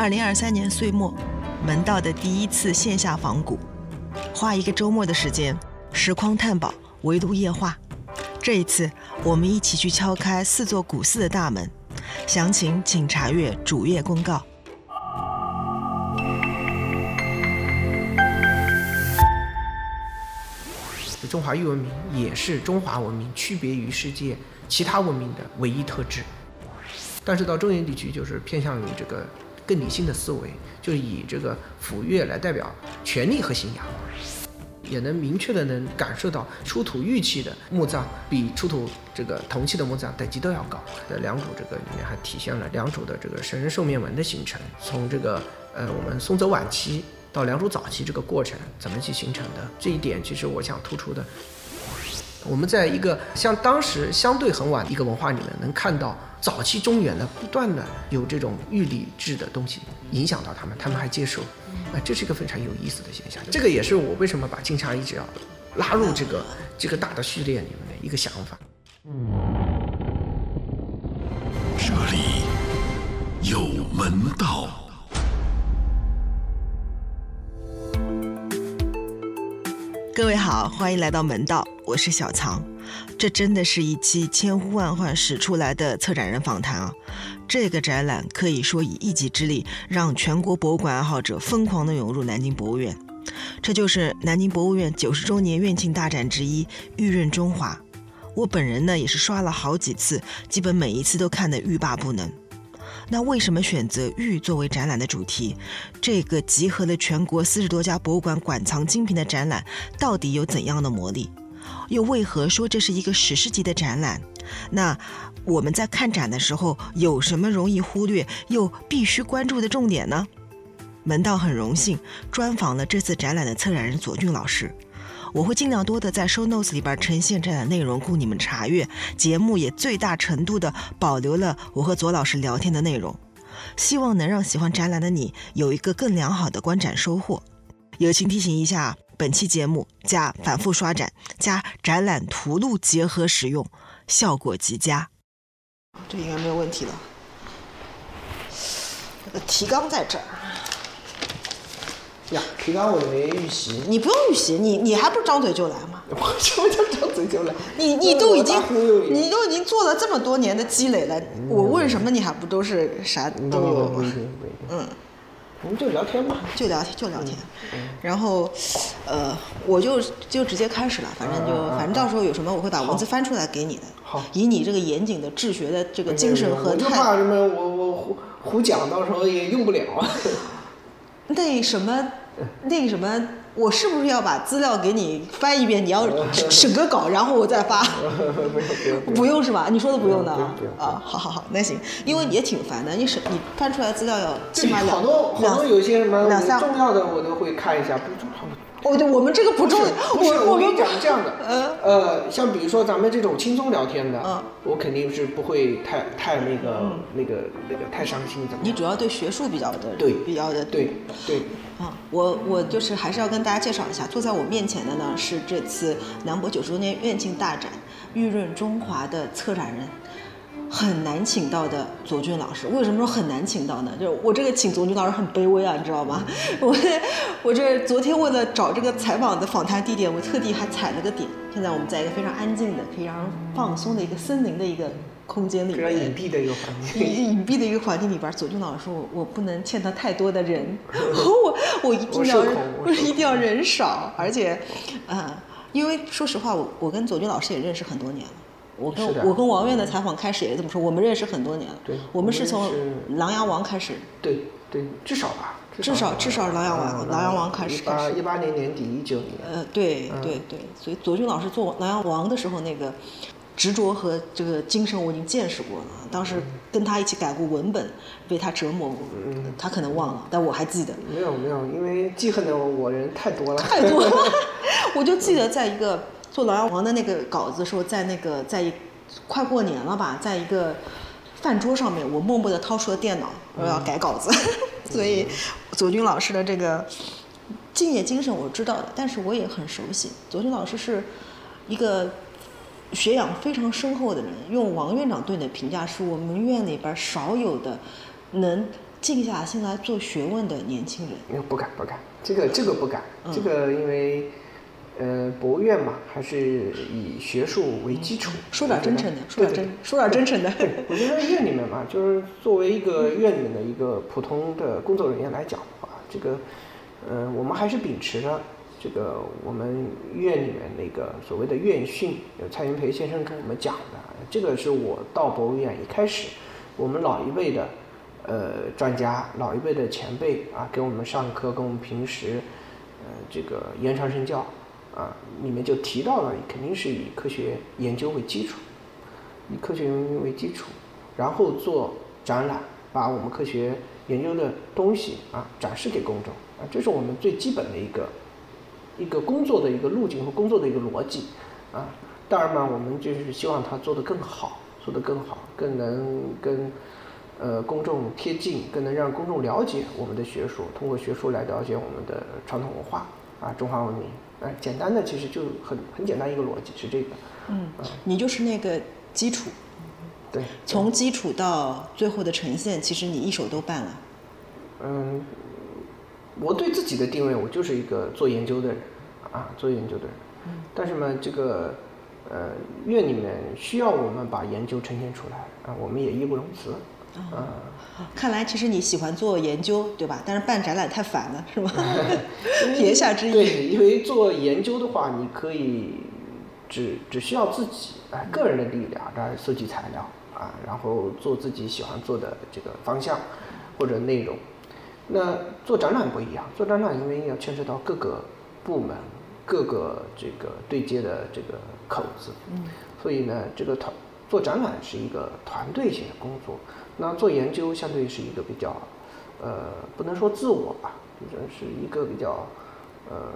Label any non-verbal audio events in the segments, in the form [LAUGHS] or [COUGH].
二零二三年岁末，门道的第一次线下访古，花一个周末的时间，实况探宝，围炉夜话。这一次，我们一起去敲开四座古寺的大门，详情请查阅主页公告。中华玉文明也是中华文明区别于世界其他文明的唯一特质，但是到中原地区就是偏向于这个更理性的思维，就是以这个斧钺来代表权力和信仰，也能明确的能感受到出土玉器的墓葬比出土这个铜器的墓葬等级都要高。在良渚这个里面还体现了良渚的这个神人兽面纹的形成，从这个呃我们松泽晚期。到良渚早期这个过程怎么去形成的？这一点其实我想突出的。我们在一个像当时相对很晚的一个文化里面，能看到早期中原的不断的有这种玉礼制的东西影响到他们，他们还接受，啊，这是一个非常有意思的现象。这个也是我为什么把金沙一直要拉入这个这个大的序列里面的一个想法。这里有门道。各位好，欢迎来到门道，我是小藏。这真的是一期千呼万唤始出来的策展人访谈啊！这个展览可以说以一己之力，让全国博物馆爱好者疯狂的涌入南京博物院。这就是南京博物院九十周年院庆大展之一——玉润中华。我本人呢也是刷了好几次，基本每一次都看得欲罢不能。那为什么选择玉作为展览的主题？这个集合了全国四十多家博物馆馆藏精品的展览，到底有怎样的魔力？又为何说这是一个史诗级的展览？那我们在看展的时候，有什么容易忽略又必须关注的重点呢？门道很荣幸专访了这次展览的策展人左俊老师。我会尽量多的在 show notes 里边呈现这样的内容供你们查阅，节目也最大程度的保留了我和左老师聊天的内容，希望能让喜欢展览的你有一个更良好的观展收获。友情提醒一下，本期节目加反复刷展加展览图录结合使用，效果极佳。这应该没有问题了。这个提纲在这儿。呀，提纲我没预习。你不用预习，你你还不是张嘴就来吗？[LAUGHS] 我什么叫张嘴就来？你你都已经你都已经做了这么多年的积累了，我问什么你还不都是啥都有吗？嗯，我们就聊天嘛，就聊天就聊天。然后，呃，我就就直接开始了，反正就反正到时候有什么我会把文字翻出来给你的。好，以你这个严谨的治学的这个精神和态。我怕什么？我我胡胡讲，到时候也用不了。[LAUGHS] 那什么？那什么，我是不是要把资料给你翻一遍？你要审个稿，然后我再发。不用是吧？你说的不用的啊。好好好，那行，因为也挺烦的。你审你翻出来资料要起码两好多好多有些什么重要的我都会看一下，不重哦，对，我们这个不重要。不是，我跟你讲这样的。呃呃，像比如说咱们这种轻松聊天的，嗯，我肯定是不会太太那个那个那个太伤心怎么？你主要对学术比较的对比较的对对。啊，我我就是还是要跟大家介绍一下，坐在我面前的呢是这次梁博九十周年院庆大展“玉润中华”的策展人，很难请到的左军老师。为什么说很难请到呢？就是我这个请左军老师很卑微啊，你知道吗？[LAUGHS] 我我这昨天为了找这个采访的访谈地点，我特地还踩了个点。现在我们在一个非常安静的、可以让人放松的一个森林的一个。空间里边，隐蔽的一个环境，隐蔽的一个环境里边，左军老师说：“我我不能欠他太多的人，[LAUGHS] 我我一定要我一定要人少，而且，嗯，因为说实话，我我跟左军老师也认识很多年了。我跟我跟王院的采访开始也是这么说，我们认识很多年了。对，我们是从《琅琊王》开始。对对，至少吧，至少至少《琅琊王》《琅琊王》开始。一八一八年年底，一九年。呃，对对对，所以左军老师做《琅琊王》的时候，那个。执着和这个精神我已经见识过了。当时跟他一起改过文本，被他折磨过。他可能忘了，但我还记得。没有没有，因为记恨的我人太多了。太多了，[LAUGHS] 我就记得在一个做《琅琊王》的那个稿子，的时候在那个在一快过年了吧，在一个饭桌上面，我默默地掏出了电脑，我要改稿子。[LAUGHS] 所以左军老师的这个敬业精神我知道的，但是我也很熟悉。左军老师是一个。学养非常深厚的人，用王院长对你的评价是我们院里边少有的，能静下心来做学问的年轻人？嗯不敢不敢，这个这个不敢，嗯这个因为呃博物院嘛，还是以学术为基础。说点真诚的，说点真，说点真诚的。对，我觉得院里面嘛，就是作为一个院里面的一个普通的工作人员来讲的话，这个，呃，我们还是秉持着这个我们院里面那个所谓的院训，有蔡元培先生跟我们讲的，这个是我到博物院一开始，我们老一辈的，呃，专家、老一辈的前辈啊，给我们上课，跟我们平时，呃，这个言传身教，啊，里面就提到了，肯定是以科学研究为基础。以科学研究为基础，然后做展览，把我们科学研究的东西啊展示给公众啊，这是我们最基本的一个一个工作的一个路径和工作的一个逻辑啊。当然嘛，我们就是希望它做得更好，做得更好，更能跟呃公众贴近，更能让公众了解我们的学术，通过学术来了解我们的传统文化啊，中华文明。啊，简单的其实就很很简单一个逻辑是这个，嗯，你就是那个基础，对。从基础到最后的呈现，其实你一手都办了。嗯，我对自己的定位，我就是一个做研究的人，啊，做研究的人。但是呢，这个呃，院里面需要我们把研究呈现出来，啊，我们也义不容辞。啊，看来其实你喜欢做研究，对吧？但是办展览太烦了，是吗？[LAUGHS] 言下之意。对，因为做研究的话，你可以只只需要自己哎个人的力量来搜集材料啊，然后做自己喜欢做的这个方向或者内容。那做展览不一样，做展览因为要牵涉到各个部门、各个这个对接的这个口子，嗯，所以呢，这个团做展览是一个团队性的工作。那做研究相对是一个比较，呃，不能说自我吧，就是一个比较，呃，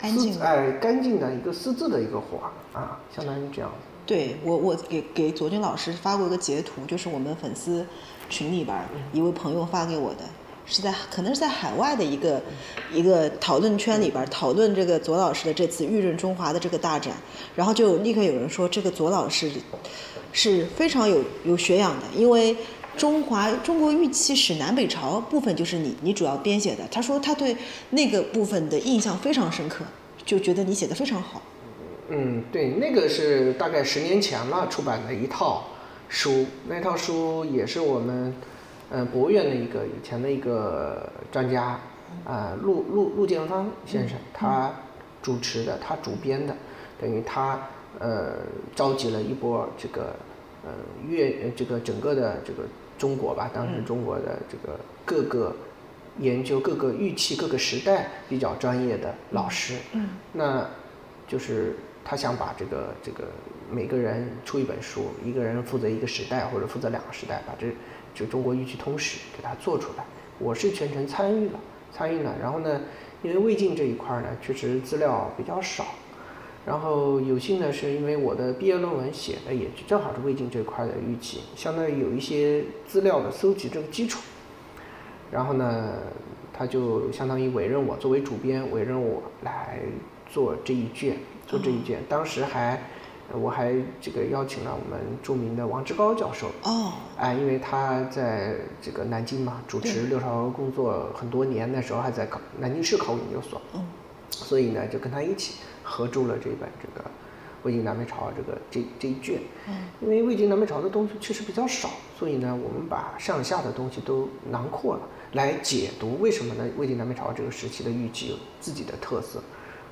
安静的。哎，干净的一个私自的一个活儿啊，相当于这样子。对我，我给给左军老师发过一个截图，就是我们粉丝群里边儿一位朋友发给我的，是在可能是在海外的一个一个讨论圈里边儿讨论这个左老师的这次玉润中华的这个大展，然后就立刻有人说这个左老师是非常有有学养的，因为中华中国玉器史南北朝部分就是你你主要编写的，他说他对那个部分的印象非常深刻，就觉得你写的非常好。嗯，对，那个是大概十年前了出版的一套书，那套书也是我们，呃，博物院的一个以前的一个专家，啊、陆陆陆建芳先生，他主持的，他主编的，等于他呃召集了一波这个呃粤呃这个整个的这个中国吧，当时中国的这个各个研究各个玉器各个时代比较专业的老师，嗯，那就是他想把这个这个每个人出一本书，一个人负责一个时代或者负责两个时代，把这这中国玉器通史给他做出来。我是全程参与了，参与了。然后呢，因为魏晋这一块儿呢，确实资料比较少。然后有幸呢是，因为我的毕业论文写的也正好是魏晋这块的玉器，相当于有一些资料的搜集这个基础。然后呢，他就相当于委任我作为主编，委任我来做这一卷，做这一卷。当时还，呃我还这个邀请了我们著名的王志高教授，哦，哎，因为他在这个南京嘛，主持六朝工作很多年，那时候还在考南京市考古研究所，嗯，所以呢，就跟他一起合著了这本这个魏晋南北朝这个这这一卷。嗯，因为魏晋南北朝的东西确实比较少，所以呢，我们把上下的东西都囊括了，来解读为什么呢？魏晋南北朝这个时期的玉器有自己的特色，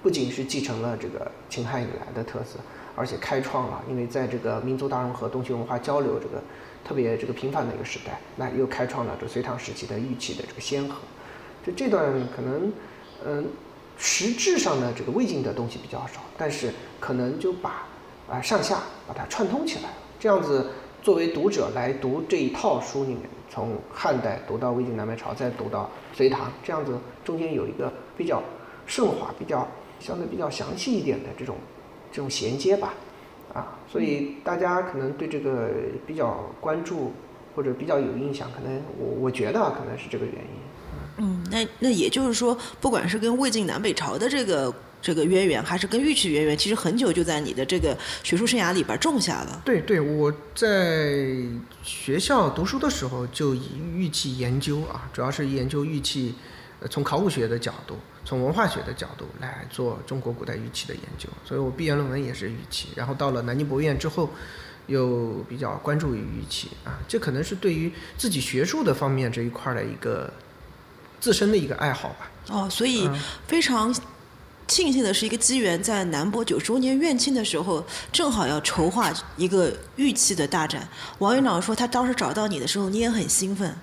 不仅是继承了这个秦汉以来的特色，而且开创了，因为在这个民族大融合、东西文化交流这个特别这个频繁的一个时代，那又开创了这隋唐时期的玉器的这个先河。就这段可能，嗯、实质上呢，这个魏晋的东西比较少，但是可能就把啊、上下把它串通起来了。这样子，作为读者来读这一套书里面，从汉代读到魏晋南北朝，再读到隋唐，这样子中间有一个比较顺滑、比较相对比较详细一点的这种这种衔接吧。啊，所以大家可能对这个比较关注或者比较有印象，可能我我觉得可能是这个原因。嗯，那那也就是说，不管是跟魏晋南北朝的这个这个渊源，还是跟玉器渊源？其实很久就在你的这个学术生涯里边种下了。对对，我在学校读书的时候就以玉器研究啊，主要是研究玉器，呃，从考古学的角度，从文化学的角度来做中国古代玉器的研究。所以我毕业论文也是玉器，然后到了南京博物院之后，又比较关注于玉器啊，这可能是对于自己学术的方面这一块的一个自身的一个爱好吧。哦，所以非常。庆幸的是，一个机缘，在南博九十周年院庆的时候，正好要筹划一个玉器的大展。王院长说，他当时找到你的时候，你也很兴奋，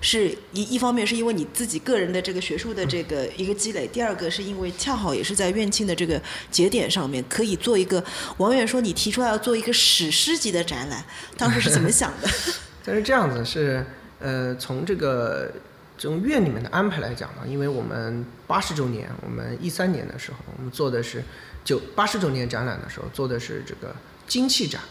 是一一方面是因为你自己个人的这个学术的这个一个积累，第二个是因为恰好也是在院庆的这个节点上面，可以做一个。王院说，你提出来要做一个史诗级的展览，当时是怎么想的？[LAUGHS] 但是这样子是，呃，从这个。从院里面的安排来讲呢，因为我们八十周年，我们一三年的时候，我们做的是九八十周年展览的时候做的是这个金器展，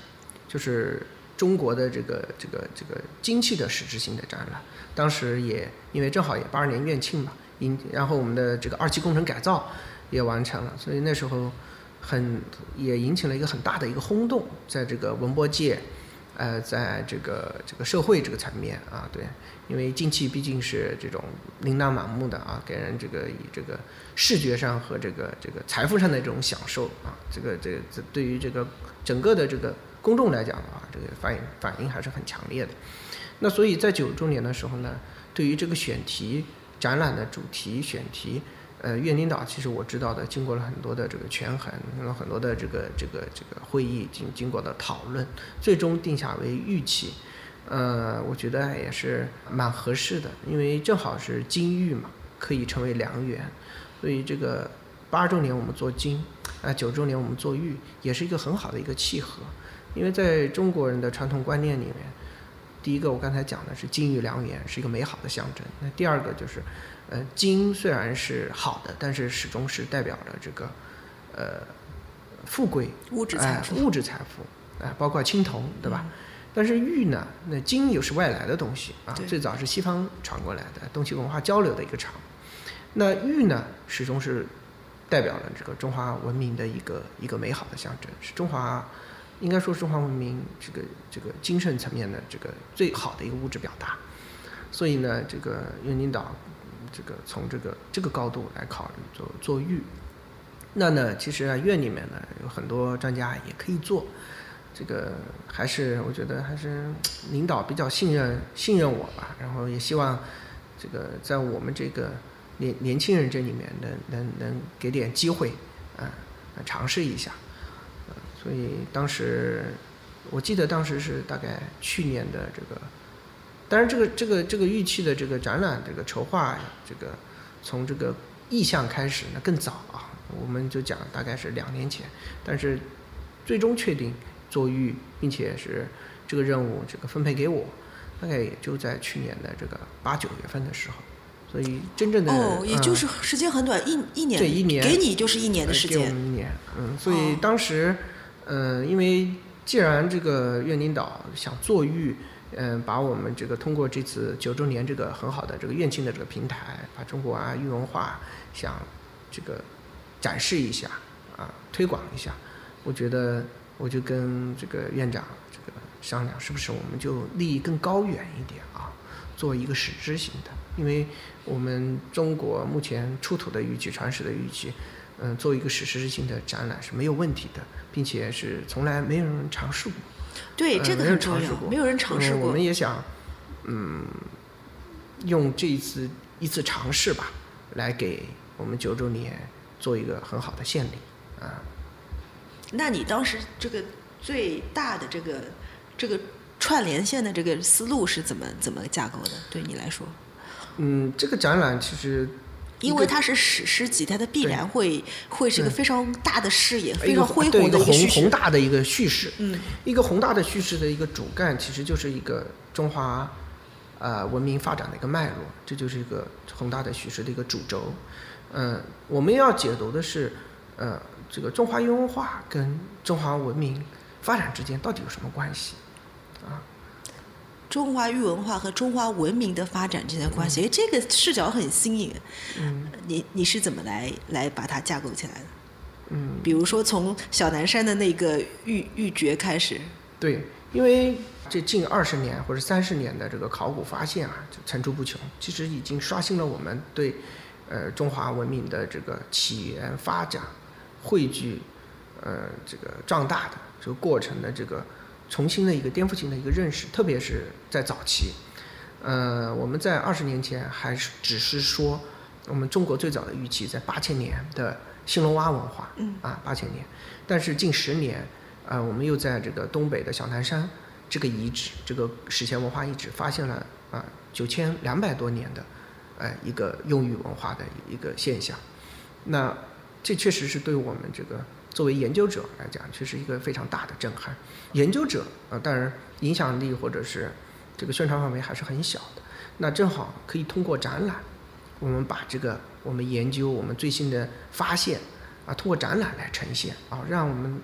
就是中国的这个这个这个金器的实质性的展览。当时也因为正好也八十年院庆嘛，引然后我们的这个二期工程改造也完成了，所以那时候很也引起了一个很大的一个轰动，在这个文博界。呃，在这个这个社会这个层面啊，对，因为金器毕竟是这种琳琅满目的啊，给人这个以这个视觉上和这个这个财富上的这种享受啊，这个这个这对于这个整个的这个公众来讲的话，这个反应反应还是很强烈的。那所以在九周年的时候呢，对于这个选题展览的主题选题。呃，院领导其实我知道的，经过了很多的这个权衡，有很多的这个这个这个会议经经过的讨论，最终定下为玉器。呃，我觉得也是蛮合适的，因为正好是金玉嘛，可以成为良缘，所以这个八周年我们做金，啊九周年我们做玉，也是一个很好的一个契合。因为在中国人的传统观念里面，第一个我刚才讲的是金玉良缘，是一个美好的象征。那第二个就是。呃，金虽然是好的，但是始终是代表着这个，呃，富贵物质财富，物质财富，啊，包括青铜，对吧？但是玉呢，那金又是外来的东西啊，最早是西方传过来的，东西文化交流的一个场。那玉呢，始终是代表了这个中华文明的一个一个美好的象征，是中华应该说中华文明这个这个精神层面的这个最好的一个物质表达。所以呢，这个院领导。这个从这个这个高度来考虑做做玉，那呢，其实啊院里面呢有很多专家也可以做，这个还是我觉得还是领导比较信任信任我吧，然后也希望这个在我们这个年年轻人这里面能能能给点机会啊，尝试一下，啊所以当时我记得当时是大概去年的这个。当然，这个这个这个玉器的这个展览，这个筹划，这个从这个意向开始，那更早啊，我们就讲大概是两年前。但是最终确定做玉，并且是这个任务这个分配给我，大概也就在去年的这个八九月份的时候。所以真正的哦，也就是时间很短，一一年，对一年给你就是一年的时间，一年。嗯，所以当时，呃，因为既然这个院领导想做玉。嗯，把我们这个通过这次九周年这个很好的这个院庆的这个平台，把中国啊玉文化想这个展示一下啊，推广一下。我觉得我就跟这个院长这个商量，是不是我们就立意更高远一点啊，做一个史诗型的，因为我们中国目前出土的玉器、传世的玉器，嗯，做一个史诗性的展览是没有问题的，并且是从来没有人尝试过。对，这个很重要。没有人尝试过。我们也想，嗯，用这一次一次尝试吧，来给我们九周年做一个很好的献礼啊。那你当时这个最大的这个这个串联线的这个思路是怎么怎么架构的？对你来说？嗯，这个展览其实。因为它是史诗级，它的必然会会是一个非常大的视野，非常恢宏的一个宏宏大的一个叙事。嗯，一个宏大的叙事的一个主干，其实就是一个中华呃文明发展的一个脉络，这就是一个宏大的叙事的一个主轴。嗯，我们要解读的是，呃，这个中华玉文化跟中华文明发展之间到底有什么关系？啊，中华玉文化和中华文明的发展之间的关系，哎，这个视角很新颖。嗯你你是怎么来来把它架构起来的？嗯，比如说从小南山的那个玉玉珏开始，对，因为这近二十年或者三十年的这个考古发现啊，就层出不穷，其实已经刷新了我们对呃中华文明的这个起源、发展、汇聚、呃这个壮大的这个过程的这个重新的一个颠覆性的一个认识，特别是在早期，呃，我们在二十年前还是只是说我们中国最早的玉器在八千年的兴隆洼文化，嗯。啊八千年，但是近十年，呃，我们又在这个东北的小南山这个遗址，这个史前文化遗址发现了啊九千两百多年的，呃一个用玉文化的一个现象，那这确实是对我们这个作为研究者来讲，确实一个非常大的震撼。研究者啊、当然影响力或者是这个宣传范围还是很小的。那正好可以通过展览，我们把这个我们研究我们最新的发现啊，通过展览来呈现啊，让我们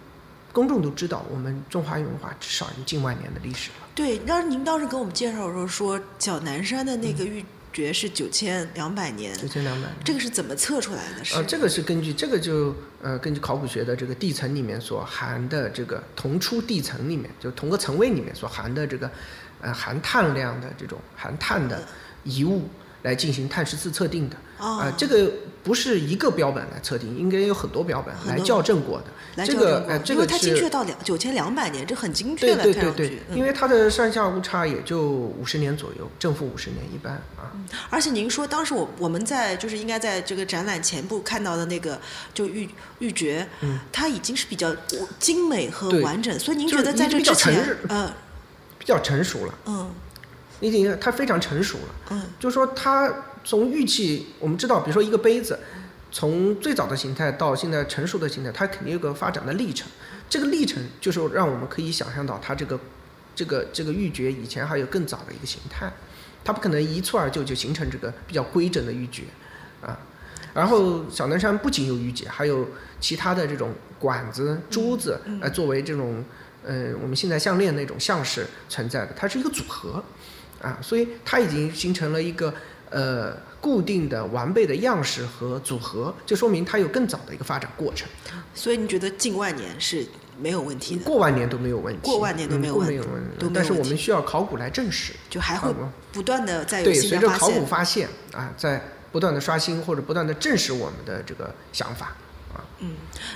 公众都知道我们中华文化至少有近万年的历史了。对，当时您当时给我们介绍的时候说，小南山的那个玉珏是九千两百年，九千两百年。这个是怎么测出来的？是、呃，这个是根据这个就呃根据考古学的这个地层里面所含的这个同出地层里面，就同个层位里面所含的这个呃含碳量的这种含碳的遗物来进行碳十四测定的。哦啊、这个不是一个标本来测定，应该有很多标本来校正过的。这个呃，这个因为它精确到两九千两百年，这很精确对了，对对对因为它的上下误差也就五十年左右，正负五十年一般啊。而且您说当时我我们在就是应该在这个展览前部看到的那个就玉玉珏，嗯它已经是比较精美和完整，所以您觉得在这之前嗯比较成熟了，嗯已经它非常成熟了。嗯就是说它从玉器，我们知道，比如说一个杯子，从最早的形态到现在成熟的形态，它肯定有个发展的历程。这个历程就是让我们可以想象到它这个这个这个玉珏以前还有更早的一个形态，它不可能一蹴而就就形成这个比较规整的玉珏啊。然后小南山不仅有玉珏，还有其他的这种管子、珠子，嗯呃，作为这种呃我们现在项链那种样式存在的，它是一个组合啊，所以它已经形成了一个呃固定的完备的样式和组合，就说明它有更早的一个发展过程，所以你觉得近万年是没有问题的，过万年都没有问题，过万年都没有问题但是我们需要考古来证实，就还会不断的在有对，随着考古。发现。啊，在不断的刷新或者不断的证实我们的这个想法啊。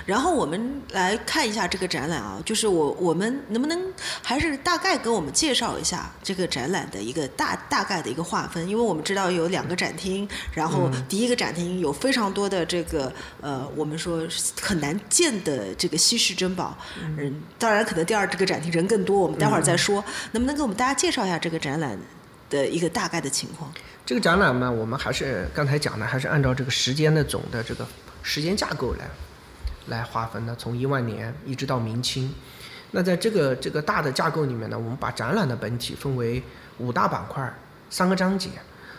然后我们来看一下这个展览啊，就是我我们能不能还是大概给我们介绍一下这个展览的一个大大概的一个划分？因为我们知道有两个展厅，然后嗯第一个展厅有非常多的这个呃，我们说很难见的这个稀世珍宝，嗯，当然可能第二这个展厅人更多，我们待会儿再说。能不能给我们大家介绍一下这个展览的一个大概的情况？这个展览呢，我们还是刚才讲的，还是按照这个时间的总的这个时间架构来来划分的，从一万年一直到明清。那在这个这个大的架构里面呢，我们把展览的本体分为五大板块，三个章节。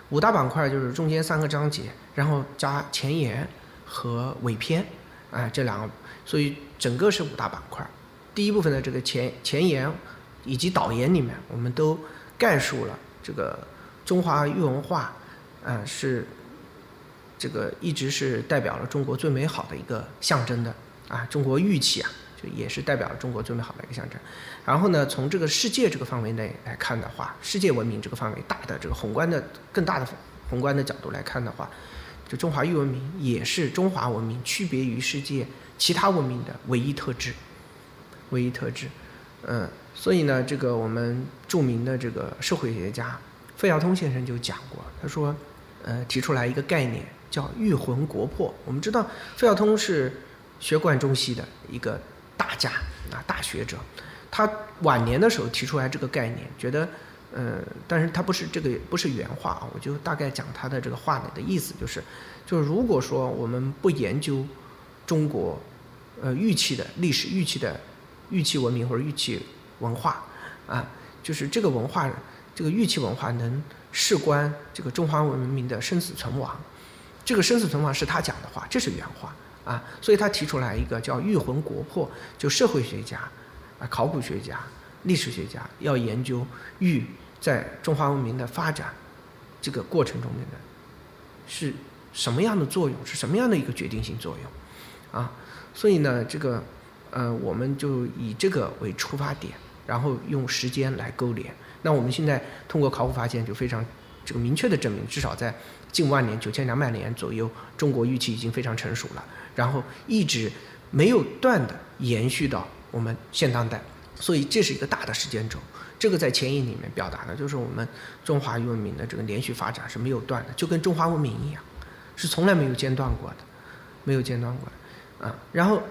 五大板块就是中间三个章节，然后加前言和尾篇，啊、这两个，所以整个是五大板块。第一部分的这个前前言以及导言里面，我们都概述了这个中华玉文化，啊、是这个一直是代表了中国最美好的一个象征的啊，中国玉器啊，就也是代表了中国最美好的一个象征。然后呢，从这个世界这个范围内来看的话，世界文明这个范围大的这个宏观的更大的宏观的角度来看的话，就中华玉文明也是中华文明区别于世界其他文明的唯一特质，唯一特质。嗯，所以呢，这个我们著名的这个社会学家费孝通先生就讲过，他说，呃，提出来一个概念叫“玉魂国魄”。我们知道费孝通是学贯中西的一个大家啊，大学者。他晚年的时候提出来这个概念，觉得，呃，但是他不是这个不是原话啊，我就大概讲他的这个话里的意思，就是，就是如果说我们不研究中国，呃，玉器的历史、玉器的玉器文明或者玉器文化啊，就是这个文化，这个玉器文化能事关这个中华文明的生死存亡。这个生死存亡是他讲的话，这是原话啊，所以他提出来一个叫“玉魂国魄”，就社会学家、啊考古学家、历史学家要研究玉在中华文明的发展这个过程中面的是什么样的作用，是什么样的一个决定性作用啊？所以呢，这个呃，我们就以这个为出发点，然后用时间来勾连。那我们现在通过考古发现，就非常这个明确的证明，至少在近万年九千两百年左右，中国玉器已经非常成熟了，然后一直没有断的延续到我们现当代。所以这是一个大的时间轴。这个在前引里面表达的就是我们中华文明的这个连续发展是没有断的，就跟中华文明一样，是从来没有间断过的，没有间断过的啊。然后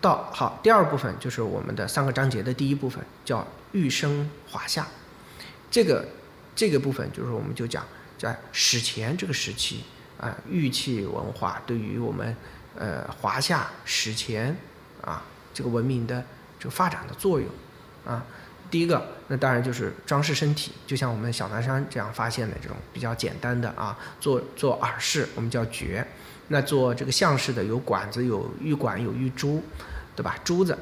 到好第二部分就是我们的三个章节的第一部分，叫玉生华夏。这个这个部分就是我们就讲在史前这个时期啊，玉器文化对于我们呃华夏史前啊这个文明的这个发展的作用啊。第一个，那当然就是装饰身体，就像我们小南山这样发现的这种比较简单的啊，做做耳饰，我们叫珏；那做这个项饰的有管子、有玉管、有玉珠，对吧？珠子，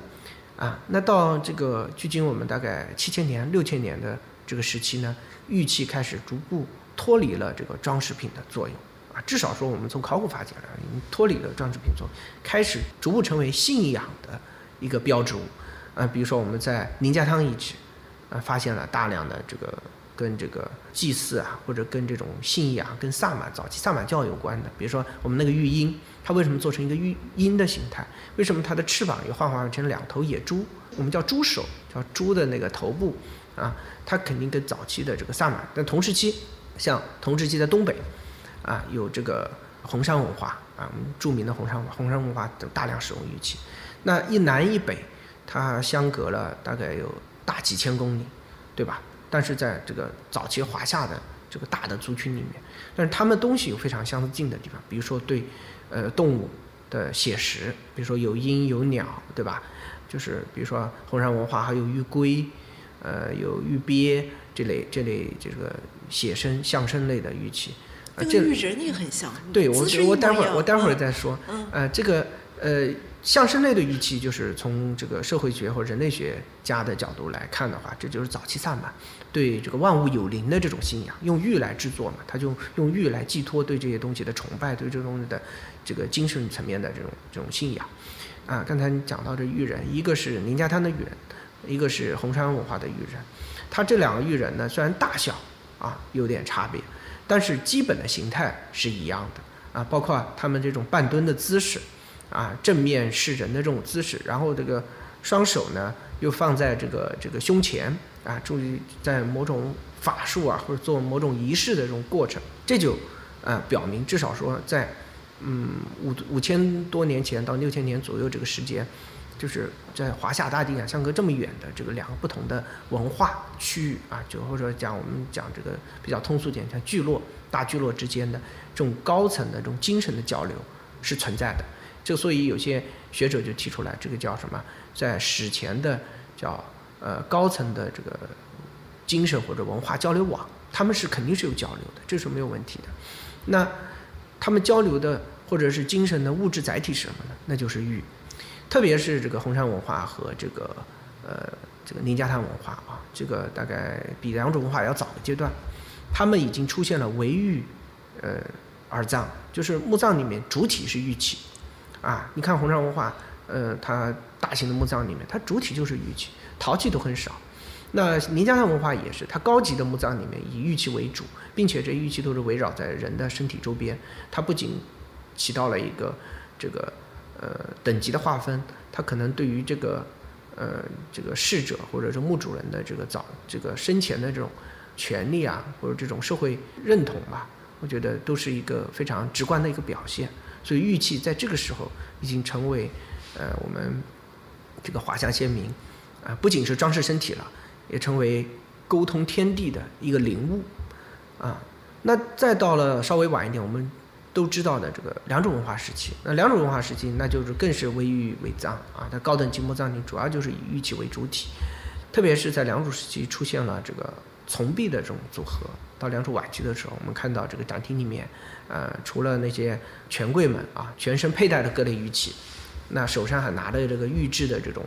啊，那到这个距今我们大概七千年、六千年的这个时期呢，玉器开始逐步脱离了这个装饰品的作用，啊，至少说我们从考古发现来，已经脱离了装饰品作用，开始逐步成为信仰的一个标志物。啊，比如说我们在宁家汤遗址，啊，发现了大量的这个跟这个祭祀啊，或者跟这种信仰、跟萨满早期萨满教有关的。比如说我们那个玉鹰，它为什么做成一个玉鹰的形态？为什么它的翅膀又幻化成两头野猪？我们叫猪首，叫猪的那个头部啊，它肯定跟早期的这个萨满。但同时期，像同时期在东北，啊，有这个红山文化啊，我们著名的红山红山文化等大量使用玉器。那一南一北。它相隔了大概有大几千公里，对吧？但是在这个早期华夏的这个大的族群里面，但是他们东西有非常相近的地方，比如说对，呃，动物的写实，比如说有鹰有鸟，对吧？就是比如说红山文化还有玉龟，呃，有玉鳖这类这类这个写生相声类的玉器，这个玉人也很像。对我我待会儿我待会儿再说，呃，这个呃。相声类的玉器，就是从这个社会学或人类学家的角度来看的话，这就是早期萨满对这个万物有灵的这种信仰，用玉来制作嘛，他就用玉来寄托对这些东西的崇拜，对这东西的这个精神层面的这种这种信仰。啊，刚才你讲到这玉人，一个是宁家滩的玉人，一个是红山文化的玉人，他这两个玉人呢，虽然大小啊有点差别，但是基本的形态是一样的啊，包括他们这种半蹲的姿势。啊，正面是人的这种姿势，然后这个双手呢又放在这个这个胸前啊，注意在某种法术啊或者做某种仪式的这种过程，这就啊表明至少说在嗯五五千多年前到六千年左右这个时间，就是在华夏大地啊相隔这么远的这个两个不同的文化区域啊，就或者讲我们讲这个比较通俗点，像聚落大聚落之间的这种高层的这种精神的交流是存在的。就所以有些学者就提出来，这个叫什么？在史前的叫呃高层的这个精神或者文化交流网，他们是肯定是有交流的，这是没有问题的。那他们交流的或者是精神的物质载体是什么呢？那就是玉，特别是这个红山文化和这个呃这个宁家滩文化啊，这个大概比两种文化要早的阶段，他们已经出现了为玉呃而葬，就是墓葬里面主体是玉器。啊，你看红山文化，呃，它大型的墓葬里面，它主体就是玉器，陶器都很少。那宁家滩文化也是，它高级的墓葬里面以玉器为主，并且这玉器都是围绕在人的身体周边。它不仅起到了一个这个呃等级的划分，它可能对于这个呃这个逝者或者是墓主人的这个早这个生前的这种权利啊，或者这种社会认同吧，我觉得都是一个非常直观的一个表现。所以玉器在这个时候已经成为，呃，我们这个华夏先民啊，不仅是装饰身体了，也成为沟通天地的一个灵物啊。那再到了稍微晚一点，我们都知道的这个良渚文化时期，那良渚文化时期，那就是更是为玉为葬啊。它高等级墓葬里主要就是以玉器为主体，特别是在良渚时期出现了这个从璧的这种组合。到良渚晚期的时候，我们看到这个展厅里面。呃，除了那些权贵们啊，全身佩戴的各类玉器，那手上还拿着这个玉制的这种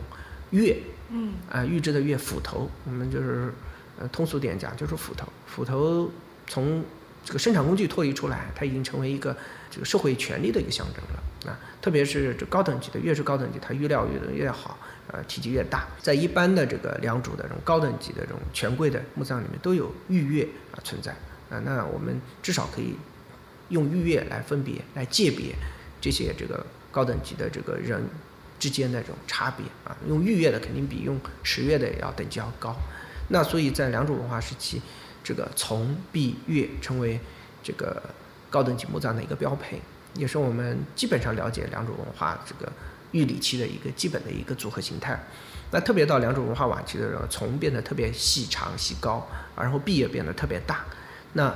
钺，嗯，啊，玉制的钺斧头，我们就是呃，通俗点讲就是斧头。斧头从这个生产工具脱离出来，它已经成为一个这个社会权力的一个象征了啊。特别是这高等级的，越是高等级，它玉料越越好，呃，体积越大。在一般的这个良渚的这种高等级的这种权贵的墓葬里面，都有玉钺啊存在啊。那我们至少可以用玉钺来分别、来鉴别这些这个高等级的这个人之间的这种差别啊。用玉钺的肯定比用石钺的要等级要高。那所以在良渚文化时期。这个从璧钺成为这个高等级墓葬的一个标配，也是我们基本上了解良渚文化这个玉礼器的一个基本的一个组合形态。那特别到良渚文化晚期的时候，从变得特别细长细高，然后璧也变得特别大。那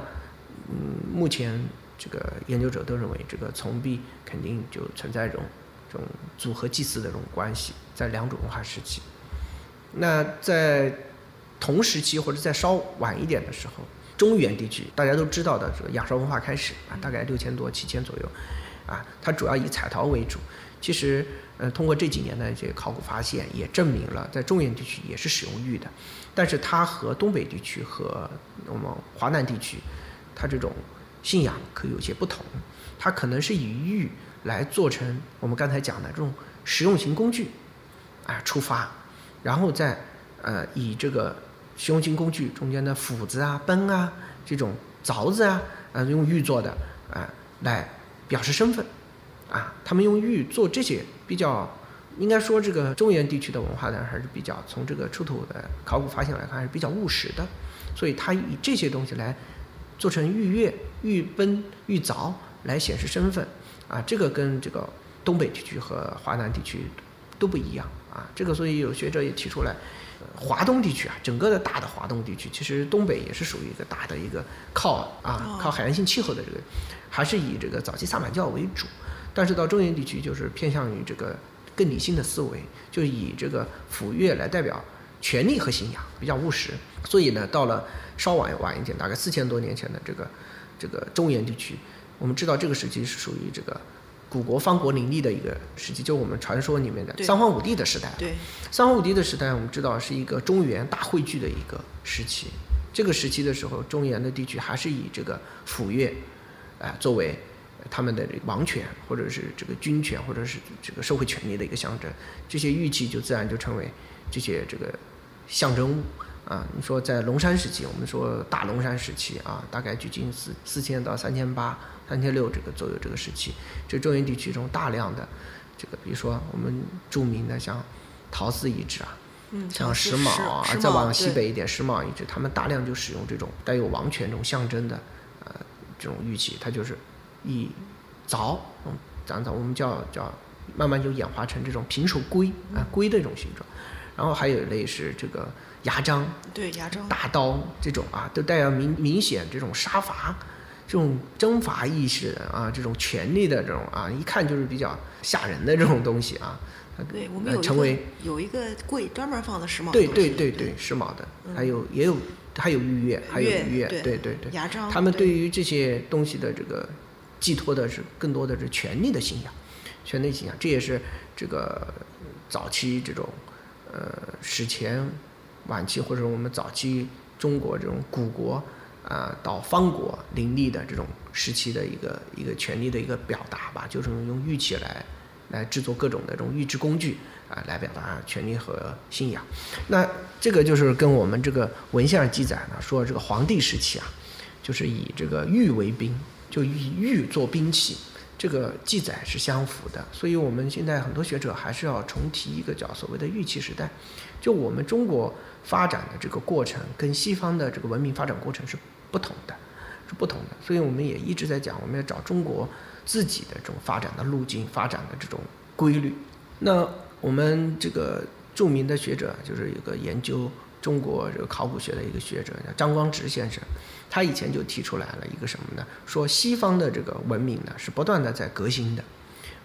嗯，目前这个研究者都认为，这个从璧肯定就存在这种这种组合祭祀的这种关系，在良渚文化时期。那在同时期或者再稍晚一点的时候，中原地区大家都知道的这个仰韶文化开始啊，大概六千多七千左右，啊，它主要以彩陶为主。其实，呃，通过这几年的这个考古发现，也证明了在中原地区也是使用玉的。但是它和东北地区和我们华南地区，它这种信仰可有些不同。它可能是以玉来做成我们刚才讲的这种实用型工具，啊，出发，然后再呃以这个。实用型工具中间的斧子啊、奔啊、这种凿子啊，啊，用玉做的啊，来表示身份，啊，他们用玉做这些比较，应该说这个中原地区的文化呢，还是比较从这个出土的考古发现来看，还是比较务实的，所以他以这些东西来做成玉钺、玉奔、玉凿来显示身份，啊，这个跟这个东北地区和华南地区都不一样，啊，这个所以有学者也提出来。华东地区啊，整个的大的华东地区，其实东北也是属于一个大的一个靠啊靠海洋性气候的这个，还是以这个早期萨满教为主。但是到中原地区，就是偏向于这个更理性的思维，就以这个斧钺来代表权力和信仰，比较务实。所以呢，到了稍晚晚一点，大概四千多年前的这个这个中原地区，我们知道这个时期是属于这个。古国方国林立的一个时期，就是我们传说里面的三皇五帝的时代。对，三皇五帝的时代，我们知道是一个中原大汇聚的一个时期。这个时期的时候，中原的地区还是以这个府乐，啊，作为他们的这个王权，或者是这个军权，或者是这个社会权力的一个象征。这些玉器就自然就成为这些这个象征物。啊，你说在龙山时期，我们说大龙山时期啊，大概距今四四千到三千八。三千六这个左右这个时期，这中原地区中大量的这个，比如说我们著名的像陶寺遗址啊，嗯像石峁啊，再往西北一点石峁遗址，他们大量就使用这种带有王权这种象征的呃这种玉器，它就是以凿，嗯，咱咱我们叫叫慢慢就演化成这种平手龟啊龟的这种形状，然后还有一类是这个牙璋，对牙璋，大刀这种啊，都带有明明显这种杀伐。这种征伐意识啊，这种权力的这种啊，一看就是比较吓人的这种东西啊。对我们有成为有一个柜专门放的时髦。对对对对，时髦的，还有也有还有玉钺，还有玉钺，对对对。牙璋。他们对于这些东西的这个寄托的是更多的是权力的信仰，权力信仰，这也是这个早期这种呃史前晚期或者我们早期中国这种古国。啊，到方国林立的这种时期的一个一个权力的一个表达吧，就是用玉器来来制作各种的这种玉制工具啊，来表达权力和信仰。那这个就是跟我们这个文献记载呢，说这个黄帝时期啊，就是以这个玉为兵，就以玉做兵器，这个记载是相符的。所以我们现在很多学者还是要重提一个叫所谓的玉器时代，就我们中国发展的这个过程跟西方的这个文明发展过程是。不同的，是不同的，所以我们也一直在讲，我们要找中国自己的这种发展的路径、发展的这种规律。那我们这个著名的学者，就是有个研究中国这个考古学的一个学者，叫张光直先生，他以前就提出来了一个什么呢？说西方的这个文明呢，是不断的在革新的，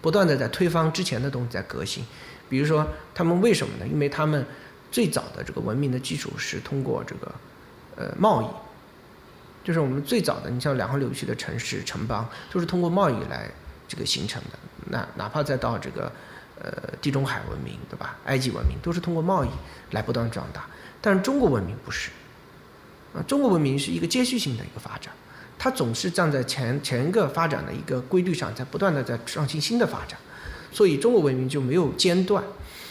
不断的在推翻之前的东西在革新。比如说，他们为什么呢？因为他们最早的这个文明的基础是通过这个呃贸易。就是我们最早的，你像两河流域的城市城邦，都是通过贸易来这个形成的。那哪怕再到这个呃地中海文明，对吧？埃及文明都是通过贸易来不断壮大。但是中国文明不是，啊，中国文明是一个接续性的一个发展，它总是站在前前一个发展的一个规律上，在不断的在创新新的发展，所以中国文明就没有间断。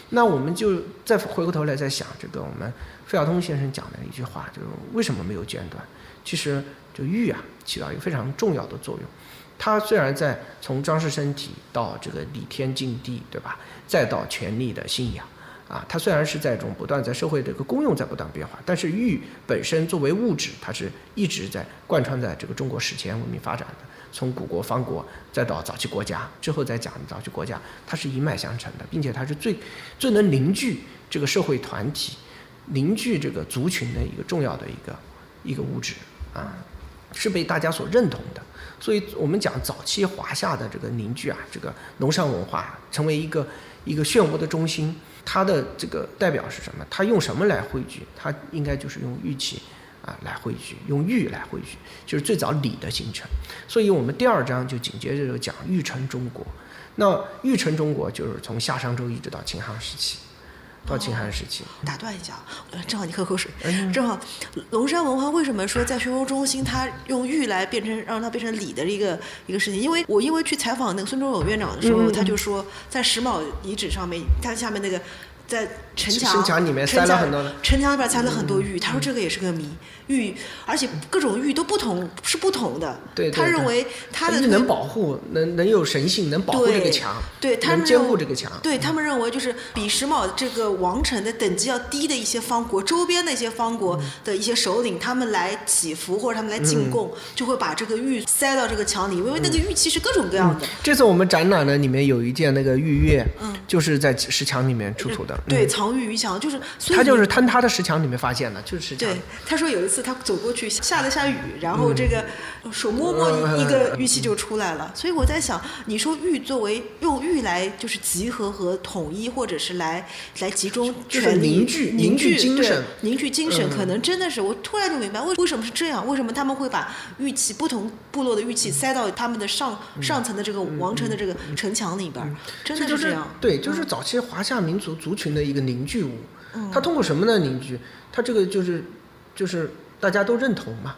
那我们就再回过头来再想这个我们费孝通先生讲的一句话，就是为什么没有间断？其实就玉啊，起到一个非常重要的作用。它虽然在从装饰身体到这个礼天敬地，对吧？再到权力的信仰，啊，它虽然是在这种不断在社会的这个功用在不断变化，但是玉本身作为物质，它是一直在贯穿在这个中国史前文明发展的。从古国、方国，再到早期国家，之后再讲早期国家，它是一脉相承的，并且它是最最能凝聚这个社会团体、凝聚这个族群的一个重要的一个一个物质啊，是被大家所认同的。所以我们讲早期华夏的这个凝聚啊，这个农商文化成为一个一个漩涡的中心，它的这个代表是什么？它用什么来汇聚？它应该就是用玉器啊来汇聚，用玉来汇聚，就是最早礼的形成。所以我们第二章就紧接着就讲玉成中国。那玉成中国就是从夏商周一直到秦汉时期。到秦汉时期，打断一下，呃，正好你喝口水。正好，龙山文化为什么说在漩涡中心，它用玉来变成让它变成礼的一个一个事情？因为我因为去采访那个孙中勇院长的时候，他就说在石卯遗址上面，它下面那个。在城墙城墙里面塞了很多，城墙里边塞了很多玉。他说这个也是个谜，玉，而且各种玉都不同，是不同的。对，他认为他的能保护，能能有神性，能保护这个墙，对，能监护这个墙。对他们认为，就是比石峁这个王城的等级要低的一些方国，周边的一些方国的一些首领，他们来祈福或者他们来进贡，就会把这个玉塞到这个墙里，因为那个玉器是各种各样的。这次我们展览呢，里面有一件那个玉钺，嗯，就是在石墙里面出土的。对，藏于于墙，就是他就是坍塌的石墙里面发现的，就是石墙。对，他说有一次他走过去，下了下雨，然后这个手摸摸一个玉器就出来了。所以我在想，你说玉作为用玉来就是集合和统一，或者是来来集中权力，凝聚凝聚精神，凝聚精神，可能真的是我突然就明白为为什么是这样，为什么他们会把玉器不同部落的玉器塞到他们的上上层的这个王城的这个城墙里边，真的是这样。对，就是早期华夏民族族群的一个。凝聚物，它通过什么呢？凝聚，它这个就是，就是大家都认同嘛。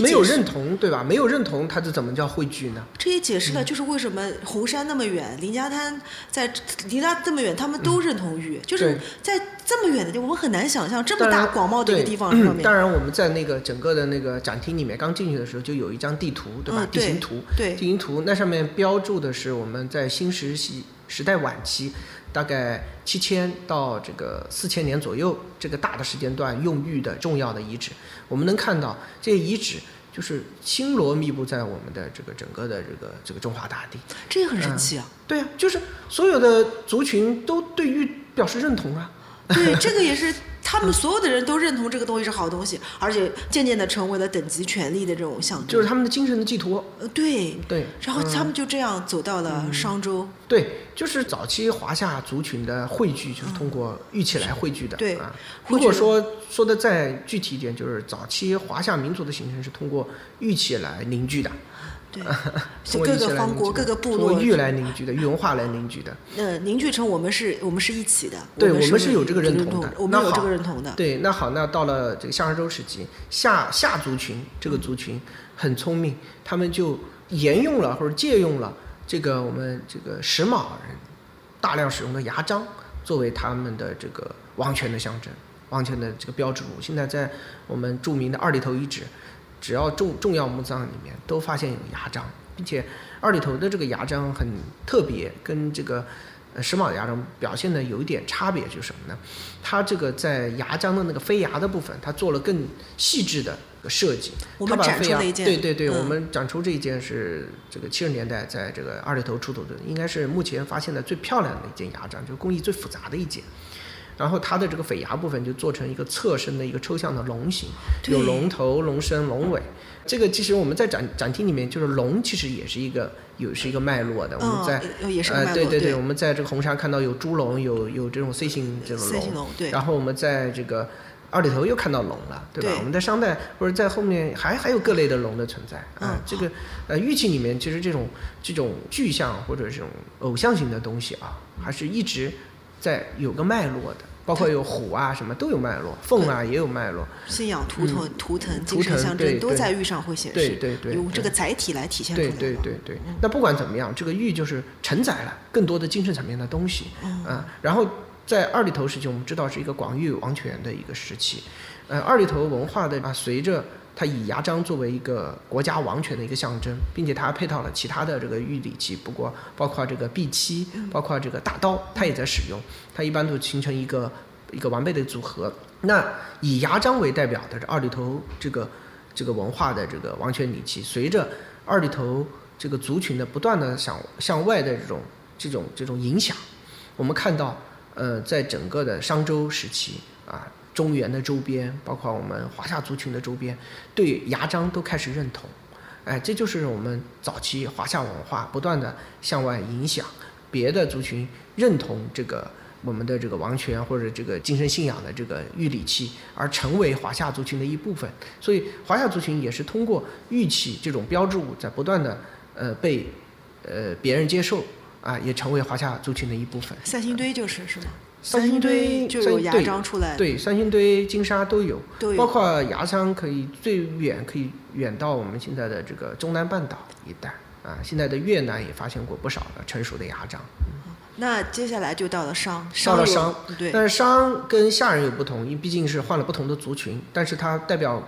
没有认同，对吧？没有认同，它这怎么叫汇聚呢？这也解释了，就是为什么红山那么远，林家滩在离它这么远，他们都认同玉，就是在这么远的地方，我们很难想象这么大广袤的一个地方上面。当然，我们在那个整个的那个展厅里面，刚进去的时候就有一张地图，对吧？地形图，对，地形图，那上面标注的是我们在新石器时代晚期。大概七千到这个四千年左右，这个大的时间段用玉的重要的遗址，我们能看到这些遗址就是星罗密布在我们的这个整个的这个这个中华大地，这也很神奇啊！对啊，就是所有的族群都对玉表示认同啊。对，这个也是。他们所有的人都认同这个东西是好东西，而且渐渐的成为了等级权力的这种象征，就是他们的精神的寄托。呃，对对。然后他们就这样走到了商周。对，就是早期华夏族群的汇聚，就是通过玉器来汇聚的。对啊。如果说说的再具体一点，就是早期华夏民族的形成是通过玉器来凝聚的。对，[LAUGHS] 各个方国、各个部落，玉来凝聚的，玉文化来凝聚的。呃，凝聚成我们是，我们是一起的。对，我们是有这个认同的。我们有这个认同的。对，那好，那到了这个夏商周时期，夏夏族群这个族群很聪明，他们就沿用了或者借用了这个我们这个石峁人大量使用的牙璋作为他们的这个王权的象征，王权的这个标志物。现在在我们著名的二里头遗址。只要重重要墓葬里面都发现有牙璋，并且二里头的这个牙璋很特别，跟这个呃石卯牙璋表现的有一点差别，就是什么呢？它这个在牙璋的那个飞牙的部分，它做了更细致的设计。我们展出了一件，对对对，我们展出这一件是这个七十年代在这个二里头出土的，应该是目前发现的最漂亮的一件牙璋，就是工艺最复杂的一件。然后它的这个匪牙部分就做成一个侧身的一个抽象的龙形，有龙头、龙身、龙尾。这个其实我们在展展厅里面，就是龙其实也是一个有是一个脉络的。我们在呃对对对，我们在这个红山看到有猪龙，有有这种 C 型这种龙。然后我们在这个二里头又看到龙了，对吧？我们在商代或者在后面还还有各类的龙的存在啊。这个呃玉器里面其实这种这种具象或者这种偶像型的东西啊，还是一直在有个脉络的。包括有虎啊什么都有脉络，凤啊也有脉络。信仰、图腾、图腾、精神象征都在玉上会显示，对对对用这个载体来体现出来对。对对对，那不管怎么样，这个玉就是承载了更多的精神层面的东西嗯啊。然后在二里头时期，我们知道是一个广域王权的一个时期，呃，二里头文化的啊，随着它以牙璋作为一个国家王权的一个象征，并且它还配套了其他的这个玉礼器，不过包括这个碧漆，包括这个大刀，它也在使用，它一般都形成一个一个完备的组合。那以牙璋为代表的这二里头这个这个文化的这个王权礼器，随着二里头这个族群的不断的向向外的这种这种这种影响，我们看到，呃，在整个的商周时期啊，中原的周边，包括我们华夏族群的周边，对牙璋都开始认同。哎，这就是我们早期华夏文化不断的向外影响，别的族群认同这个我们的这个王权或者这个精神信仰的这个玉礼器，而成为华夏族群的一部分。所以华夏族群也是通过玉器这种标志物，在不断的呃被呃别人接受啊，也成为华夏族群的一部分。三星堆就是是吗？三星星堆就有牙璋出来，对，三星堆、金沙都有，都有包括牙璋可以最远可以远到我们现在的这个中南半岛一带啊。现在的越南也发现过不少的成熟的牙璋。那接下来就到了商，商到了商，对，但是商跟夏人有不同，因为毕竟是换了不同的族群，但是它代表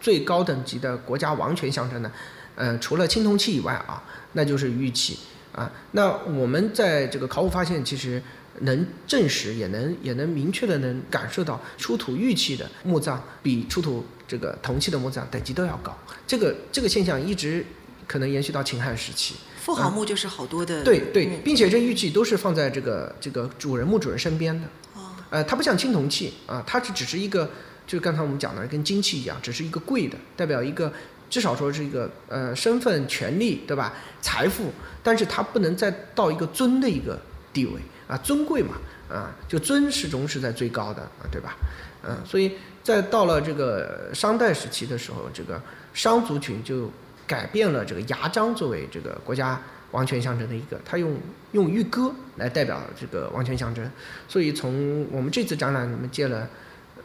最高等级的国家王权象征呢，呃，除了青铜器以外啊，那就是玉器啊。那我们在这个考古发现，其实能证实，也能也能明确的能感受到，出土玉器的墓葬比出土这个铜器的墓葬等级都要高。这个这个现象一直可能延续到秦汉时期。富豪墓就是好多的，对对嗯，并且这玉器都是放在这个这个主人墓主人身边的。哦呃，它不像青铜器啊，它是只是一个，就是刚才我们讲的跟金器一样，只是一个贵的，代表一个至少说是一个呃身份、权利，对吧？财富，但是它不能再到一个尊的一个地位啊，尊贵嘛啊，就尊始终是在最高的啊，对吧？嗯、所以在到了这个商代时期的时候，这个商族群就改变了这个牙璋作为这个国家王权象征的一个，他用用玉戈来代表这个王权象征，所以从我们这次展览，我们借了，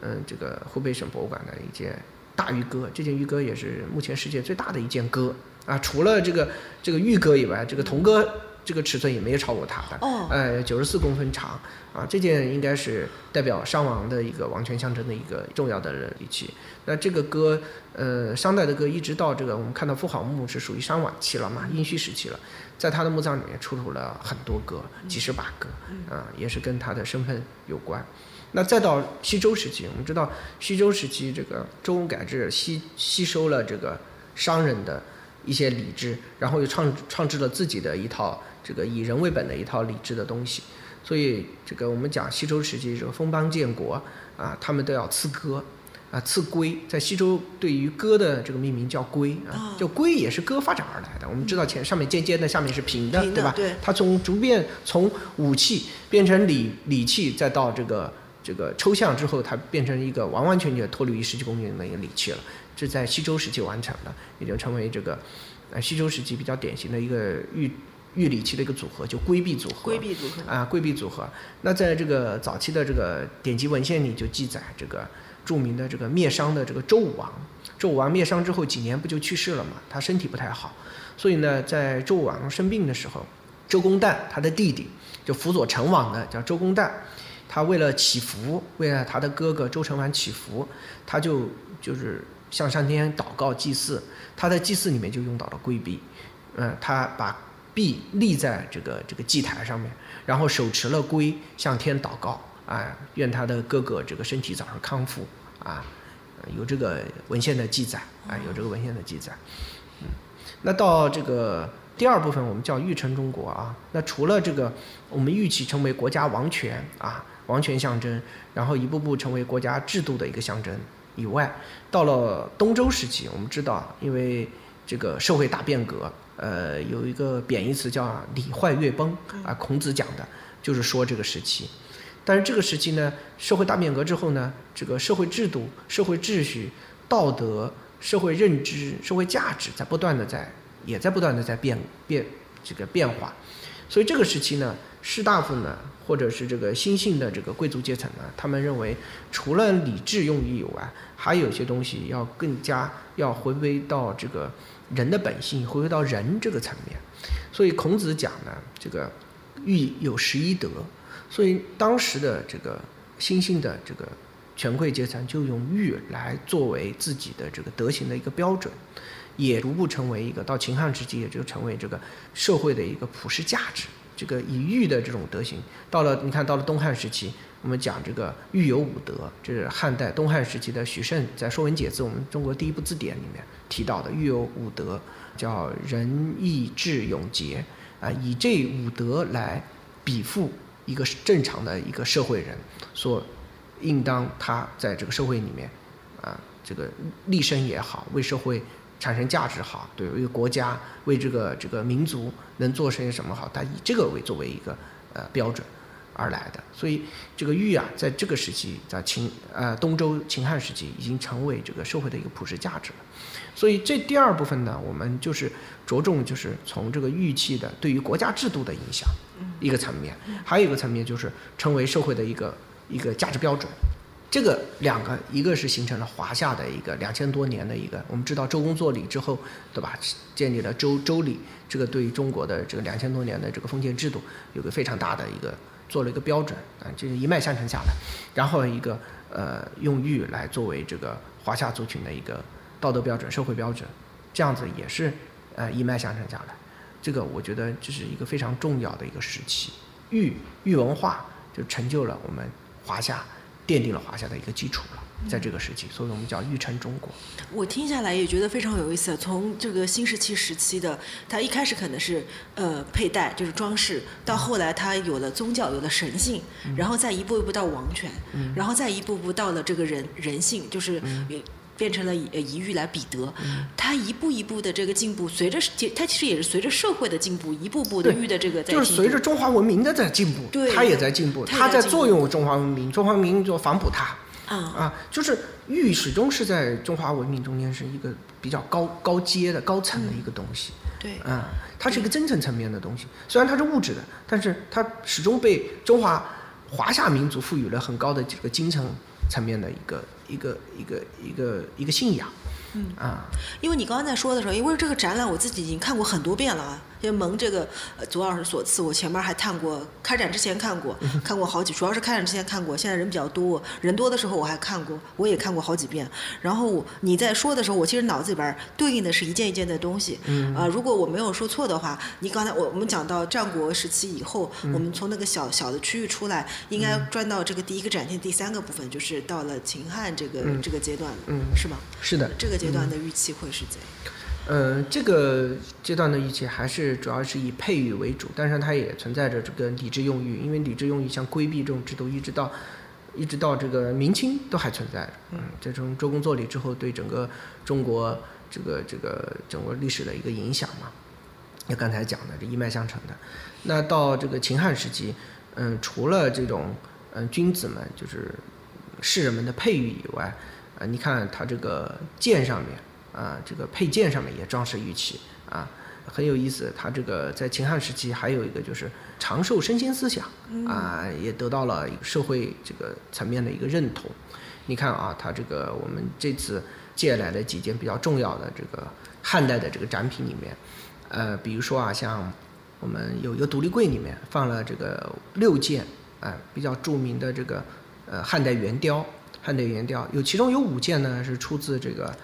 嗯、这个湖北省博物馆的一件大玉戈，这件玉戈也是目前世界最大的一件戈啊，除了这个这个玉戈以外，这个铜戈这个尺寸也没有超过它的，哦呃，九十四公分长啊，这件应该是代表商王的一个王权象征的一个重要的礼器。那这个歌，呃，商代的歌一直到这个我们看到妇好墓是属于商晚期了嘛，殷墟时期了，在他的墓葬里面出土了很多歌，几十把歌，啊，也是跟他的身份有关。那再到西周时期，我们知道西周时期这个周公改制吸吸收了这个商人的一些礼制，然后又创创制了自己的一套这个以人为本的一套理智的东西。所以这个我们讲西周时期这个封邦建国啊，他们都要赐歌啊，赐龟。在西周对于歌的这个命名叫龟啊，就龟也是歌发展而来的。我们知道前上面尖尖的，下面是平的，对吧？对它从逐渐从武器变成礼礼器，再到这个这个抽象之后，它变成一个完完全全脱离于实际功能的一个礼器了。这在西周时期完成的，也就成为这个呃西周时期比较典型的一个玉玉礼器的一个组合，就规避组合。规避组合，啊，规避组合。那在这个早期的这个典籍文献里就记载，这个著名的这个灭商的这个周武王，周武王灭商之后几年不就去世了嘛？他身体不太好，所以呢，在周武王生病的时候，周公旦他的弟弟就辅佐成王的叫周公旦，他为了祈福，为了他的哥哥周成王祈福，他就就是向上天祷告祭祀，他在祭祀里面就用到了规避，嗯，他把币立在这个这个祭台上面，然后手持了龟向天祷告，啊，愿他的哥哥这个身体早日康复，啊，有这个文献的记载，啊，有这个文献的记载，嗯，那到这个第二部分，我们叫玉成中国啊，那除了这个我们玉器成为国家王权啊，王权象征，然后一步步成为国家制度的一个象征以外，到了东周时期，我们知道，因为这个社会大变革，呃，有一个贬义词叫“礼坏乐崩”啊，孔子讲的就是说这个时期。但是这个时期呢，社会大变革之后呢，这个社会制度、社会秩序、道德、社会认知、社会价值在不断的在也在不断的在变变这个变化。所以这个时期呢，士大夫呢，或者是这个新兴的这个贵族阶层呢，他们认为除了礼制用语以外，还有一些东西要更加要回归到这个人的本性，回归到人这个层面。所以孔子讲呢，这个玉有十一德，所以当时的这个新兴的这个权贵阶层就用玉来作为自己的这个德行的一个标准。也逐步成为一个到秦汉时期，也就成为这个社会的一个普世价值。这个以玉的这种德行，到了你看到了东汉时期，我们讲这个玉有五德，这是汉代东汉时期的许慎在《说文解字》我们中国第一部字典里面提到的玉有五德，叫仁义智勇节啊，以这五德来比附一个正常的一个社会人所应当他在这个社会里面啊，这个立身也好，为社会。产生价值好，对为国家为这个这个民族能做些什么好，他以这个为作为一个呃标准而来的，所以这个玉啊，在这个时期，在秦呃东周秦汉时期，已经成为这个社会的一个普世价值了。所以这第二部分呢，我们就是着重就是从这个玉器的对于国家制度的影响一个层面，还有一个层面就是成为社会的一个一个价值标准。这个两个，一个是形成了华夏的一个两千多年的一个，我们知道周公作礼之后，对吧？建立了周周礼，这个对于中国的这个两千多年的这个封建制度有个非常大的一个做了一个标准啊，就是一脉相承下来。然后一个呃，用玉来作为这个华夏族群的一个道德标准、社会标准，这样子也是呃一脉相承下来。这个我觉得这是一个非常重要的一个时期，玉玉文化就成就了我们华夏。奠定了华夏的一个基础了，在这个时期，所以我们叫玉成中国。我听下来也觉得非常有意思。从这个新石器时期的，它一开始可能是呃佩戴，就是装饰，到后来它有了宗教，有了神性，然后再一步一步到王权，然后再一步步到了这个人人性，就是变成了以以玉来比德。它一步一步的这个进步，随着它其实也是随着社会的进步，一步步的玉的这个在就是随着中华文明的在进步，它也在进步，它在作用中华文明，中华文明就反哺它。啊啊，就是玉始终是在中华文明中间是一个比较高高阶的高层的一个东西。对，啊，它是一个真层层面的东西。虽然它是物质的，但是它始终被中华华夏民族赋予了很高的这个精神层面的一个。一个一个一个一个信仰，嗯啊，因为你刚刚在说的时候，因为这个展览我自己已经看过很多遍了啊。因为蒙这个左老师所赐，我前面还看过，开展之前看过，看过好几，主要是开展之前看过。现在人比较多，人多的时候我还看过，我也看过好几遍。然后你在说的时候，我其实脑子里边对应的是一件一件的东西。嗯。啊，如果我没有说错的话，你刚才我我们讲到战国时期以后，我们从那个小小的区域出来，应该转到这个第一个展厅第三个部分，就是到了秦汉这个这个阶段，嗯，是吗？是的。这个阶段的预期会是怎样？嗯，这个阶段的玉器还是主要是以佩玉为主，但是它也存在着这个礼制用玉，因为礼制用玉像规避这种制度，一直到一直到这个明清都还存在。嗯，这从周公作礼之后，对整个中国这个这个整个历史的一个影响嘛，就刚才讲的这一脉相承的。那到这个秦汉时期，嗯，除了这种嗯君子们就是士人们的佩玉以外，啊，你看它这个剑上面。啊，这个配件上面也装饰玉器啊，很有意思。它这个在秦汉时期还有一个就是长寿身心思想啊，也得到了社会这个层面的一个认同。你看啊，它这个我们这次借来的几件比较重要的这个汉代的这个展品里面，呃，比如说啊，像我们有一个独立柜里面放了这个六件啊比较著名的这个呃汉代圆雕，汉代圆雕有其中有五件呢是出自这个。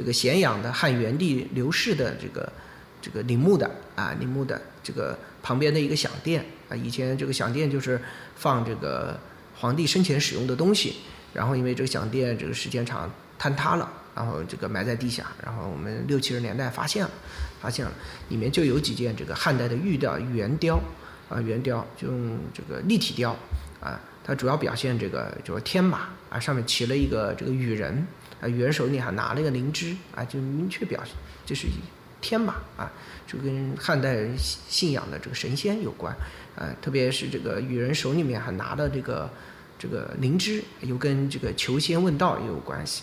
这个咸阳的汉元帝刘氏的这个这个陵墓的啊陵墓的这个旁边的一个享殿啊，以前这个享殿就是放这个皇帝生前使用的东西，然后因为这个享殿这个时间长坍塌了，然后这个埋在地下，然后我们六七十年代发现了，发现了里面就有几件这个汉代的玉雕圆雕啊圆雕就用这个立体雕啊，它主要表现这个就是天马啊上面骑了一个这个羽人。啊，羽人手里还拿了一个灵芝，啊，就明确表示这是天马啊，就跟汉代人信信仰的这个神仙有关，啊，特别是这个羽人手里面还拿的这个这个灵芝，又跟这个求仙问道也有关系。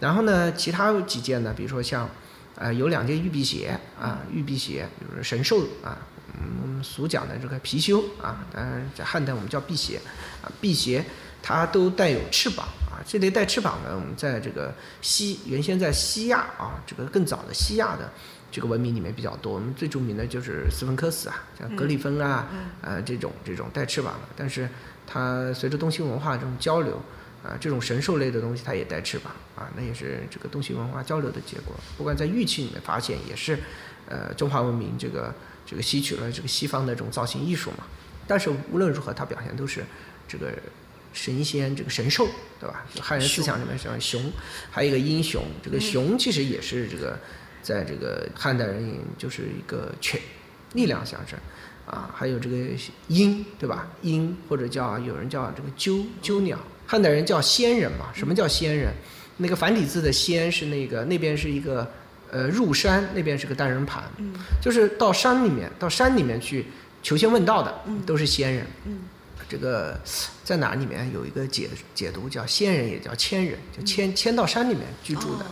然后呢，其他几件呢，比如说像，呃，有两件玉辟邪啊，玉辟邪，比如说神兽啊，嗯，我们俗讲的这个貔貅啊，当然在汉代我们叫辟邪啊，辟邪它都带有翅膀啊。这类带翅膀的，我们在这个西原先在西亚啊，这个更早的西亚的这个文明里面比较多。我们最著名的就是斯芬克斯啊，像格里芬啊，呃这种这种带翅膀的。但是它随着东西文化这种交流。啊，这种神兽类的东西它也带翅膀啊，那也是这个东西文化交流的结果。不管在玉器里面发现，也是，呃，中华文明这个这个吸取了这个西方的这种造型艺术嘛。但是无论如何，它表现都是这个神仙这个神兽，对吧？就汉人思想里面像熊，还有一个英雄。这个熊其实也是这个在这个汉代人就是一个权力量象征啊，还有这个鹰，对吧？鹰或者叫有人叫这个鸠鸠鸟。汉代人叫仙人嘛？什么叫仙人？那个繁体字的仙是那个那边是一个呃入山，那边是个单人旁，就是到山里面到山里面去求仙问道的，都是仙人。这个在哪里面有一个解解读叫仙人也叫千人，就迁迁到山里面居住的，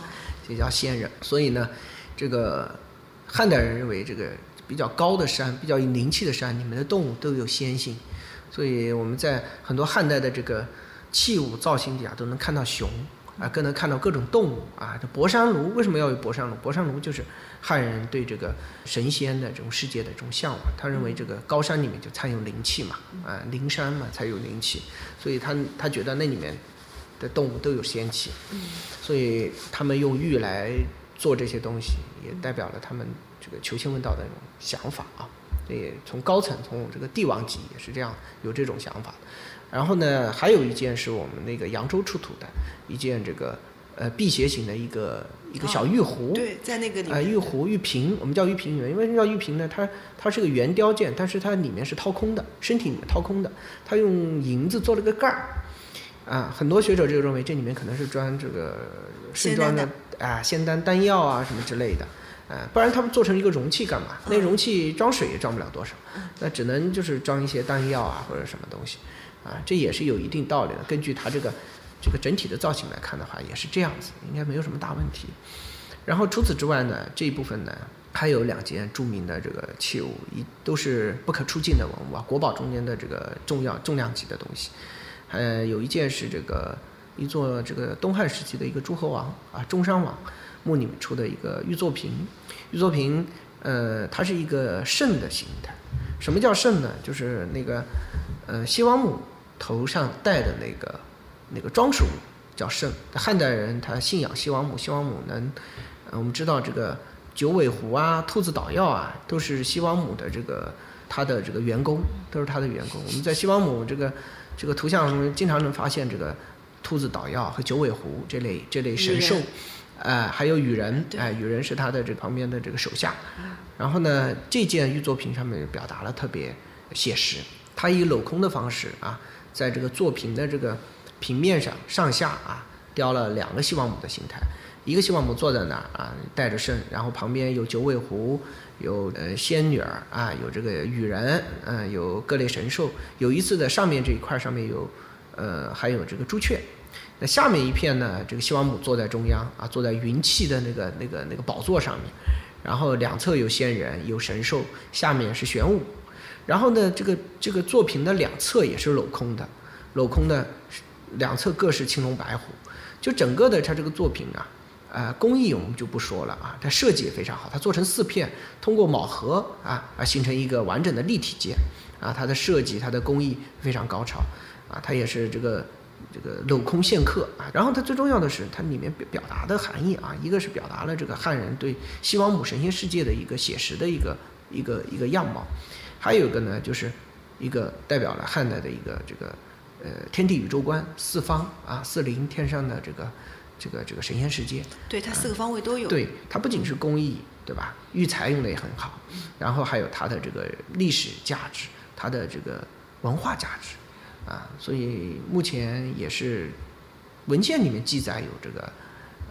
也叫仙人。所以呢，这个汉代人认为这个比较高的山、比较有灵气的山里面的动物都有仙性，所以我们在很多汉代的这个。器物造型底下都能看到熊啊，更能看到各种动物啊。这博山炉为什么要有博山炉？博山炉就是汉人对这个神仙的这种世界的这种向往。他认为这个高山里面就才有灵气嘛，啊，灵山嘛才有灵气，所以他他觉得那里面的动物都有仙气。所以他们用玉来做这些东西，也代表了他们这个求仙问道的那种想法啊。也从高层，从这个帝王级也是这样有这种想法。然后呢，还有一件是我们那个扬州出土的一件这个呃辟邪型的一个一个小玉壶，对，在那个里啊玉壶玉瓶，我们叫玉瓶圆，因为什么叫玉瓶呢，它它是个圆雕件，但是它里面是掏空的，身体里面掏空的，它用银子做了个盖儿，啊，很多学者就认为这里面可能是装这个是装的啊仙丹丹药啊什么之类的。呃，不然他们做成一个容器干嘛？那容器装水也装不了多少，那只能就是装一些丹药啊或者什么东西，啊，这也是有一定道理的。根据它这个这个整体的造型来看的话，也是这样子，应该没有什么大问题。然后除此之外呢，这一部分呢还有两件著名的这个器物，一都是不可出境的文物啊，国宝中间的这个重要重量级的东西。呃，有一件是这个一座这个东汉时期的一个诸侯王啊，中山王。墓里面出的一个玉作瓶，玉作瓶，呃，它是一个圣的形态。什么叫圣呢？就是那个，呃，西王母头上戴的那个那个装饰物叫圣。汉代人他信仰西王母，西王母能，呃，我们知道这个九尾狐啊、兔子捣药啊，都是西王母的这个他的这个员工，都是他的员工。我们在西王母这个这个图像中经常能发现这个兔子捣药和九尾狐这类这类神兽。呃，还有羽人，哎，羽人是他的这旁边的这个手下。然后呢，这件玉作品上面表达了特别写实，他以镂空的方式啊，在这个作品的这个平面上上下啊雕了两个西王母的形态，一个西王母坐在那儿啊，带着圣，然后旁边有九尾狐，有呃仙女儿啊，有这个羽人，嗯，有各类神兽。有一次的上面这一块上面有，呃，还有这个朱雀。那下面一片呢？这个西王母坐在中央啊，坐在云气的那个、那个、那个宝座上面，然后两侧有仙人、有神兽，下面是玄武。然后呢，这个这个作品的两侧也是镂空的，镂空的两侧各是青龙白虎。就整个的它这个作品啊，呃，工艺我们就不说了啊，它设计也非常好，它做成四片，通过铆合啊而形成一个完整的立体件啊，它的设计、它的工艺非常高超啊，它也是这个。这个镂空线刻啊，然后它最重要的是它里面表表达的含义啊，一个是表达了这个汉人对西王母神仙世界的一个写实的一个一个一个样貌，还有一个呢就是一个代表了汉代的一个这个呃天地宇宙观四方啊四灵天上的这个这个这个神仙世界，对它四个方位都有，对它不仅是工艺对吧，玉材用的也很好，然后还有它的这个历史价值，它的这个文化价值。啊，所以目前也是文献里面记载有这个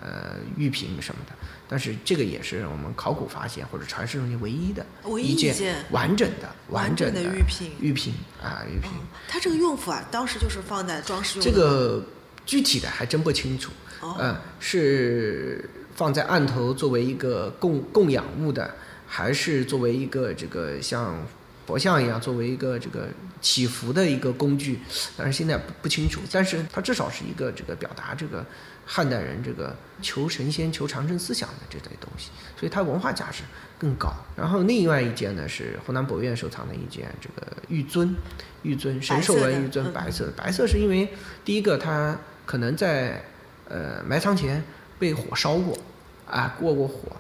呃玉瓶什么的，但是这个也是我们考古发现或者传世中间唯一的一件完整的完整的玉瓶玉瓶啊玉瓶。它这个用途啊，当时就是放在装饰用。这个具体的还真不清楚，嗯，是放在案头作为一个供供养物的，还是作为一个这个像。佛像一样，作为一个这个祈福的一个工具，但是现在不不清楚。但是它至少是一个这个表达这个汉代人这个求神仙、求长生思想的这类东西，所以它文化价值更高。然后另外一件呢是湖南博物院收藏的一件这个玉尊，玉尊神兽纹玉尊，白色的，白色是因为第一个它可能在呃埋藏前被火烧过，啊过过火。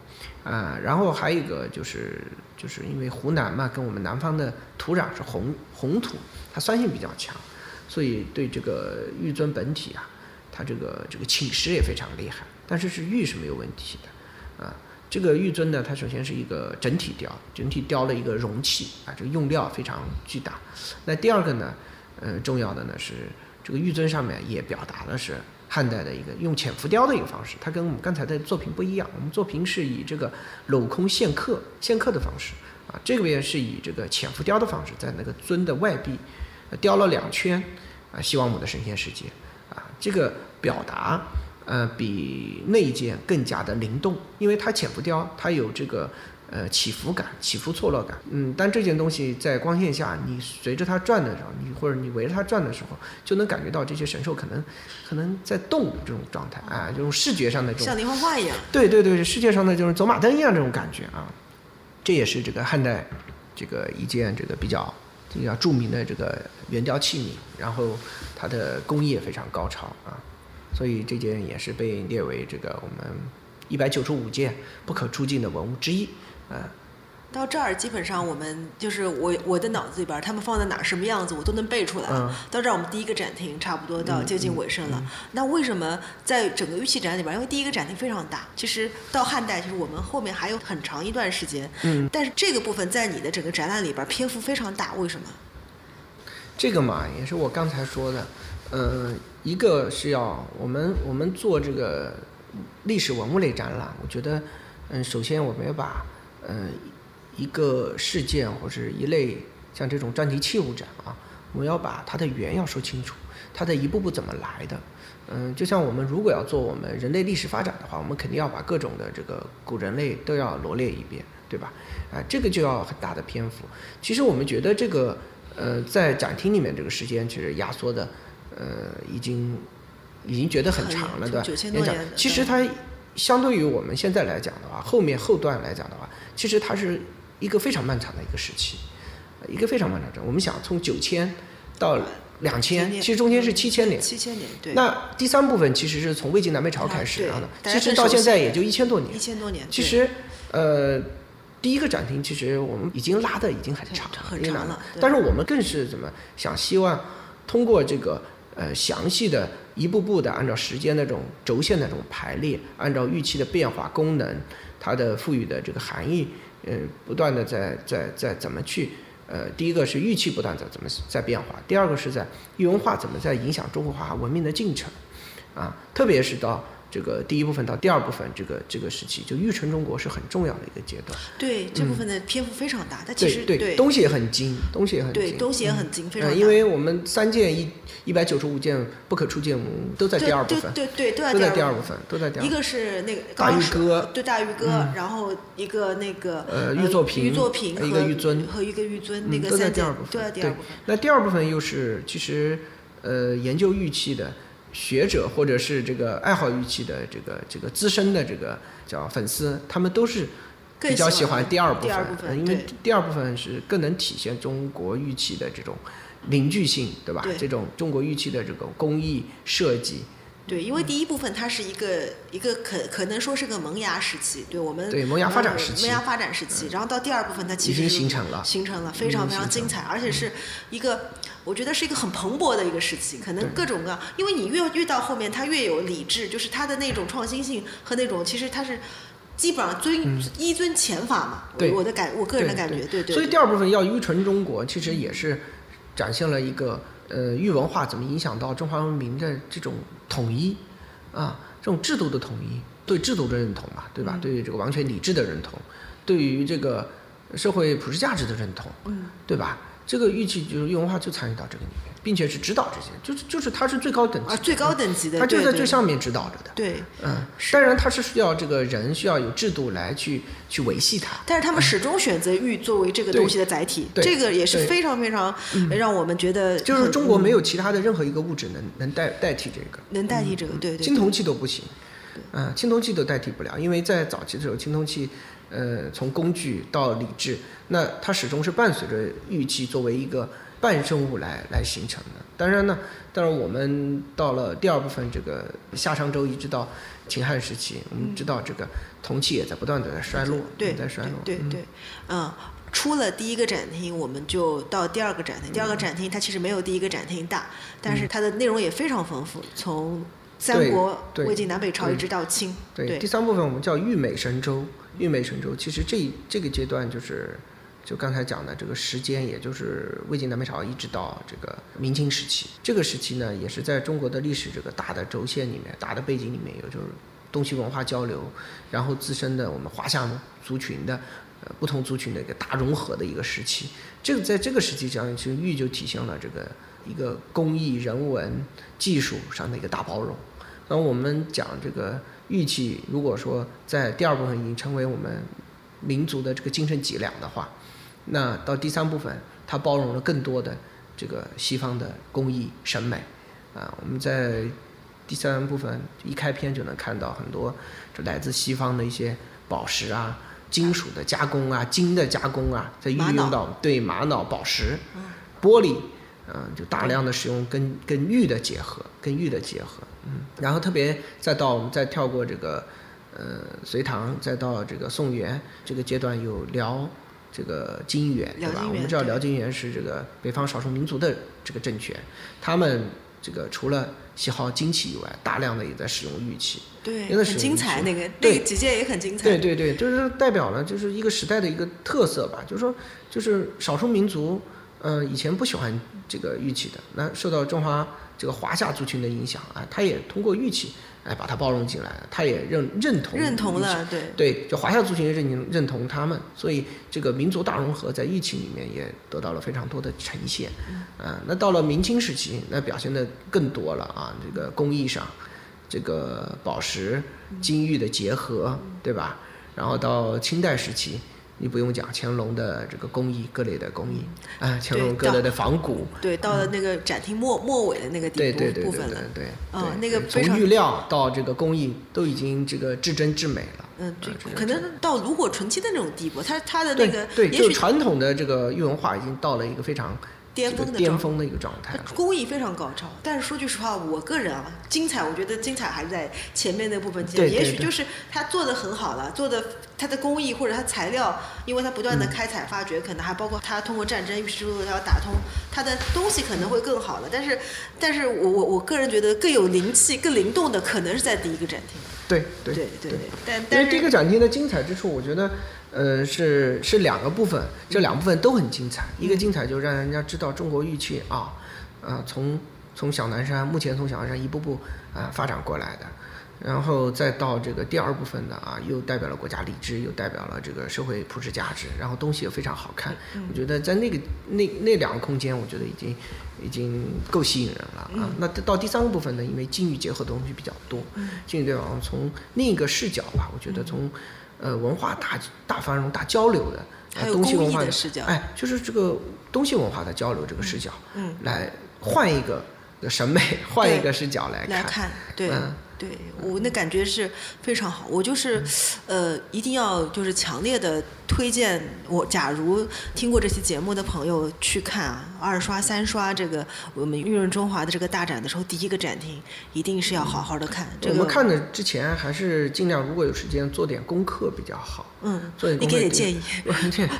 啊，然后还有一个就是，就是因为湖南嘛，跟我们南方的土壤是红红土，它酸性比较强，所以对这个玉尊本体啊，它这个这个侵蚀也非常厉害。但是是玉是没有问题的，啊，这个玉尊呢，它首先是一个整体雕，整体雕了一个容器啊，这个用料非常巨大。那第二个呢，呃，重要的呢是这个玉尊上面也表达的是。汉代的一个用浅浮雕的一个方式，它跟我们刚才的作品不一样。我们作品是以这个镂空线刻、线刻的方式啊，这个边是以这个浅浮雕的方式，在那个尊的外壁雕了两圈啊，西王母的神仙世界，这个表达呃比那件更加的灵动，因为它浅浮雕，它有这个。呃，起伏感、起伏错落感，嗯，但这件东西在光线下，你随着它转的时候，你或者你围着它转的时候，就能感觉到这些神兽可能可能在动的这种状态啊，这种视觉上的这种像连环画一样。对对对，世界上的就是走马灯一样这种感觉啊，这也是这个汉代这个一件这个比较比较著名的这个圆雕器皿，然后它的工艺也非常高超啊，所以这件也是被列为这个我们一百九十五件不可出境的文物之一。嗯，到这儿基本上我们就是我我的脑子里边，他们放在哪儿什么样子，我都能背出来。嗯，到这儿我们第一个展厅差不多到接近尾声了。那为什么在整个玉器展里边，因为第一个展厅非常大，其实到汉代，其实我们后面还有很长一段时间。嗯，但是这个部分在你的整个展览里边篇幅非常大，为什么？这个嘛，也是我刚才说的，呃，一个是要我们我们做这个历史文物类展览，我觉得，嗯，首先我们要把嗯，一个事件或者一类像这种专题器物展啊，我们要把它的源要说清楚，它的一步步怎么来的。嗯，就像我们如果要做我们人类历史发展的话，我们肯定要把各种的这个古人类都要罗列一遍，对吧？啊，这个就要很大的篇幅。其实我们觉得这个呃，在展厅里面这个时间其实压缩的呃，已经已经觉得很长了，对吧？九千多年。其实它相对于我们现在来讲的话，后面后段来讲的话。其实它是一个非常漫长的一个时期，一个非常漫长的。我们想从九千到两千，其实中间是七千年。七千年，对。那第三部分其实是从魏晋南北朝开始啊的，其实到现在也就一千多年。一千多年。其实，呃，第一个展厅其实我们已经拉的已经很长很长了，但是我们更是怎么想？希望通过这个呃详细的一步步的按照时间那种轴线那种排列，按照预期的变化功能。它的赋予的这个含义，嗯，不断的在在在怎么去，呃，第一个是预期不断在怎么在变化，第二个是在玉文化怎么在影响中国化文明的进程，啊，特别是到。这个第一部分到第二部分，这个这个时期就玉成中国是很重要的一个阶段。对，这部分的篇幅非常大，它其实对东西也很精，东西也很对，东西也很精，非常因为我们三件一一百九十五件不可出件都在第二部分，对对对，都在第二部分，都在第二部分。一个是那个大玉哥，对大玉歌，然后一个那个呃玉作品，玉作品一个玉尊和一个玉尊，那个都在第二部分，都在第二部分。那第二部分又是其实呃研究玉器的。学者或者是这个爱好玉器的这个这个资深的这个叫粉丝，他们都是比较喜欢第二部分，因为第二部分是更能体现中国玉器的这种凝聚性，对吧？这种中国玉器的这种工艺设计。对，因为第一部分它是一个一个可可能说是个萌芽时期，对我们对萌芽发展时期，萌芽发展时期。然后到第二部分，它其实已经形成了，形成了非常非常精彩，而且是一个我觉得是一个很蓬勃的一个时期。可能各种各样，因为你越越到后面，它越有理智，就是它的那种创新性和那种其实它是基本上遵依遵前法嘛。对我的感，我个人的感觉，对对。所以第二部分要愚纯中国，其实也是展现了一个呃玉文化怎么影响到中华文明的这种统一。啊，这种制度的统一，对制度的认同嘛，对吧？对于这个王权理智的认同，对于这个社会普世价值的认同，嗯，对吧？这个玉器就是玉文化就参与到这个里面，并且是指导这些，就是就是它是最高等级最高等级的它就在最上面指导着的。对。嗯，当然它是需要这个人需要有制度来去去维系它。但是他们始终选择玉作为这个东西的载体，对这个也是非常非常让我们觉得很就是中国嗯没有其他的任何一个物质能能代代替这个。能代替这个，对对青铜器都不行，嗯，青铜器都代替不了，因为在早期的时候，青铜器，呃，从工具到礼制，那它始终是伴随着玉器作为一个伴生物来来形成的。当然呢，当然我们到了第二部分，这个夏商周一直到秦汉时期，我们知道这个铜器也在不断的在衰落，对在衰落，嗯对对，嗯。出了第一个展厅，我们就到第二个展厅。第二个展厅它其实没有第一个展厅大，但是它的内容也非常丰富，从三国、魏晋南北朝一直到清。对，第三部分我们叫玉美神州。玉美神州其实这这个阶段就是，就刚才讲的这个时间，也就是魏晋南北朝一直到这个明清时期。这个时期呢，也是在中国的历史这个大的轴线里面、大的背景里面，有就是东西文化交流，然后自身的我们华夏族群的呃不同族群的一个大融合的一个时期。这个在这个时期上，其实玉就体现了这个一个工艺、人文、技术上的一个大包容。那我们讲这个玉器，如果说在第二部分已经成为我们民族的这个精神脊梁的话，那到第三部分，它包容了更多的这个西方的工艺审美啊。我们在第三部分一开篇就能看到很多就来自西方的一些宝石啊、金属的加工啊、金的加工啊，在运用到对玛瑙、宝石、玻璃。嗯，就大量的使用跟跟玉的结合，跟玉的结合，嗯，然后特别再到我们再跳过这个，呃，隋唐，再到这个宋元这个阶段有辽这个金元，对吧？我们知道辽金元是这个北方少数民族的这个政权，他们这个除了喜好金器以外，大量的也在使用玉器，对，很精彩，那个那对个几件也很精彩。对对对，就是代表了就是一个时代的一个特色吧，就是说就是少数民族，呃，以前不喜欢这个玉器的，那受到中华这个华夏族群的影响啊，他也通过玉器哎把它包容进来了，他也认认同认同了，对。对，就华夏族群认认同他们，所以这个民族大融合在疫情里面也得到了非常多的呈现。啊，那到了明清时期，那表现的更多了啊，这个工艺上，这个宝石、金玉的结合，对吧？然后到清代时期，你不用讲乾隆的这个工艺，各类的工艺，啊，乾隆各类的仿古，对，到了那个展厅末末尾的那个地部对对对部分了。对对对，啊对对那个从玉料到这个工艺都已经这个至真至美了。嗯，这啊可能到炉火纯青的那种地步，它它的那个对，就也许传统的这个玉文化已经到了一个非常巅峰的巅峰的一个状态了。工艺非常高超，但是说句实话，我个人啊，精彩，我觉得精彩还是在前面那部分。对对对也许就是他做的很好了，做的他的工艺或者它材料，因为它不嗯断的开采发掘，可能还包括它通过战争玉石之路他要打通，它的东西可能会更好了。但是，但是我我我个人觉得更有灵气、更灵动的，可能是在第一个展厅。对对对对对，但但是为这个展厅的精彩之处，我觉得，呃，是是两个部分，这两部分都很精彩。一个精彩就让人家知道中国玉器啊，啊，从从小南山，目前从小南山一步步啊发展过来的，然后再到这个第二部分的啊，又代表了国家理智，又代表了这个社会普世价值，然后东西也非常好看。我觉得在那个那那两个空间，我觉得已经已经够吸引人了啊。那到第三个部分呢，因为金玉结合的东西比较多，金玉对吧？从另一个视角吧，我觉得从呃文化大大繁荣、大交流的。呃还有文化的视角哎，就是这个东西文化的交流这个视角，嗯来换一个审美，换一个视角来看，来看，对、嗯对，我那感觉是非常好。我就是，呃，一定要就是强烈的推荐我，假如听过这期节目的朋友去看啊，二刷、三刷这个我们玉润中华的这个大展的时候，第一个展厅一定是要好好的看。这个我们看的之前还是尽量，如果有时间做点功课比较好。嗯做点 [LAUGHS] 功课你给点建议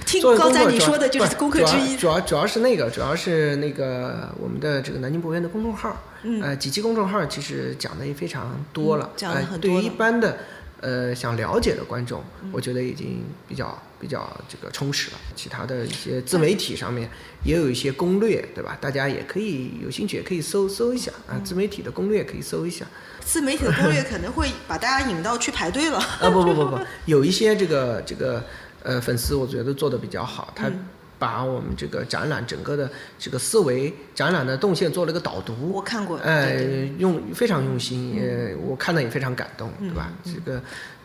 听刚才你说的就是功课之一主要主要是那个，主要是那个我们的这个南京博物院的公众号，嗯呃，几期公众号其实讲的也非常多了嗯，讲得呃对于一般的呃想了解的观众，嗯我觉得已经比较比较这个充实了。其他的一些自媒体上面也有一些攻略，对吧？大家也可以有兴趣也可以搜搜一下嗯啊，自媒体的攻略可以搜一下。自媒体的攻略可能会把大家引到去排队了。啊不不不不，[LAUGHS] 有一些这个这个呃粉丝，我觉得做的比较好，他把我们这个展览整个的这个思维、展览的动线做了一个导读。我看过，呃用非常用心，呃我看了也非常感动，对吧？这个，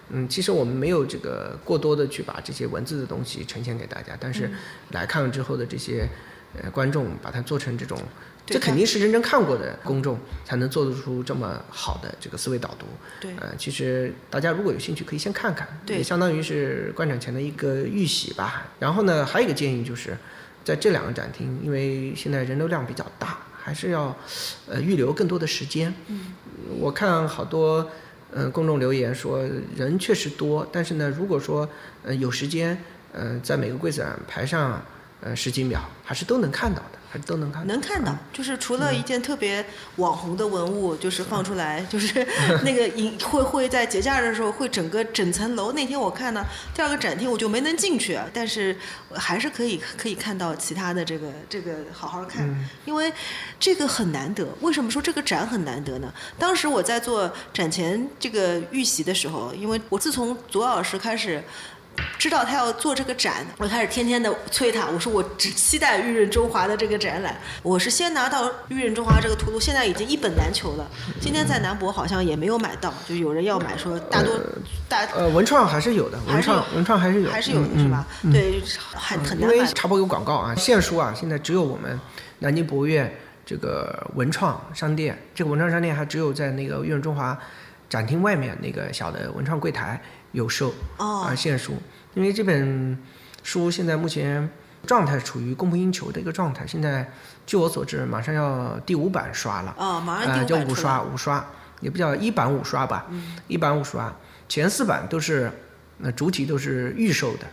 嗯，其实我们没有这个过多的去把这些文字的东西呈现给大家，但是来看了之后的这些呃观众，把它做成这种。对这肯定是认真看过的公众才能做得出这么好的这个思维导读。对呃，其实大家如果有兴趣，可以先看看，对也相当于是观展前的一个预习吧。然后呢，还有一个建议就是，在这两个展厅，因为现在人流量比较大，还是要呃预留更多的时间。嗯，我看好多呃公众留言说人确实多，但是呢，如果说呃有时间，呃在每个柜子展排上呃十几秒，还是都能看到的，还都能看。能看到，就是除了一件特别网红的文物，就是放出来，就是 [LAUGHS] 那个影会会在节假日的时候会整个整层楼。那天我看呢，第二个展厅我就没能进去，啊但是还是可以可以看到其他的这个这个好好看，因为这个很难得。为什么说这个展很难得呢？当时我在做展前这个预习的时候，因为我自从左老师开始。知道他要做这个展，我开始天天的催他。我说我只期待玉润中华的这个展览。我是先拿到玉润中华这个图录，现在已经一本难求了。今天在南博好像也没有买到，就有人要买，说大多大呃，文创还是有的，文创文创还是有，还是有的嗯是吧？对，很很难因为。插播个广告啊，现书啊，现在只有我们南京博物院这个文创商店，这个文创商店还只有在那个玉润中华展厅外面那个小的文创柜台有售哦啊现书。因为这本书现在目前状态处于供不应求的一个状态，现在据我所知，马上要第五版刷了。啊，马上呃，第五版出来叫五刷，五刷也不叫一版五刷吧，一版五刷，前四版都是那主体都是预售的，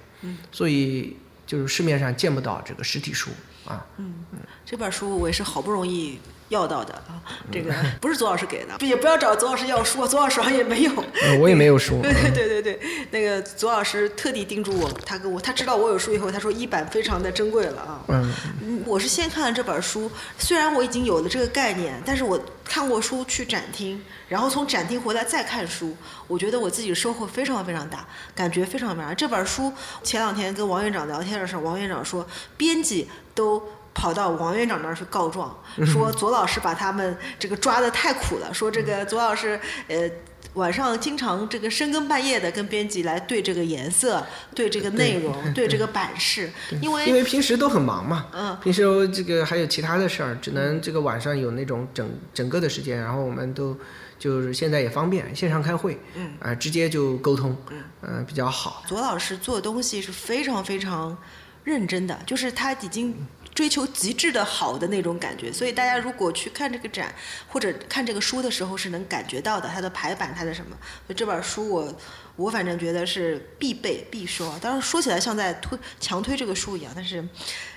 所以就是市面上见不到这个实体书啊。嗯这本书我也是好不容易要到的啊，这个不是左老师给的，也不要找左老师要书，左老师好像也没有。呃我也没有书，[LAUGHS] 对对对对对，那个左老师特地叮嘱我，他跟我他知道我有书以后，他说一版非常的珍贵了啊。嗯，嗯，我是先看了这本书，虽然我已经有了这个概念，但是我看过书去展厅，然后从展厅回来再看书，我觉得我自己的收获非常非常大，感觉非常非常。这本书前两天跟王院长聊天的时候，王院长说编辑都。跑到王院长那儿去告状，说左老师把他们这个抓的太苦了，说这个左老师呃晚上经常这个深更半夜的跟编辑来对这个颜色、对这个内容、对这个版式，因为因为平时都很忙嘛，嗯。平时这个还有其他的事儿，只能这个晚上有那种整整个的时间，然后我们都就是现在也方便线上开会，嗯。啊、直接就沟通，嗯、比较好。左老师做东西是非常非常认真的，就是他已经追求极致的好的那种感觉。所以大家如果去看这个展或者看这个书的时候，是能感觉到的，它的排版，它的什么。所以这本书我我反正觉得是必备必收。当然说起来像在推强推这个书一样，但是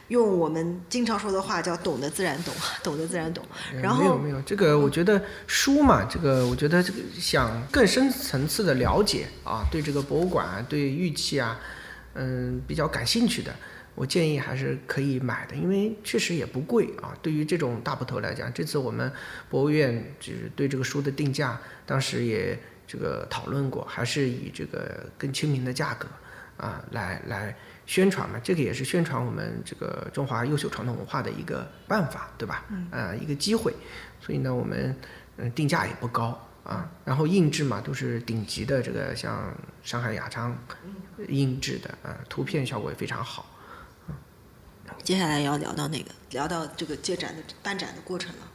用我们经常说的话叫“懂得自然懂”，[LAUGHS] 懂得自然懂。呃然后没有没有，这个我觉得书嘛，这个我觉得这个想更深层次的了解啊，对这个博物馆啊，对玉器啊，嗯，比较感兴趣的，我建议还是可以买的，因为确实也不贵啊。对于这种大部头来讲，这次我们博物院就是对这个书的定价，当时也这个讨论过，还是以这个更亲民的价格啊来来宣传嘛，这个也是宣传我们这个中华优秀传统文化的一个办法，对吧？嗯，呃，一个机会，所以呢，我们嗯、呃定价也不高啊，然后印制嘛都是顶级的，这个像上海雅昌印制的啊，图片效果也非常好。接下来要聊到那个，聊到这个接展的办展的过程了。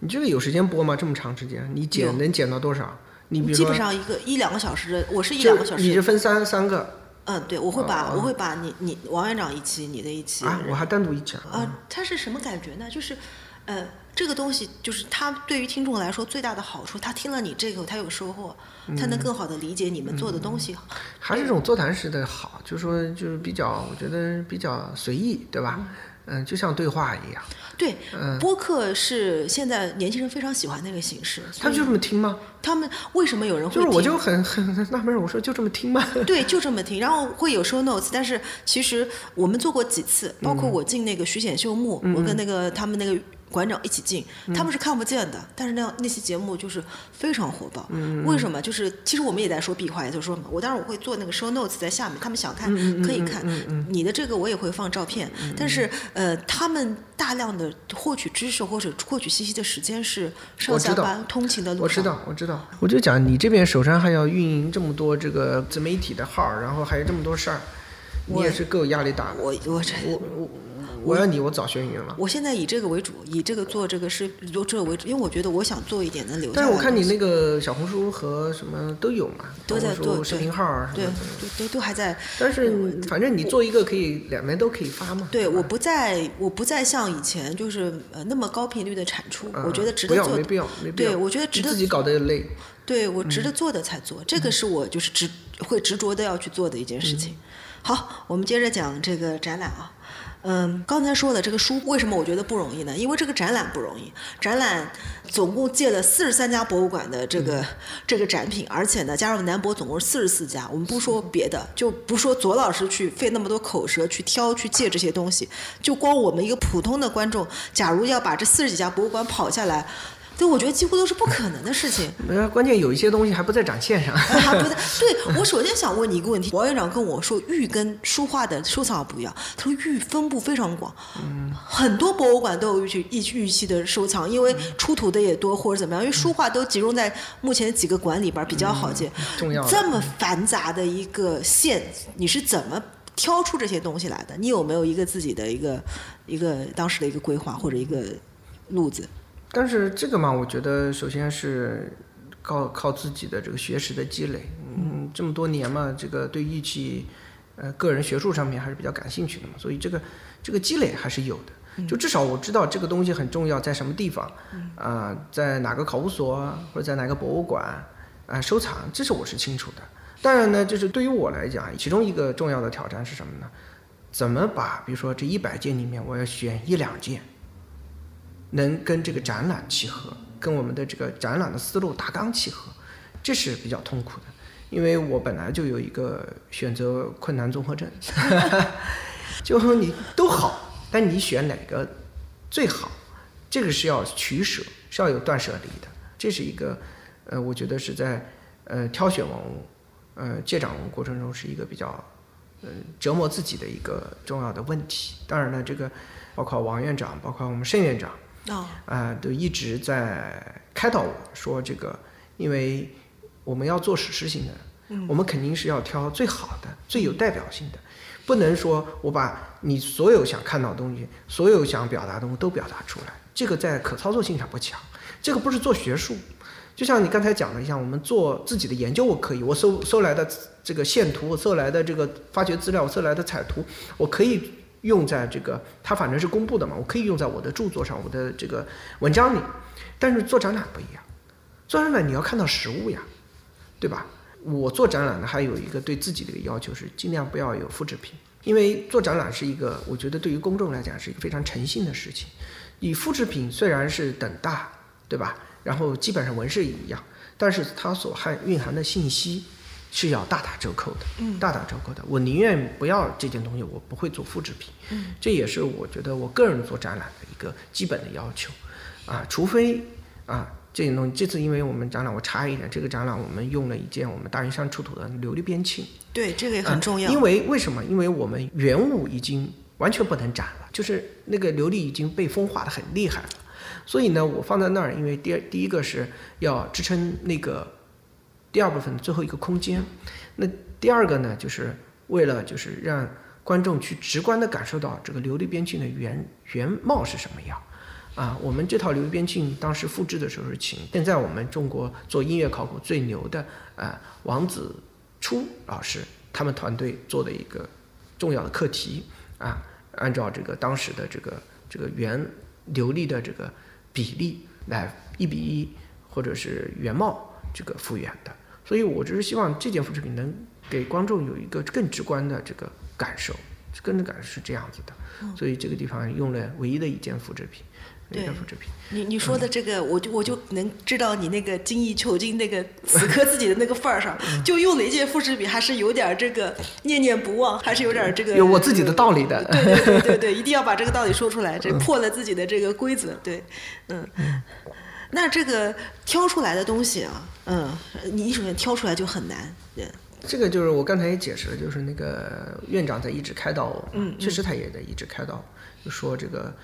你这个有时间播吗？这么长时间，你剪能剪到多少？你基本上一个一两个小时的，我是一两个小时。你是分三三个嗯，对，我会把、啊我会把你你王院长一期，你的一期啊？我还单独一讲啊，他是什么感觉呢？就是，呃，这个东西就是他对于听众来说最大的好处，他听了你这个，他有收获，他能更好的理解你们做的东西。还是这种座谈式的好，就是说就是比较，我觉得比较随意，对吧？嗯，就像对话一样。对，嗯播客是现在年轻人非常喜欢那个形式。他们就这么听吗？他们为什么有人会就是我就很很很纳闷儿，我说就这么听吗？对，就这么听，然后会有 show notes，但是其实我们做过几次，包括我进那个徐显秀墓，我跟那个他们那个馆长一起进，他们是看不见的，但是那样那期节目就是非常火爆。为什么？就是其实我们也在说壁画，也就是说我当然我会做那个 show notes 在下面，他们想看可以看。你的这个我也会放照片，但是呃，他们大量的获取知识或者获取信息的时间是上下班通勤的路上。我知道，我知道。我就讲你这边手上还要运营这么多这个自媒体的号，然后还有这么多事儿，你也是够压力大的。我我我。我要你，我早学云了。我现在以这个为主，以这个做这个是做这个为主，因为我觉得我想做一点能留下。但是我看你那个小红书和什么都有嘛，都在做视频号啊什么，对，都都还在。但是反正你做一个可以两边都可以发嘛。对，我不再我不再像以前就是呃那么高频率的产出，我觉得值得做。没必要，没必要。对，我觉得值得。自己搞得累。对我值得做的才做，这个是我就是执会执着的要去做的一件事情。好，我们接着讲这个展览啊。嗯，刚才说的这个书为什么我觉得不容易呢？因为这个展览不容易，展览总共借了四十三家博物馆的这个这个展品，而且呢，加入南博总共四十四家。我们不说别的，就不说左老师去费那么多口舌去挑去借这些东西，就光我们一个普通的观众，假如要把这四十几家博物馆跑下来。对，我觉得几乎都是不可能的事情。呃，关键有一些东西还不在展线上。还不在。[LAUGHS] 对，我首先想问你一个问题。王院长跟我说，玉跟书画的收藏不一样。他说玉分布非常广，嗯，很多博物馆都有玉玉玉器的收藏，因为出土的也多或者怎么样。因为书画都集中在目前几个馆里边比较好见。重要。这么繁杂的一个线，你是怎么挑出这些东西来的？你有没有一个自己的一个一个当时的一个规划或者一个路子？但是这个嘛，我觉得首先是靠靠自己的这个学识的积累，嗯，这么多年嘛，这个对玉器，呃，个人学术上面还是比较感兴趣的嘛，所以这个这个积累还是有的，就至少我知道这个东西很重要，在什么地方，啊，在哪个考古所或者在哪个博物馆啊收藏，这是我是清楚的。当然呢，就是对于我来讲，其中一个重要的挑战是什么呢？怎么把比如说这一百件里面，我要选一两件。能跟这个展览契合，跟我们的这个展览的思路大纲契合，这是比较痛苦的，因为我本来就有一个选择困难综合症，[LAUGHS] 就说你都好，但你选哪个最好，这个是要取舍，是要有断舍离的，这是一个，呃，我觉得是在呃挑选文物，呃借展过程中是一个比较，呃折磨自己的一个重要的问题。当然了，这个包括王院长，包括我们盛院长。啊，都一直在开导我说这个，因为我们要做史诗性的，我们肯定是要挑最好的、最有代表性的，不能说我把你所有想看到的东西、所有想表达的东西都表达出来，这个在可操作性上不强。这个不是做学术，就像你刚才讲的一样，我们做自己的研究，我可以，我搜搜来的这个线图，我搜来的这个发掘资料，我搜来的彩图，我可以。用在这个，它反正是公布的嘛，我可以用在我的著作上，我的这个文章里。但是做展览不一样，做展览你要看到实物呀，对吧？我做展览呢，还有一个对自己的一个要求是，尽量不要有复制品，因为做展览是一个，我觉得对于公众来讲是一个非常诚信的事情。你复制品虽然是等大，对吧？然后基本上纹饰也一样，但是它所含蕴含的信息。是要大打折扣的，嗯，大打折扣的。我宁愿不要这件东西，我不会做复制品，嗯，这也是我觉得我个人做展览的一个基本的要求，啊，除非啊这件东西，这次因为我们展览我插一点，这个展览我们用了一件我们大云山出土的琉璃边磬，对，这个也很重要。因为为什么？因为我们原物已经完全不能展了，就是那个琉璃已经被风化的很厉害了，所以呢，我放在那儿，因为第二第一个是要支撑那个。第二部分最后一个空间，那第二个呢，就是为了就是让观众去直观的感受到这个琉璃边磬的原原貌是什么样，啊，我们这套琉璃边磬当时复制的时候是请现在我们中国做音乐考古最牛的啊王子初老师他们团队做的一个重要的课题。啊，按照这个当时的这个这个原琉璃的这个比例来一比一或者是原貌这个复原的。所以，我只是希望这件复制品能给观众有一个更直观的这个感受，跟着感受是这样子的。所以这个地方用了唯一的一件复制品，对复制品。你你说的这个，我就我就能知道你那个精益求精那个 [LAUGHS] 死磕自己的那个范儿上，就用了一件复制品，还是有点儿这个念念不忘，还是有点儿这个有我自己的道理的。对对对对对，一定要把这个道理说出来，这破了自己的这个规则。对，嗯。那这个挑出来的东西啊，嗯，你首先挑出来就很难，对，这个就是我刚才也解释了，就是那个院长在一直开导我，嗯确实他也在一直开导我，就说这个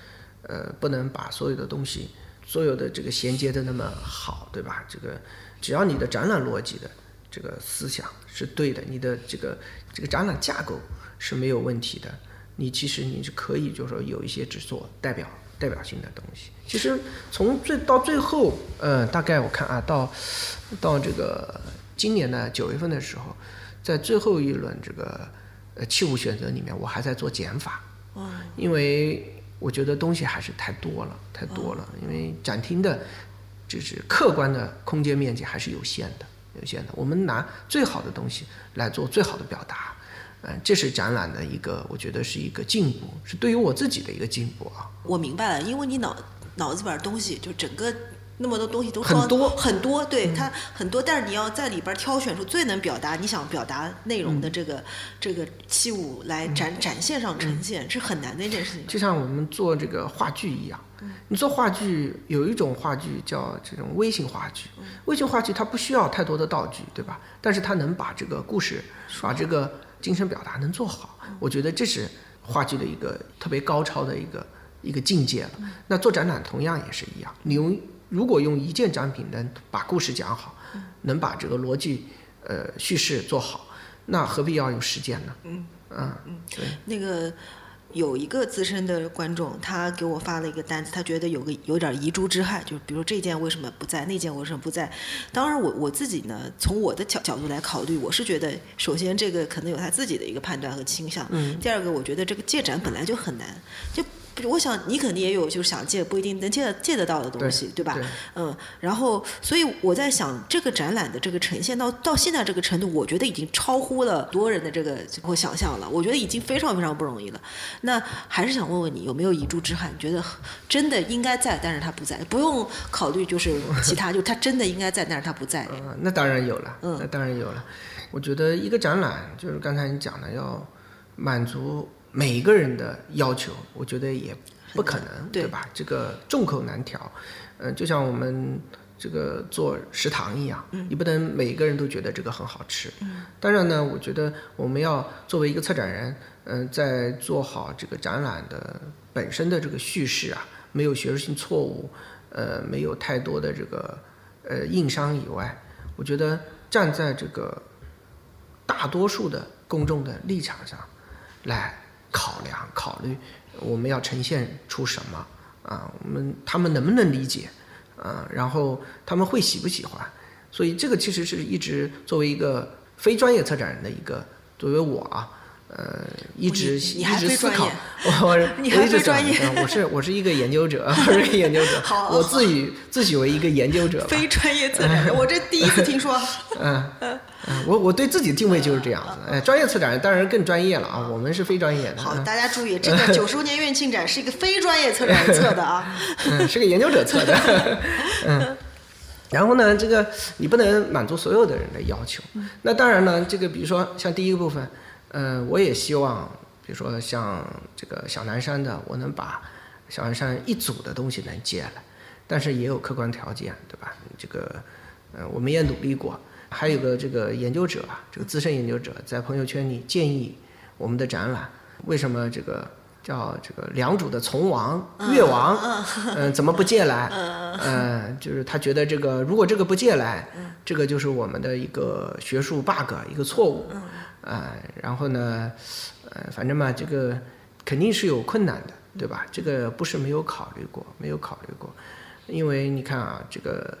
呃不能把所有的东西，所有的这个衔接的那么好，对吧？这个只要你的展览逻辑的这个思想是对的，你的这个这个展览架构是没有问题的，你其实你是可以就是说有一些只做代表代表性的东西。其实从最到最后，呃，大概我看啊，到到这个今年的九月份的时候，在最后一轮这个呃器物选择里面，我还在做减法，哦，因为我觉得东西还是太多了，太多了，因为展厅的就是客观的空间面积还是有限的，有限的。我们拿最好的东西来做最好的表达，嗯、这是展览的一个，我觉得是一个进步，是对于我自己的一个进步啊。我明白了，因为你脑脑子里边东西就整个那么多东西都装很多嗯很多，对、它很多，但是你要在里边儿挑选出最能表达你想表达内容嗯的这个、这个器物来展、展现上呈现，是很难的一件事情。就像我们做这个话剧一样，你做话剧有一种话剧叫这种微型话剧，微型话剧它不需要太多的道具，对吧？但是它能把这个故事，把这个精神表达能做好，我觉得这是话剧的一个特别高超的一个一个境界了。那做展览同样也是一样，你用如果用一件展品能把故事讲好，能把这个逻辑呃叙事做好，那何必要用时间呢？嗯嗯，对。那个有一个资深的观众，他给我发了一个单子，他觉得有个有点遗珠之憾，就比如这件为什么不在，那件为什么不在。当然我，我自己呢，从我的角角度来考虑，我是觉得，首先这个可能有他自己的一个判断和倾向，嗯第二个，我觉得这个借展本来就很难，就。我想你肯定也有，就是想借不一定能借借得到的东西，对吧？对嗯，然后所以我在想，这个展览的这个呈现到到现在这个程度，我觉得已经超乎了很多人的这个我想象了。我觉得已经非常非常不容易了。那还是想问问你，有没有遗珠之憾？觉得真的应该在，但是他不在，不用考虑就是其他，就他真的应该在，但是他不在。[LAUGHS] 嗯，那当然有了，嗯那当然有了。我觉得一个展览，就是刚才你讲的，要满足每一个人的要求，我觉得也不可能，对对吧？这个众口难调。嗯、就像我们这个做食堂一样，你不能每一个人都觉得这个很好吃。当然呢，我觉得我们要作为一个策展人，嗯、在做好这个展览的本身的这个叙事啊，没有学术性错误，呃，没有太多的这个呃硬伤以外，我觉得站在这个大多数的公众的立场上来考量考虑，我们要呈现出什么啊？我们他们能不能理解啊？然后他们会喜不喜欢？所以这个其实是一直作为一个非专业策展人的一个，作为我啊。呃，一直你你 [LAUGHS] 还一直思考非专业，我我你一直非专业我是我是一个研究者，我是一个研究者，好我自诩自诩为一个研究者，非专业策展人，我这第一次听说。[LAUGHS] 嗯，嗯，我我对自己定位就是这样子。哎，专业策展人当然更专业了啊，我们是非专业的。好，嗯大家注意，[LAUGHS] 这个九十周年院庆展是一个非专业策展人策的啊。嗯，是个研究者测的。嗯，然后呢，这个你不能满足所有的人的要求。那当然呢，这个比如说像第一个部分，呃，我也希望，比如说像这个小南山的，我能把小南山一组的东西能借来，但是也有客观条件，对吧？这个，呃，我们也努力过。还有个这个研究者啊，这个资深研究者在朋友圈里建议我们的展览，为什么这个叫这个良渚的从王、越王，嗯、怎么不借来？嗯、就是他觉得这个如果这个不借来，这个就是我们的一个学术 bug，一个错误。啊、然后呢，呃，反正嘛，这个肯定是有困难的，对吧？这个不是没有考虑过，没有考虑过，因为你看啊，这个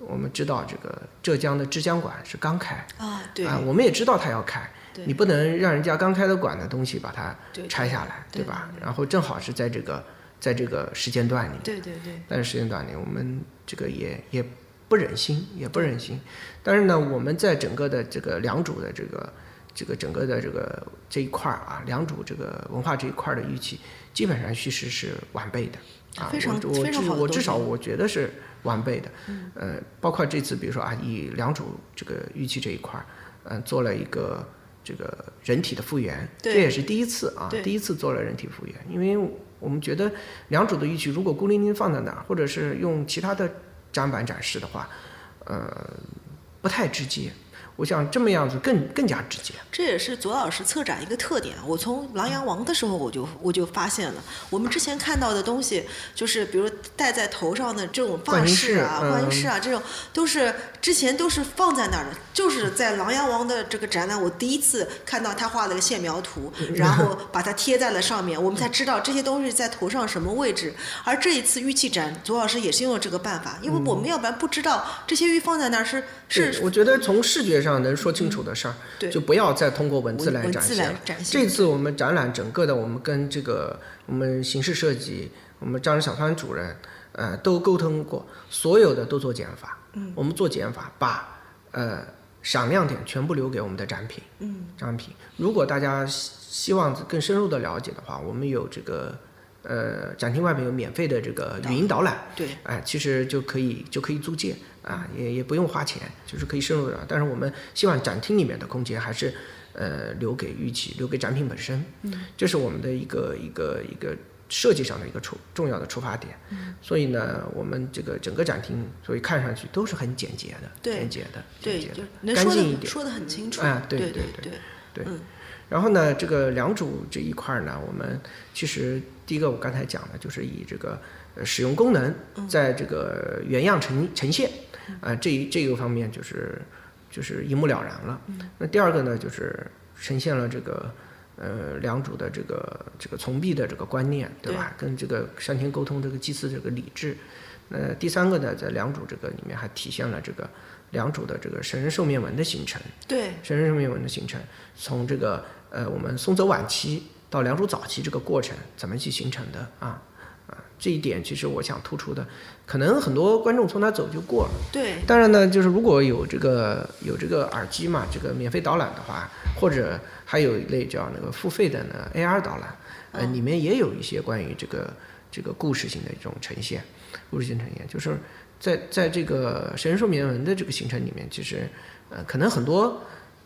我们知道这个浙江的之江馆是刚开，啊，对，啊，我们也知道它要开，你不能让人家刚开的馆的东西把它拆下来，对吧？然后正好是在这个在这个时间段里面，对对对，但是时间段里我们这个也也不忍心，也不忍心。但是呢，我们在整个的这个良渚的这个这个整个的这个这一块儿啊，良渚这个文化这一块儿的玉器，基本上叙事是完备的啊。非常我我至我至少我觉得是完备的。呃，包括这次比如说啊，以良渚这个玉器这一块儿，嗯、做了一个这个人体的复原，这也是第一次啊，第一次做了人体复原，因为我们觉得良渚的玉器如果孤零零放在那儿，或者是用其他的展板展示的话，呃，不太直接。我想这么样子更更加直接。这也是左老师策展一个特点。我从《琅琊王》的时候我就我就发现了，我们之前看到的东西，就是比如戴在头上的这种发饰啊、饰冠饰嗯啊，这种都是之前都是放在那儿的。就是在《琅琊王》的这个展览，我第一次看到他画了个线描图，然后把它贴在了上面，我们才知道这些东西在头上什么位置。而这一次玉器展，左老师也是用了这个办法，因为我们要不然不知道这些玉放在那儿是是我觉得从视觉上能说清楚的事儿，对就不要再通过文字来展现了。来展现这次我们展览整个的，我们跟这个我们形式设计，我们张小川主任，呃，都沟通过，所有的都做减法。嗯，我们做减法，把呃闪亮点全部留给我们的展品。嗯，展品。如果大家希希望更深入的了解的话，我们有这个呃展厅外面有免费的这个语音导览。对哎，其实就可以就可以租借啊，也也不用花钱，就是可以深入的。但是我们希望展厅里面的空间还是呃留给玉器，留给展品本身，嗯，这是我们的一个一个一个设计上的一个出重要的出发点。嗯，所以呢，我们这个整个展厅，所以看上去都是很简洁的，对简洁的，对，简洁的，干净一点。说的很清楚。啊对对对对对嗯然后呢，这个良渚这一块儿呢，我们其实第一个我刚才讲的就是以这个呃使用功能，在这个原样呈呈现，啊、这一这个方面就是就是一目了然了。那第二个呢，就是呈现了这个呃良渚的这个这个从璧的这个观念，对吧？跟这个山天沟通这个祭祀这个礼制。那第三个呢，在良渚这个里面还体现了这个良渚的这个神人兽面纹的形成。对神人兽面纹的形成，从这个呃我们松泽晚期到良渚早期这个过程怎么去形成的啊啊这一点其实我想突出的，可能很多观众从那走就过了。对当然呢，就是如果有这个有这个耳机嘛，这个免费导览的话，或者还有一类叫那个付费的呢 AR 导览，呃，里面也有一些关于这个这个故事性的一种呈现，故事性呈现，就是在在这个神人兽面纹的这个行程里面，其实呃可能很多。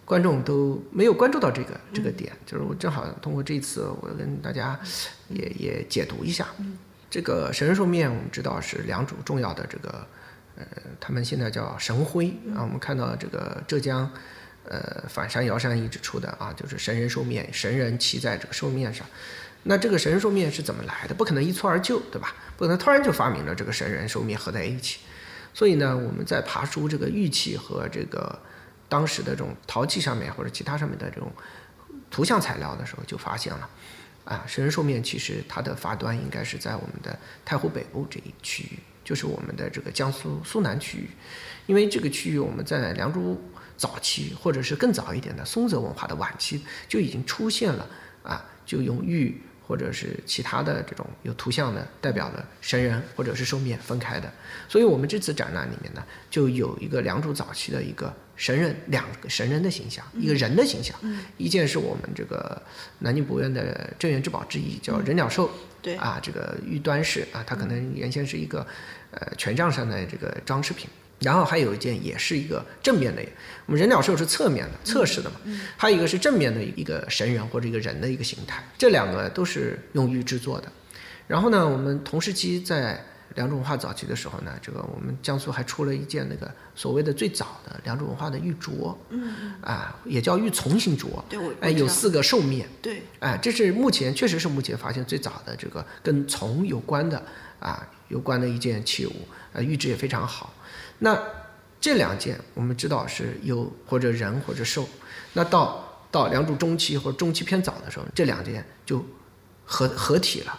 观众都没有关注到这个这个点，就是我正好通过这一次，我跟大家也也解读一下。这个神人兽面，我们知道是良渚重要的这个呃，他们现在叫神辉啊。我们看到这个浙江呃反山瑶山一直出的啊，就是神人兽面，神人骑在这个兽面上。那这个神人兽面是怎么来的？不可能一蹴而就，对吧？不可能突然就发明了这个神人兽面合在一起。所以呢，我们在爬出这个玉器和这个当时的这种陶器上面或者其他上面的这种图像材料的时候，就发现了，啊，神人兽面其实它的发端应该是在我们的太湖北部这一区域，就是我们的这个江苏苏南区域，因为这个区域我们在良渚早期或者是更早一点的松泽文化的晚期就已经出现了啊，就用玉或者是其他的这种有图像的代表的神人或者是兽面分开的，所以我们这次展览里面呢，就有一个良渚早期的一个神人，两个神人的形象，一个人的形象，一件是我们这个南京博物院的镇院之宝之一，叫人鸟兽，对。啊，这个玉端饰啊，它可能原先是一个呃权杖上的这个装饰品。然后还有一件也是一个正面的，我们人鸟兽是侧面的、侧视的嘛，还有一个是正面的一个神人或者一个人的一个形态，这两个都是用玉制作的。然后呢，我们同时期在良渚文化早期的时候呢，这个我们江苏还出了一件那个所谓的最早的良渚文化的玉镯，嗯啊，也叫玉琮形镯，对我哎，有四个兽面，对。哎，这是目前确实是目前发现最早的这个跟琮有关的啊有关的一件器物，呃，玉质也非常好。那这两件我们知道是有或者人或者兽，那到到良渚中期或者中期偏早的时候，这两件就合合体了。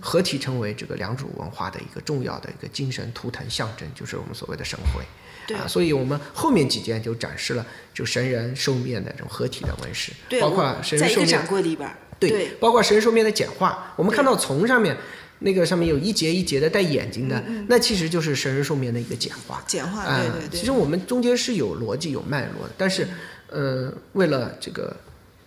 合体成为这个良渚文化的一个重要的一个精神图腾象征，就是我们所谓的神徽。对啊，所以我们后面几件就展示了就神人兽面的这种合体的纹饰，对，包括神人兽面在一个展柜里边，对，对包括神人兽面的简化，我们看到从上面那个上面有一节一节的带眼睛的，那其实就是神人兽面的一个简化。简化，对、对对对。其实我们中间是有逻辑、有脉络的，但是，呃，为了这个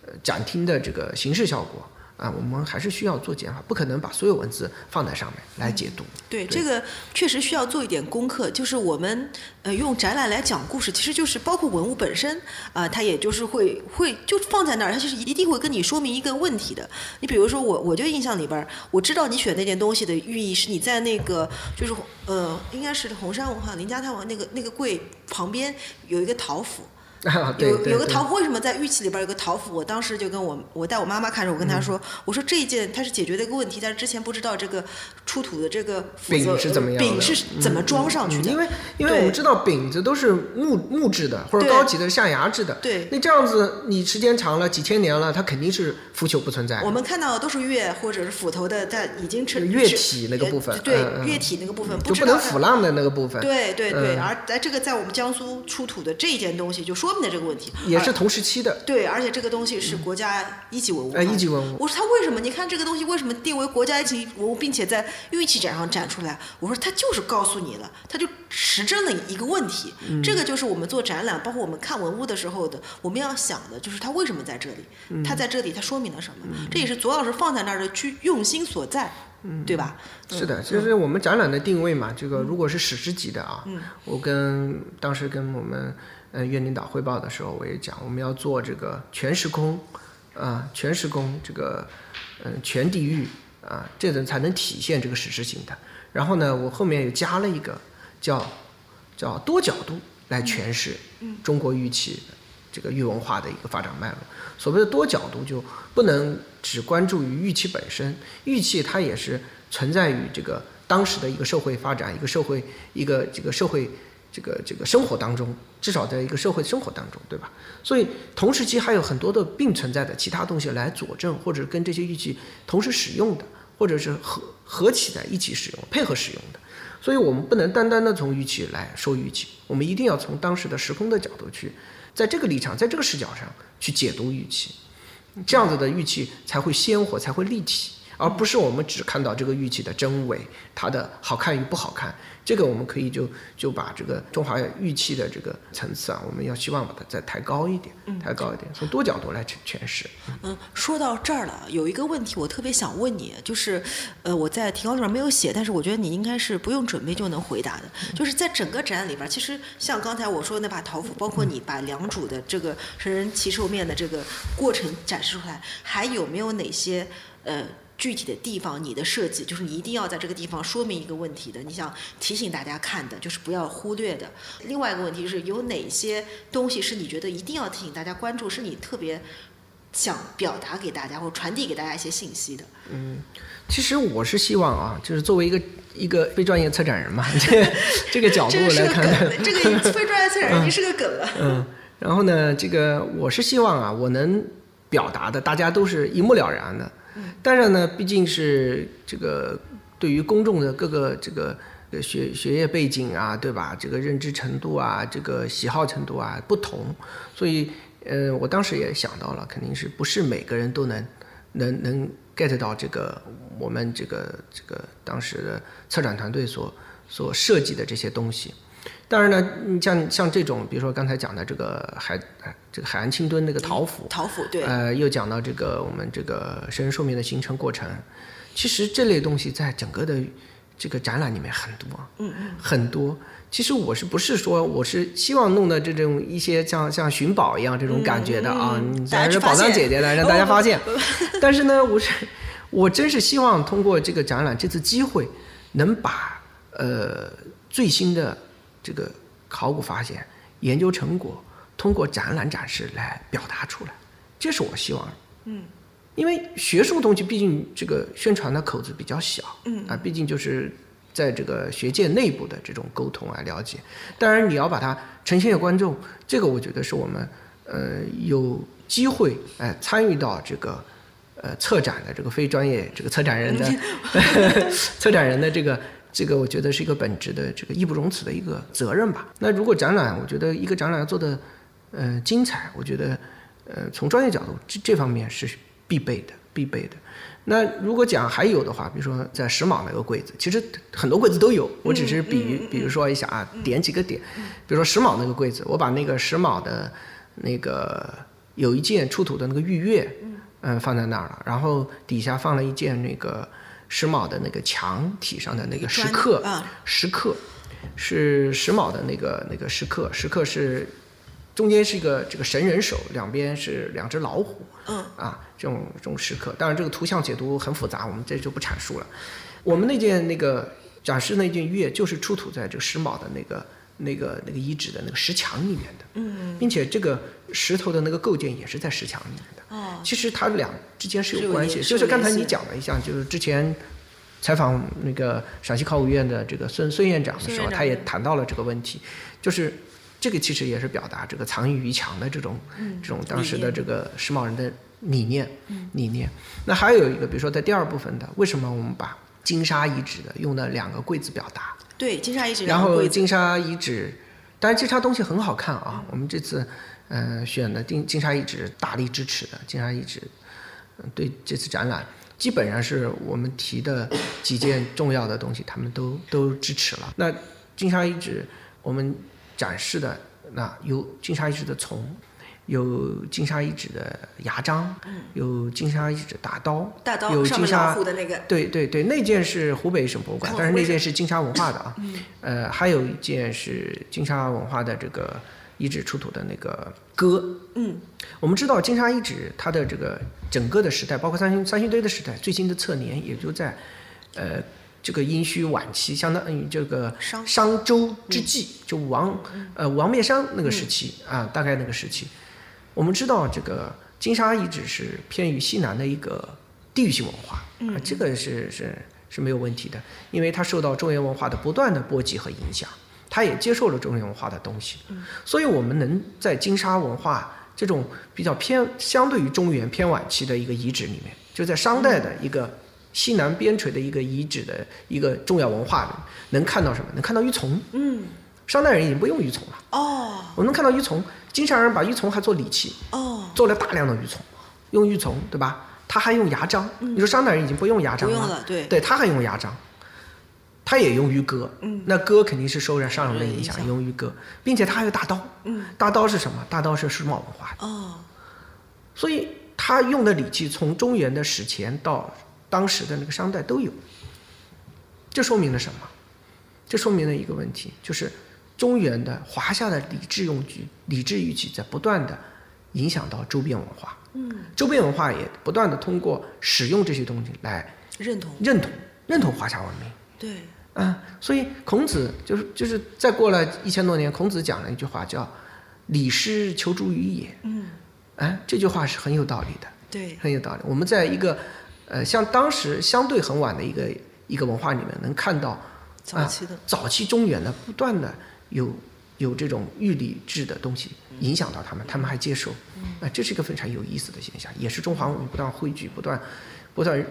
呃展厅的这个形式效果啊，我们还是需要做简化，不可能把所有文字放在上面来解读。对，这个确实需要做一点功课。就是我们呃用展览来讲故事，其实就是包括文物本身啊、它也就是会会就放在那儿，它就是一定会跟你说明一个问题的。你比如说我，我就印象里边儿，我知道你选那件东西的寓意是你在那个就是呃应该是红山文化林家滩王那个那个柜旁边有一个陶府。[LAUGHS] 啊，对有对对有个陶，为什么在玉器里边有个陶府？我当时就跟我我带我妈妈看着，我跟嗯她说，我说这一件它是解决的一个问题，但是之前不知道这个出土的这个斧饼子是怎么样的饼是怎么装上去的？嗯因为因为我们知道饼子都是木木质的或者高级的象牙制的，对那这样子你时间长了几千年了，它肯定是腐朽不存在。我们看到的都是月或者是斧头的，但已经成月体那个部分呃对月体那个部分，就知能腐。烂的那个部分，对对对，嗯而在这个在我们江苏出土的这一件东西，就说明了这个问题。也是同时期的。对，而且这个东西是国家一级文物。哎一级文物我说他为什么？你看这个东西为什么定为国家一级文物，并且在玉器展上展出来？我说他就是告诉你了，他就实证了一个问题。嗯这个就是我们做展览，包括我们看文物的时候的，我们要想的就是他为什么在这里？嗯它在这里，他说明了什么？这也是左老师放在那儿的去用心所在，嗯对吧？是的，就是我们展览的定位嘛。这个如果是史诗级的啊，我跟当时跟我们呃院领导汇报的时候，我也讲，我们要做这个全时空啊、全时空这个嗯、全地域啊，这种才能体现这个史诗性的。然后呢，我后面又加了一个叫叫多角度来诠释中国玉器这个玉文化的一个发展脉络。所谓的多角度，就不能只关注于玉器本身，玉器它也是存在于这个当时的一个社会发展、一个社会、一个这个社会这个这个生活当中，至少在一个社会生活当中，对吧？所以同时期还有很多的并存在的其他东西来佐证，或者跟这些玉器同时使用的，或者是合合起来一起使用、配合使用的。所以我们不能单单的从玉器来说玉器，我们一定要从当时的时空的角度去，在这个立场、在这个视角上去解读玉器，这样子的玉器才会鲜活，才会立体，而不是我们只看到这个玉器的真伪，它的好看与不好看。这个我们可以就就把这个中华玉器的这个层次啊，我们要希望把它再抬高一点，抬高一点，从多角度来诠诠释。嗯，说到这儿了，有一个问题我特别想问你，就是，呃，我在提纲里面没有写，但是我觉得你应该是不用准备就能回答的。就是在整个展览里边，其实像刚才我说的那把桃斧，包括你把良渚的这个神人骑兽面的这个过程展示出来，还有没有哪些呃？具体的地方，你的设计就是你一定要在这个地方说明一个问题的，你想提醒大家看的，就是不要忽略的。另外一个问题是有哪些东西是你觉得一定要提醒大家关注，是你特别想表达给大家或传递给大家一些信息的。嗯其实我是希望啊，就是作为一个一个非专业策展人嘛，[LAUGHS] 这个这个角度来看 [LAUGHS] 这个非专业策展人已经是个梗了。嗯，然后呢，这个我是希望啊，我能表达的，大家都是一目了然的。但是呢，毕竟是这个对于公众的各个这个学学业背景啊，对吧？这个认知程度啊，这个喜好程度啊不同，所以呃，我当时也想到了，肯定是不是每个人都能能能 get 到这个我们这个这个当时的策展团队所所设计的这些东西。当然呢，你像像这种，比如说刚才讲的这个海这个海岸青墩那个陶府，陶府对，呃，又讲到这个我们这个神人寿命的形成过程，其实这类东西在整个的这个展览里面很多，嗯嗯，很多。其实我是不是说我是希望弄的这种一些像像寻宝一样这种感觉的啊？嗯你大家去发咱是宝藏姐姐来 [LAUGHS] 让大家发现。[LAUGHS] 但是呢，我是我真是希望通过这个展览这次机会，能把呃最新的这个考古发现、研究成果，通过展览展示来表达出来，这是我希望。嗯，因为学术东西毕竟这个宣传的口子比较小，嗯啊，毕竟就是在这个学界内部的这种沟通啊了解。当然，你要把它呈现给观众，这个我觉得是我们呃有机会哎、参与到这个呃策展的这个非专业这个策展人的 [LAUGHS] [LAUGHS] 策展人的这个这个，我觉得是一个本质的这个义不容辞的一个责任吧。那如果展览，我觉得一个展览要做的呃精彩，我觉得呃从专业角度这这方面是必备的，必备的。那如果讲还有的话，比如说在时髦那个柜子，其实很多柜子都有，我只是比，比如说一下啊，点几个点，比如说时髦那个柜子，我把那个时髦的那个有一件出土的那个玉钺，嗯，放在那儿了，然后底下放了一件那个时髦的那个墙体上的那个石刻，石刻是石卯的那个那个石刻，石刻是。中间是一个这个神人手，两边是两只老虎，嗯，啊，这种这种石刻，当然这个图像解读很复杂，我们这就不阐述了。我们那件那个展示那件玉就是出土在这个石卯的那个那个那个遗址的那个石墙里面的，嗯，并且这个石头的那个构件也是在石墙里面的。哦，其实它俩之间是有关系，就是刚才你讲了一下，就是之前采访那个陕西考古院的这个孙孙院长的时候，他也谈到了这个问题，就是。这个其实也是表达这个藏于于墙的这种，这种当时的这个时髦人的理念，理念。那还有一个，比如说在第二部分的，为什么我们把金沙遗址的用的两个柜子表达？对，金沙遗址。然后金沙遗址，当然金沙东西很好看啊。我们这次，呃，选的金金沙遗址大力支持的金沙遗址，对这次展览基本上是我们提的几件重要的东西，他们都都支持了。那金沙遗址我们。展示的那有金沙遗址的琮，有金沙遗址的牙章，有金沙遗址大刀，有金沙的那个，对对对，那件是湖北省博物馆，但是那件是金沙文化的啊，呃，还有一件是金沙文化的这个遗址出土的那个戈，嗯，我们知道金沙遗址它的这个整个的时代，包括三星三星堆的时代，最新的测年也就在，呃。这个殷墟晚期，相当于这个商周之际，就王呃王灭商那个时期啊，大概那个时期。我们知道这个金沙遗址是偏于西南的一个地域性文化，啊，这个是是是没有问题的，因为它受到中原文化的不断的波及和影响，它也接受了中原文化的东西，所以我们能在金沙文化这种比较偏相对于中原偏晚期的一个遗址里面，就在商代的一个。西南边陲的一个遗址的一个重要文化里，能看到什么？能看到玉琮。嗯，商代人已经不用玉琮了。哦，我能看到玉琮，金沙人把玉琮还做礼器。哦，做了大量的玉琮，用玉琮，对吧？他还用牙章。你说商代人已经不用牙章了？对，对他还用牙章，他也用玉戈。嗯，那戈肯定是受上人的影响，用玉戈，并且他还有大刀。嗯，大刀是什么？大刀是世贸文化的。哦，所以他用的礼器从中原的史前到。当时的那个商代都有，这说明了什么？这说明了一个问题，就是中原的华夏的礼制用具、礼制玉器在不断的影响到周边文化。嗯，周边文化也不断的通过使用这些东西来认同、认同、认同华夏文明。对，啊，所以孔子就是就是再过了一千多年，孔子讲了一句话叫“礼失求诸于也”。嗯，哎，这句话是很有道理的。对，很有道理。我们在一个。呃，像当时相对很晚的一个一个文化里面，能看到早期的早期中原的不断的有有这种玉礼制的东西影响到他们，他们还接受，啊，这是一个非常有意思的现象，也是中华文明不断汇聚、不断不断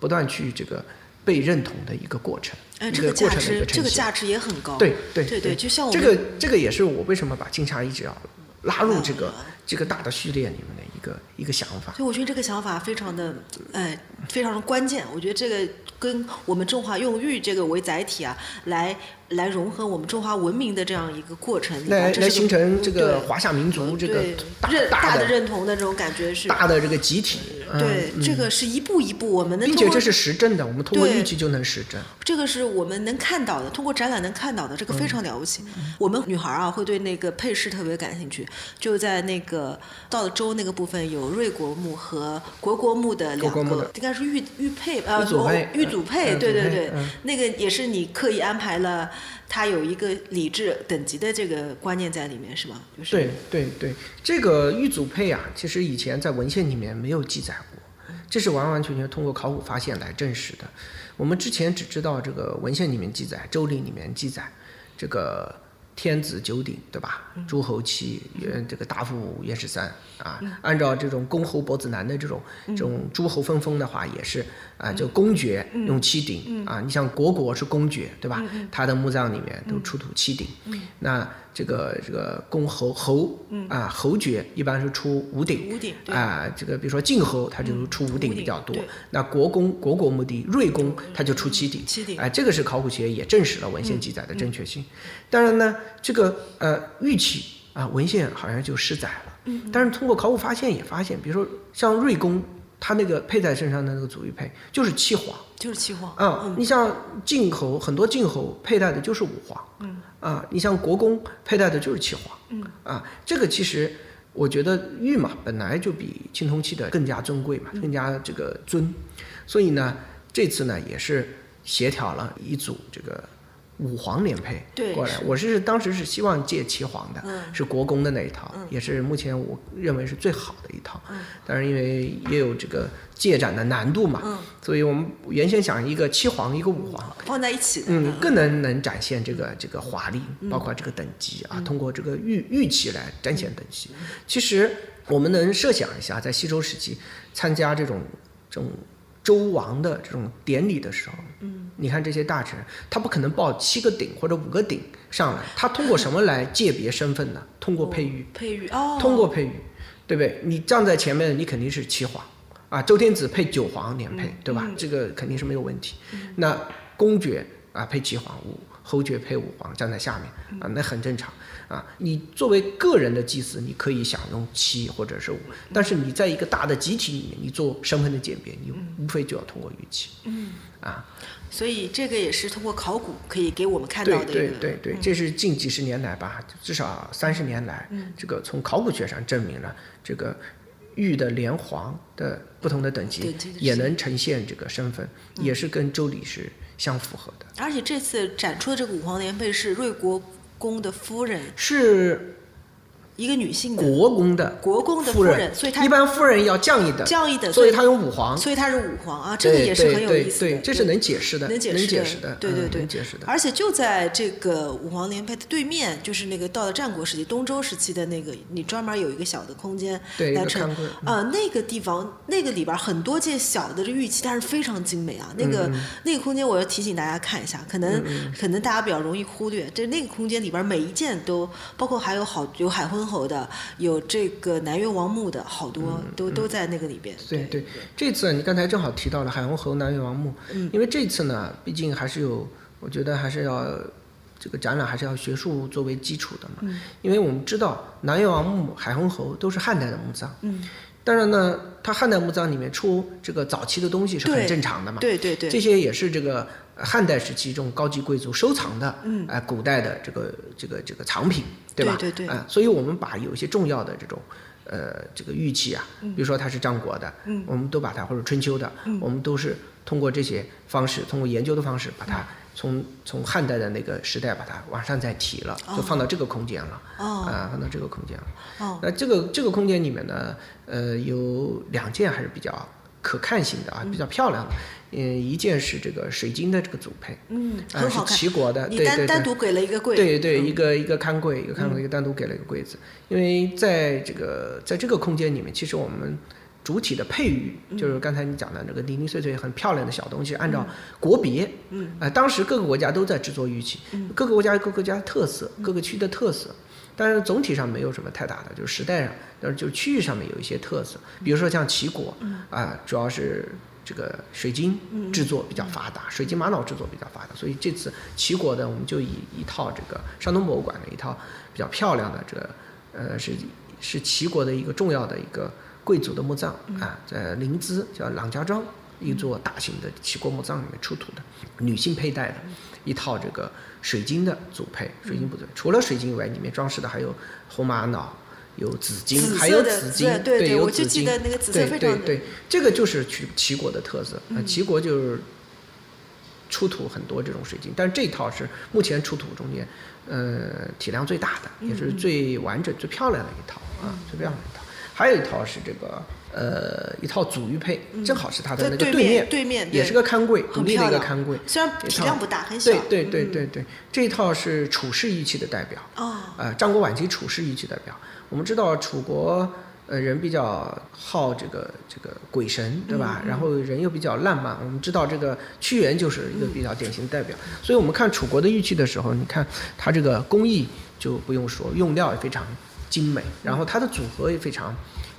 不断去这个被认同的一个过程。哎，这个价值这个价值也很高。对对对对，就像我这个这个也是我为什么把金沙一直要拉入这个这个大的序列里面的一个一个想法。所以我觉得这个想法非常的，哎，非常的关键。我觉得这个跟我们中华用玉这个为载体啊，来来融合我们中华文明的这样一个过程，来来形成这个华夏民族这个认大的认同的这种感觉是大的这个集体。对，这个是一步一步我们能，并且这是实证的，我们通过玉器就能实证。这个是我们能看到的，通过展览能看到的，这个非常了不起。我们女孩啊，会对那个配饰特别感兴趣，就在那个到了周那个部分，有瑞国木和国国木的两个，应该是玉玉佩呃玉祖佩，对对对，那个也是你刻意安排了，它有一个理智等级的这个观念在里面，是吗？就是对对对，这个玉组佩啊，其实以前在文献里面没有记载过，这是完完全全通过考古发现来证实的。我们之前只知道这个文献里面记载，《周礼》里面记载，这个天子九鼎，对吧？诸侯七，元这个大夫元十三啊。按照这种公侯伯子男的这种这种诸侯分封的话，也是啊，就公爵用七鼎啊。你像虢国是公爵，对吧？他的墓葬里面都出土七鼎。那这个这个公侯侯啊，侯爵一般是出五鼎。五鼎啊，这个比如说晋侯，他就出五鼎比较多。那国公国国墓地瑞公，他就出七鼎。七鼎哎，这个是考古学也证实了文献记载的正确性。当然呢，这个呃玉器啊文献好像就失载了。但是通过考古发现也发现，比如说像瑞公，他那个佩在身上的那个祖玉佩就是七黄。就是七黄。啊，你像晋侯，很多晋侯佩戴的就是五黄，嗯，啊，你像国公佩戴的就是七黄，嗯，啊，这个其实我觉得玉嘛本来就比青铜器的更加珍贵嘛，更加这个尊，所以呢，这次呢也是协调了一组这个五黄连配对过来，我是当时是希望借七黄的，嗯。是国公的那一套，也是目前我认为是最好的一套，但是因为也有这个借展的难度嘛，嗯。所以我们原先想一个七黄一个五黄，放在一起。嗯，更能能展现这个这个华丽，包括这个等级啊，通过这个玉玉器来彰显等级。其实我们能设想一下，在西周时期参加这种这种周王的这种典礼的时候，嗯，你看这些大臣，他不可能报七个鼎或者五个鼎上来，他通过什么来鉴别身份呢？[LAUGHS] 通过佩玉。佩玉哦，通过配玉，对不对？你站在前面的，你肯定是七黄啊，周天子配九黄连配，对吧？这个肯定是没有问题。那公爵啊配七黄五，侯爵配五黄，站在下面啊，那很正常啊。你作为个人的祭祀，你可以享用七或者是五，但是你在一个大的集体里面，你做身份的鉴别，你无非就要通过玉器。嗯啊，所以这个也是通过考古可以给我们看到的。对对对，这是近几十年来吧，至少三十年来，这个从考古学上证明了这个玉的连黄的不同的等级也能呈现这个身份，也是跟周礼是相符合的。而且这次展出的这个五黄连佩是瑞国公的夫人，是一个女性的国公的国公的夫人，所以她一般夫人要降一等，降一等，所以她用五皇。所以她是五皇啊，这个也是很有意思的。对对这是能解释的能解释释的对对对，嗯能解释的而且就在这个五黄连佩的对面，就是那个到了战国时期、东周时期的那个，你专门有一个小的空间对来陈个看柜啊、那个地方那个里边很多件小的这玉器，但是非常精美啊。那个、嗯那个空间，我要提醒大家看一下，可能、可能大家比较容易忽略，就那个空间里边每一件都包括还有好有海昏侯的，有这个南越王墓的，好多、都都在那个里边。对对，这次你刚才正好提到了海昏侯南越王墓，因为这次呢，毕竟还是有，我觉得还是要这个展览还是要学术作为基础的嘛，嗯因为我们知道南越王墓、海昏侯都是汉代的墓葬，嗯，当然呢，它汉代墓葬里面出这个早期的东西是很正常的嘛，对对对，这些也是这个汉代时期这种高级贵族收藏的，嗯。哎、古代的这个这个这个藏品，对吧？对对。对啊、所以我们把有一些重要的这种。呃，这个玉器啊，比如说它是战国的，嗯。我们都把它或者春秋的，我们都是通过这些方式，通过研究的方式，把它从从汉代的那个时代把它往上再提了，就放到这个空间了，哦。啊，放到这个空间了。哦。那这个这个空间里面呢，呃，有两件还是比较可看性的啊，比较漂亮的。嗯，一件是这个水晶的这个组配，嗯，啊、很好看。是齐国的，你对对对。单单独给了一个柜，对对，嗯一个一个看柜，一个看柜，一个单独给了一个柜子，因为在这个在这个空间里面，其实我们主体的配玉，嗯就是刚才你讲的那个零零碎碎很漂亮的小东西，按照国别，嗯，啊、当时各个国家都在制作玉器，嗯各个国家有各个国家的特色，各个区的特色，但是总体上没有什么太大的，就是时代上，但是就是区域上面有一些特色，比如说像齐国，啊、主要是这个水晶制作比较发达，水晶玛瑙制作比较发达，所以这次齐国的我们就以一套这个山东博物馆的一套比较漂亮的这个呃是是齐国的一个重要的一个贵族的墓葬啊，在临淄叫郎家庄一座大型的齐国墓葬里面出土的女性佩戴的一套这个水晶的组配，水晶组配除了水晶以外，里面装饰的还有红玛瑙。有紫金，紫还有紫金，对对有我就记紫金得那个紫色对非常的对对，这个就是齐齐国的特色。啊，齐国就是出土很多这种水晶，但是这套是目前出土中间，呃，体量最大的，也是最完整、最漂亮的一套啊，最漂亮的一套。还有一套是这个呃一套祖玉佩，正好是它的那个对对面对面也是个看柜，独立的一个看柜。虽然体量不大，很小。对对对嗯对对，这一套是楚氏玉器的代表。啊，呃，战国晚期楚氏玉器代表。我们知道楚国呃人比较好这个这个鬼神，对吧？然后人又比较浪漫。我们知道这个屈原就是一个比较典型的代表。所以我们看楚国的玉器的时候，你看它这个工艺就不用说，用料也非常精美，然后它的组合也非常。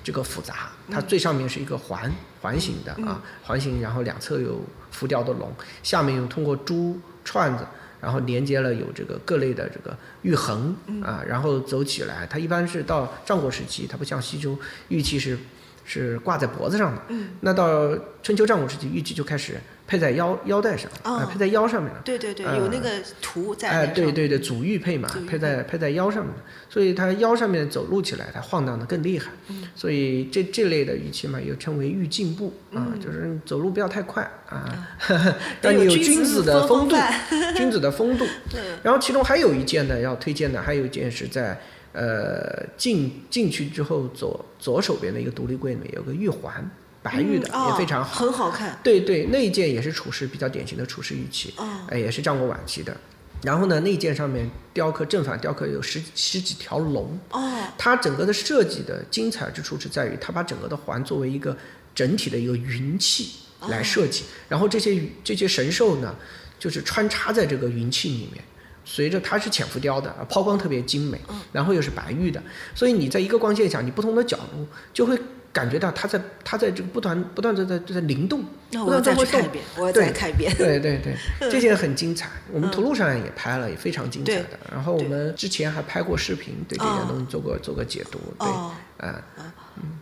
这个复杂，它最上面是一个环环形的啊，环形，然后两侧有浮雕的龙，下面又通过珠串子，然后连接了有这个各类的这个玉衡啊，然后走起来，它一般是到战国时期，它不像西周玉器是是挂在脖子上的，那到春秋战国时期，玉器就开始配在腰腰带上，啊、哦配在腰上面了。对对对，呃有那个图在哎。对对对，祖玉佩嘛配在配在腰上面，所以它腰上面走路起来，它晃荡的更厉害。嗯。所以这这类的玉器嘛，又称为玉进步啊，就是走路不要太快啊，[LAUGHS] 让你有君子的风风度，[LAUGHS] 君子的风度。[LAUGHS] 然后其中还有一件呢，要推荐的，还有一件是在呃进进去之后左左手边的一个独立柜里面有个玉环，白玉的、也非常好。很好看。对对，那一件也是楚氏比较典型的楚氏玉器，哦哎，也是战国晚期的。然后呢，那件上面雕刻正反雕刻有十十几条龙，哦，它整个的设计的精彩之处是在于，它把整个的环作为一个整体的一个云气来设计，然后这些这些神兽呢，就是穿插在这个云气里面。随着它是浅浮雕的，啊抛光特别精美，然后又是白玉的，所以你在一个光线下，你不同的角度就会感觉到它在它在这个不断不断的在在灵动，不那我要再断在去看一遍，我要对再看一遍。对对对，这件很精彩，我们图录上也拍了，也非常精彩的。然后我们之前还拍过视频，对这哦。件东西做过做过解读。对，哦。嗯，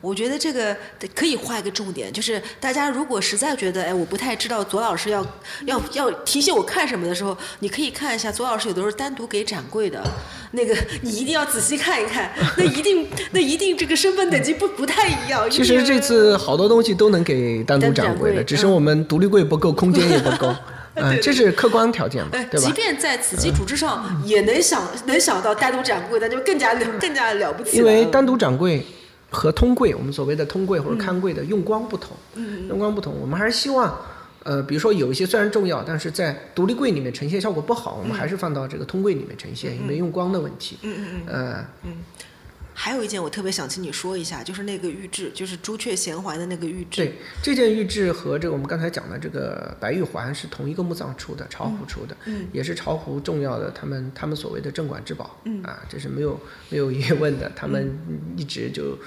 我觉得这个可以画一个重点，就是大家如果实在觉得哎我不太知道左老师要要要提醒我看什么的时候，你可以看一下左老师有的时候单独给展柜的，那个 [LAUGHS] 你一定要仔细看一看，[LAUGHS] 那一定那一定这个身份等级不不太一样。其实这次好多东西都能给单独展展柜的，只是我们独立柜不够，空间也不够。[LAUGHS] 嗯，这是客观条件嘛哎，，对吧即？便在此基础之上，也能想能想到单独展柜，那就更加了更加了不起了。因为单独展柜和通柜，我们所谓的通柜或者看柜的用光不同，嗯用光不同，我们还是希望。呃，比如说有一些虽然重要，但是在独立柜里面呈现效果不好，我们还是放到这个通柜里面呈现，因为用光的问题。嗯嗯嗯。呃，还有一件我特别想请你说一下，就是那个玉质，就是朱雀衔环的那个玉质。对，这件玉质和这个我们刚才讲的这个白玉环是同一个墓葬出的，巢湖出的，嗯也是巢湖重要的他们他们所谓的镇馆之宝，嗯啊，这是没有没有疑问的，他们一直就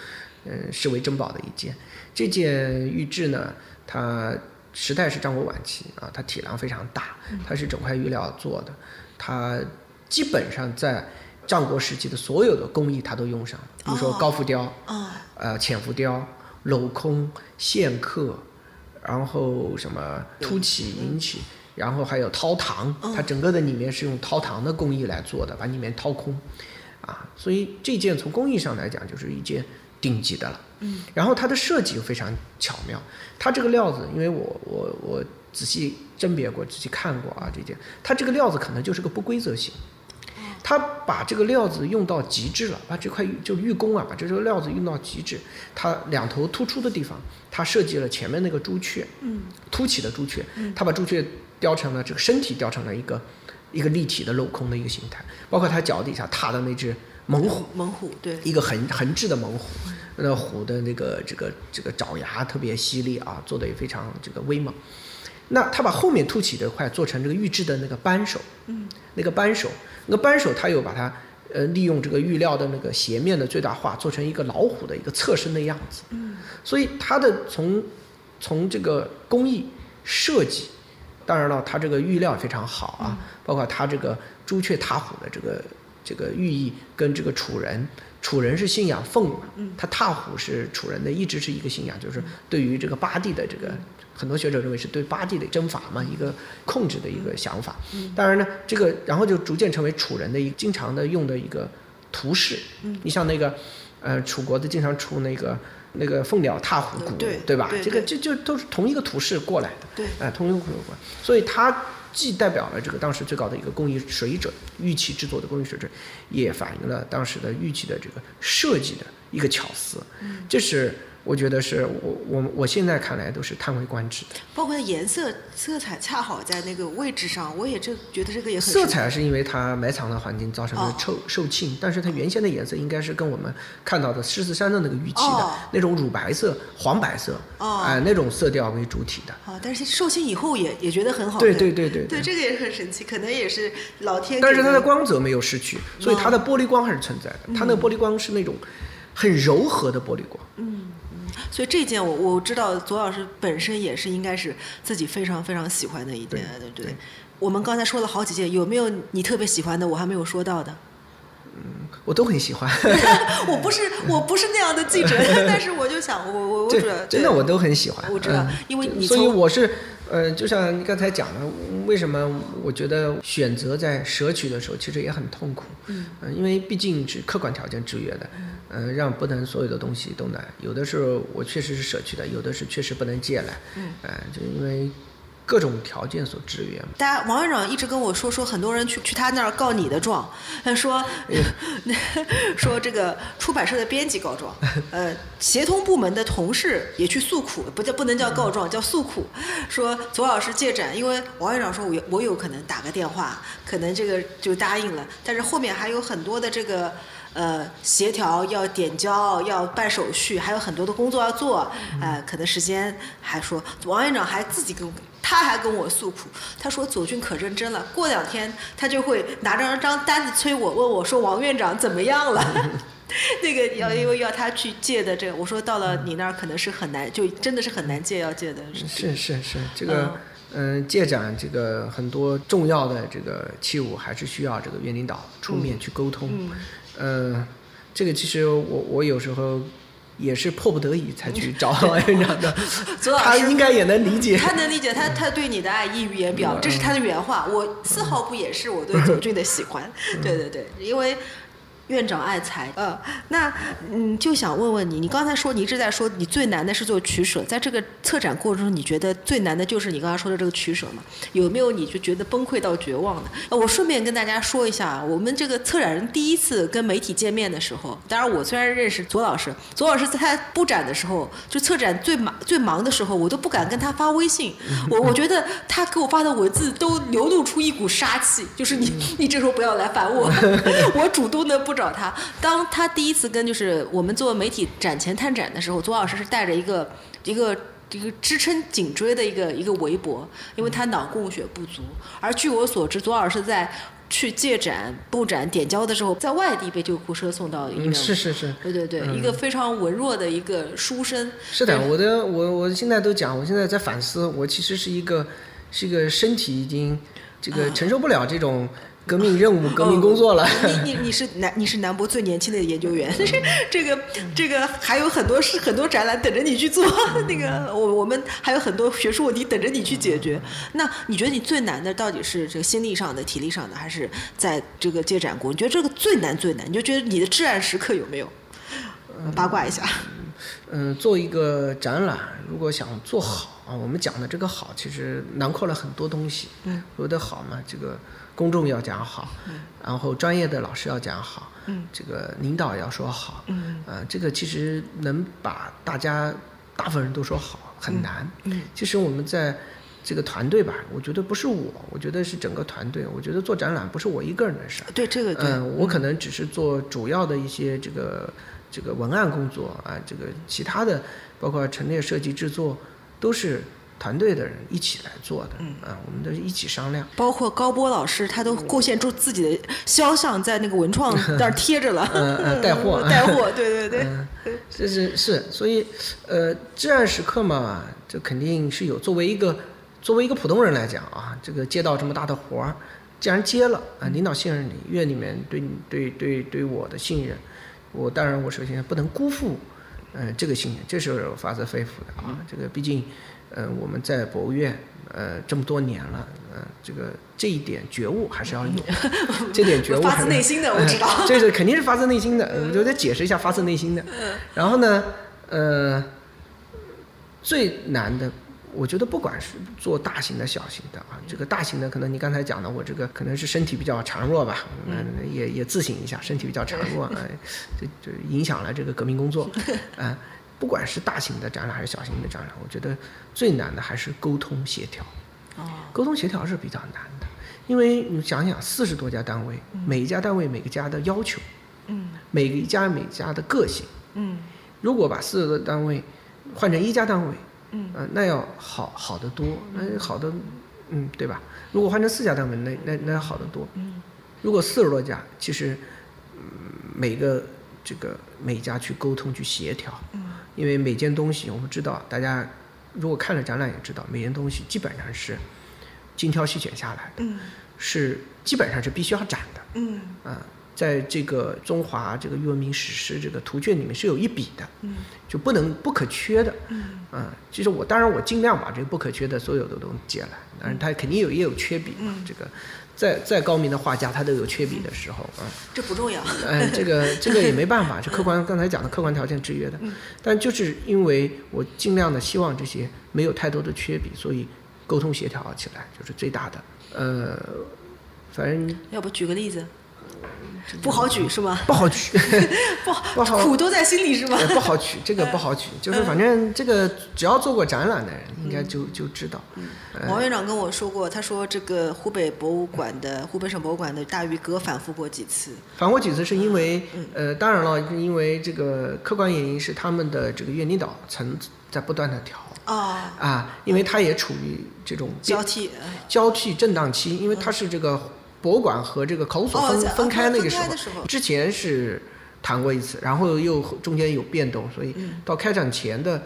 嗯视为珍宝的一件。这件玉质呢，它时代是战国晚期啊，它体量非常大，嗯它是整块玉料做的，它基本上在战国时期的所有的工艺它都用上了，比如说哦高浮雕。啊，呃浅浮雕、镂空、线刻，然后什么凸起、引起，然后还有掏膛，它整个的里面是用掏膛的工艺来做的，把里面掏空，啊，所以这件从工艺上来讲就是一件顶级的了。嗯，然后它的设计又非常巧妙，它这个料子，因为我我我仔细甄别过、仔细看过啊，这件它这个料子可能就是个不规则型。他把这个料子用到极致了，把这块玉就玉工啊，把这个料子用到极致。它两头突出的地方，他设计了前面那个朱雀，嗯，凸起的朱雀，他把朱雀雕成了这个身体雕成了一个一个立体的镂空的一个形态，包括他脚底下踏的那只猛虎，猛虎对，一个横横置的猛虎，那虎的那个这个这个爪牙特别犀利啊，做的也非常这个威猛。那他把后面凸起的块做成这个玉制的那个扳手，嗯，那个扳手，那扳手他又把它呃利用这个玉料的那个斜面的最大化，做成一个老虎的一个侧身的样子，嗯，所以它的从从这个工艺设计，当然了，它这个玉料非常好啊，包括它这个朱雀踏虎的这个这个寓意跟这个楚人，楚人是信仰凤嘛，他踏虎是楚人的一直是一个信仰，就是对于这个八地的这个。很多学者认为是对八地的征伐嘛，一个控制的一个想法。当然呢，这个然后就逐渐成为楚人的一个经常的用的一个图式。你像那个，呃，楚国的经常出那个那个凤鸟踏虎鼓，对吧？这个这就都是同一个图式过来的。对哎、同一个图式过来，所以它既代表了这个当时最高的一个工艺水准，玉器制作的工艺水准，也反映了当时的玉器的这个设计的一个巧思。嗯，这是。我觉得是我我我现在看来都是叹为观止的，包括颜色色彩恰好在那个位置上，我也这觉得这个也很色彩是因为它埋藏的环境造成的受受沁，但是它原先的颜色应该是跟我们看到的狮子山的那个玉器的那种乳白色、黄白色，哎那种色调为主体的。啊，但是受沁以后也也觉得很好。对对对对对，这个也很神奇，可能也是老天。但是它的光泽没有失去，所以它的玻璃光还是存在的。它那个玻璃光是那种很柔和的玻璃光。嗯。所以这件我我知道，左老师本身也是应该是自己非常非常喜欢的一件，对对。我们刚才说了好几件，有没有你特别喜欢的？我还没有说到的。嗯，我都很喜欢。[LAUGHS] 我不是我不是那样的记者，但是我就想，我我我主要真的我都很喜欢。我知道，因为你所以我是呃，就像你刚才讲的，为什么我觉得选择在舍取的时候其实也很痛苦。嗯。因为毕竟是客观条件制约的。嗯，让不能所有的东西都难，有的时候我确实是舍去的，有的是确实不能借来。嗯，呃，就因为各种条件所制约。大家，王院长一直跟我说，说很多人去去他那儿告你的状，他说，[LAUGHS] 说这个出版社的编辑告状，[LAUGHS] 呃，协同部门的同事也去诉苦，不叫不能叫告状，叫诉苦，说左老师借展，因为王院长说我我有可能打个电话，可能这个就答应了，但是后面还有很多的这个。呃，协调要点交，要办手续，还有很多的工作要做，呃，可能时间还说，王院长还自己跟，他还跟我诉苦，他说左俊可认真了，过两天他就会拿着张单子催我，问我说王院长怎么样了？[LAUGHS] 那个要因为要他去借的这个，我说到了你那儿可能是很难，就真的是很难借要借的。是是是，这个嗯，借展这个很多重要的这个器物还是需要这个院领导出面去沟通。嗯，这个其实我我有时候也是迫不得已才去找 [LAUGHS] 王院长的，[LAUGHS] 他应该也能理解。他能理解，他他对你的爱溢于言表，这是他的原话。我丝毫不掩饰我对左俊的喜欢。对对对，因为。院长爱财，呃，那嗯，就想问问你，你刚才说你一直在说你最难的是做取舍，在这个策展过程中，你觉得最难的就是你刚才说的这个取舍吗？有没有你就觉得崩溃到绝望的？呃，我顺便跟大家说一下，我们这个策展人第一次跟媒体见面的时候，当然我虽然认识左老师，左老师在他布展的时候，就策展最忙最忙的时候，我都不敢跟他发微信，[LAUGHS] 我我觉得他给我发的文字都流露出一股杀气，就是你你这时候不要来烦我，[LAUGHS] 我主动的不。找他，当他第一次跟就是我们做媒体展前探展的时候，左老师是带着一个一个一个支撑颈椎的一个一个围脖，因为他脑供血不足。而据我所知，左老师在去借展布展点交的时候，在外地被救护车送到医院是是是，对对对，一个非常文弱的一个书生。是的，我的我我现在都讲，我现在在反思，我其实是一个是一个身体已经这个承受不了这种。革命任务，革命工作了。你你你是南你是南博最年轻的研究员，[LAUGHS] 这个这个还有很多事很多展览等着你去做。[LAUGHS] 那个我我们还有很多学术问题等着你去解决。那你觉得你最难的到底是这个心力上的、体力上的，还是在这个接展过？你觉得这个最难最难？你就觉得你的至暗时刻有没有？八卦一下。[LAUGHS] 嗯，做一个展览，如果想做好啊，我们讲的这个好，其实囊括了很多东西。嗯，有的好嘛，这个。公众要讲好，然后专业的老师要讲好，这个领导要说好，呃，这个其实能把大家大部分人都说好很难。其实我们在这个团队吧，我觉得不是我，我觉得是整个团队。我觉得做展览不是我一个人的事儿。对这个，嗯，我可能只是做主要的一些这个这个文案工作啊，这个其他的包括陈列设计制作都是。团队的人一起来做的，嗯啊，我们都一起商量。包括高波老师，他都贡献出自己的肖像在那个文创那儿贴着了，嗯 [LAUGHS] 嗯，带货，[LAUGHS] 带货，对对对，这是是，所以呃，至暗时刻嘛，这肯定是有。作为一个作为一个普通人来讲啊，这个接到这么大的活儿，既然接了啊，领导信任你，院里面对你对对对我的信任，我当然我首先不能辜负嗯这个信任，这是发自肺腑的啊，这个毕竟。嗯，我们在博物院，呃，这么多年了，呃，这个这一点觉悟还是要有，[LAUGHS] 这点觉悟发自内心的，我知道，[LAUGHS] 这是肯定是发自内心的，我就得解释一下发自内心的。然后呢，呃，最难的，我觉得不管是做大型的、小型的啊，这个大型的可能你刚才讲的，我这个可能是身体比较孱弱吧，嗯，也也自省一下，身体比较孱弱，[LAUGHS] 哎，这这影响了这个革命工作，啊，不管是大型的展览还是小型的展览，我觉得最难的还是沟通协调。哦，沟通协调是比较难的，因为你想想，四十多家单位，每一家单位每个家的要求，嗯。每个一家每家的个性，嗯。如果把四十个单位换成一家单位，嗯。呃，那要好好得多，那好的，嗯，对吧？如果换成四家单位，那那那要好得多。嗯。如果四十多家，其实，嗯，每个这个每家去沟通去协调，嗯因为每件东西我们知道，大家如果看了展览也知道，每件东西基本上是精挑细选下来的，嗯是基本上是必须要展的。嗯啊，在这个中华这个语文明史诗这个图卷里面是有一笔的，嗯就不能不可缺的。嗯啊，其实我当然我尽量把这个不可缺的所有的都借来，但是它肯定有也有缺笔嘛。嗯这个再再高明的画家，他都有缺笔的时候啊。这不重要。哎，这个这个也没办法，是客观刚才讲的客观条件制约的。但就是因为我尽量的希望这些没有太多的缺笔，所以沟通协调起来就是最大的。呃，反正要不举个例子？不好举是吗？不好举。不 [LAUGHS] 不好苦都在心里是吗？呃不好取，这个不好取，就是反正这个只要做过展览的人，应该就就知道。呃王院长跟我说过，他说这个湖北博物馆的湖北省博物馆的大鱼哥反复过几次。反过几次是因为，呃，当然了，因为这个客观原因是他们的这个院领导层在不断的调哦，啊，因为它也处于这种交替。呃交替震荡期，因为它是这个博物馆和这个考古所分、哦分开那个时候。之前是谈过一次，然后又中间有变动，所以嗯。到开展前的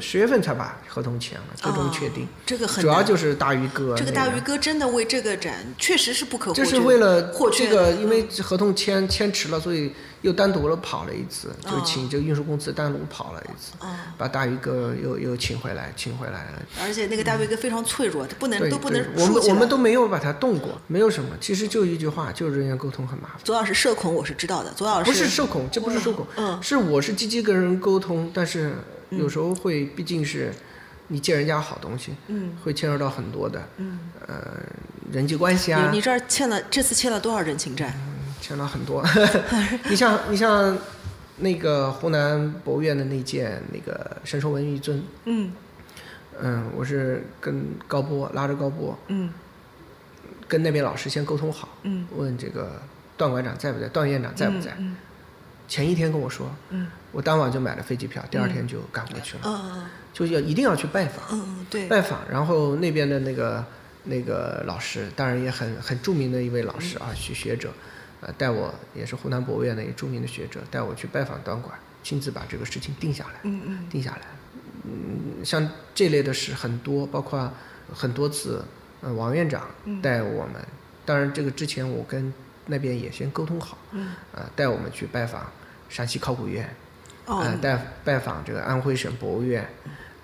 十月份才把合同签了，最终确定。哦这个很主要就是大鱼哥这个大鱼哥真的为这个展确实是不可或缺，就是为了这个，因为合同签签迟了，所以又单独了跑了一次，就哦请这个运输公司单独跑了一次，哦把大鱼哥又又请回来，请回来了。而且那个大鱼哥非常脆弱，他不能都不能，我们我们都没有把他动过，没有什么，其实就一句话，就是人员沟通很麻烦。左老师社恐我是知道的，左老师不是社恐，这不是社恐，嗯。是我是积极跟人沟通，但是有时候会，毕竟是你借人家好东西，嗯会牵扯到很多的，嗯，呃，人际关系啊你，你这儿欠了这次欠了多少人情债？牵扯到很多。[LAUGHS] 你像你像那个湖南博物院的那件那个神兽文玉尊，嗯嗯，我是跟高波拉着高波，嗯跟那边老师先沟通好，嗯问这个段馆长在不在，段院长在不在。嗯前一天跟我说，嗯。我当晚就买了飞机票，第二天就赶回去了，嗯就要一定要去拜访，嗯嗯，对，拜访。然后那边的那个那个老师，当然也很很著名的一位老师啊，学学者，呃，带我也是湖南博物院的一个著名的学者，带我去拜访段馆，亲自把这个事情定下来，嗯嗯。定下来。嗯，像这类的事很多，包括很多次，呃，王院长嗯。带我们，当然这个之前我跟那边也先沟通好，嗯。呃，带我们去拜访陕西考古院，哦。呃，拜拜访这个安徽省博物院，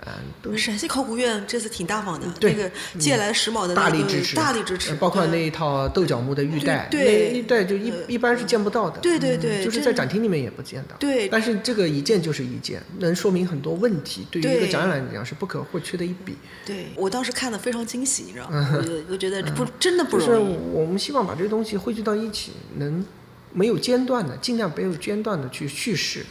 嗯、都陕西考古院这次挺大方的，对那个借来时髦的那个大力支持，大力支持，呃包括嗯那一套豆角木的玉带，那一带就一呃一般是见不到的，对对对就是在展厅里面也不见到，对。但是这个一件就是一件，能说明很多问题，对于一个展览来讲是不可或缺的一笔。对我当时看的非常惊喜，你知道吗？[LAUGHS] 我我觉得不真的不是。我们希望把这些东西汇聚到一起，能没有间断的，尽量没有间断的去叙事。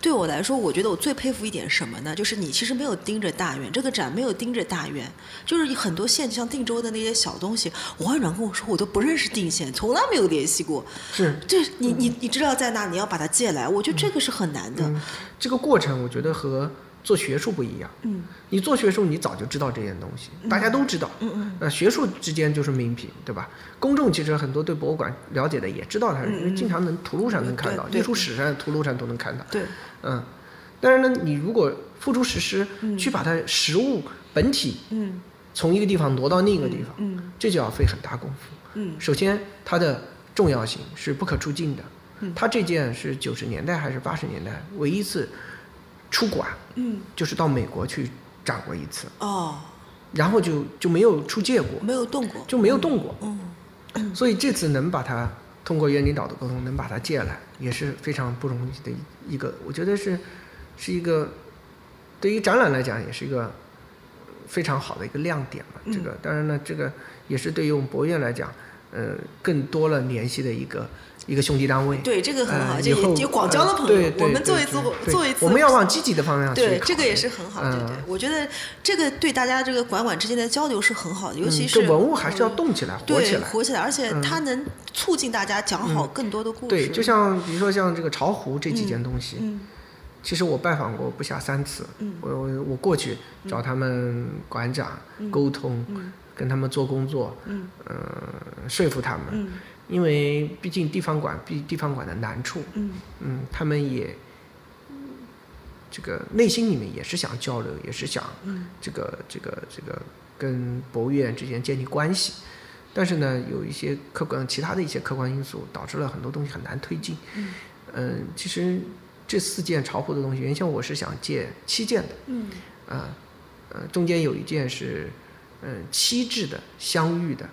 对我来说，我觉得我最佩服一点什么呢？就是你其实没有盯着大院，这个展没有盯着大院，就是很多县像定州的那些小东西，王院长跟我说，我都不认识定县，从来没有联系过。是这你你你知道在哪，你要把它借来，我觉得这个是很难的。嗯，这个过程我觉得和做学术不一样。嗯你做学术，你早就知道这件东西，大家都知道。嗯嗯那学术之间就是名品，对吧？公众其实很多对博物馆了解的也知道它，因为经常能图录上能看到，艺术史上图录上都能看到。对，嗯，但是呢，你如果付诸实施，去把它实物本体嗯从一个地方挪到另一个地方，嗯这就要费很大功夫。嗯首先，它的重要性是不可出境的。嗯它这件是九十年代还是八十年代唯一一次出馆，嗯。就是到美国去展过一次，哦，然后就就没有出借过，没有动过，就没有动过。嗯。所以这次能把它通过院领导的沟通能把它借来，也是非常不容易的一一个，我觉得是是一个对于展览来讲也是一个非常好的一个亮点嘛。嗯。这个当然呢，这个也是对于我们博物院来讲，呃，更多了联系的一个一个兄弟单位。对这个很好，呃以后这也有广交的朋友。我们做一次做一次，我们要往积极的方向去对，这个也是很好，对对嗯，我觉得这个对大家这个馆馆之间的交流是很好的，尤其嗯是这文物还是要嗯动起来、活对起来。嗯活起来，而且它能促进大家讲好更多的故事。对，就像比如说像这个巢湖这几件东西，嗯其实我拜访过不下三次。嗯我我我过去找他们馆长沟通，嗯跟他们做工作，嗯呃，说服他们，嗯因为毕竟地方馆比地方馆的难处，嗯。嗯，他们也这个内心里面也是想交流，也是想嗯。这个这个这个跟博物院之间建立关系，但是呢，有一些客观其他的一些客观因素，导致了很多东西很难推进。嗯。嗯，其实这四件巢湖的东西，原先我是想借七件的，嗯。啊，呃，中间有一件是嗯七制的镶玉的，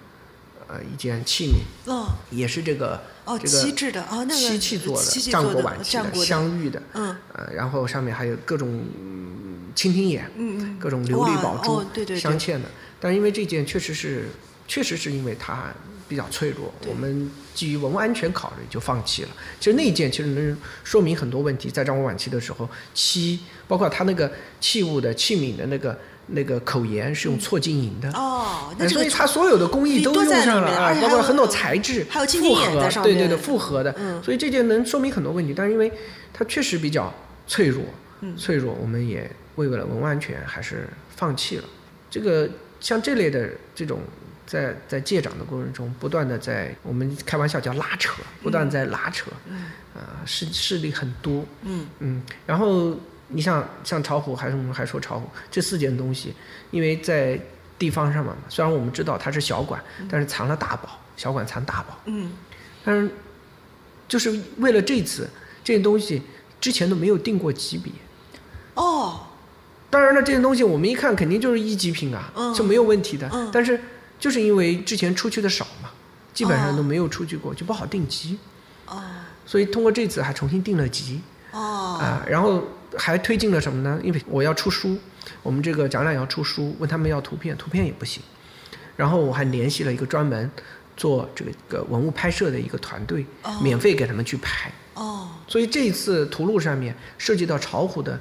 呃，一件器皿，哦。也是这个哦，这个漆制的哦，那个漆器做的，战国晚期的镶玉的，嗯。呃，然后上面还有各种嗯蜻蜓眼，嗯嗯，各种琉璃宝珠镶嵌的。但是因为这件确实是，确实是因为它比较脆弱，我们基于文物安全考虑就放弃了。其实那一件其实能说明很多问题，在战国晚期的时候，漆包括它那个器物的器皿的那个那个口沿是用错金银的。哦，所以它所有的工艺都都用上了啊包括很多材质，还复合眼在，上对对对，面复合的，嗯所以这件能说明很多问题。但是因为它确实比较脆弱，嗯脆弱，我们也为了文物安全还是放弃了。这个像这类的这种在在借掌的过程中，不断的在我们开玩笑叫拉扯，不断在拉扯，嗯啊、势势力很多，嗯嗯，然后你像像巢湖，还是我们还说巢湖这四件东西，因为在地方上嘛，虽然我们知道它是小馆，但是藏了大宝，小馆藏大宝，嗯但是就是为了这次这些东西，之前都没有定过级别。哦当然了，这些东西我们一看肯定就是一级品啊，嗯是没有问题的。嗯但是就是因为之前出去的少嘛，基本上哦都没有出去过，就不好定级，哦所以通过这次还重新定了级。哦啊，然后还推进了什么呢？因为我要出书，我们这个展览要出书，问他们要图片，图片也不行。然后我还联系了一个专门做这个个文物拍摄的一个团队，哦免费给他们去拍。哦所以这一次图录上面涉及到巢湖的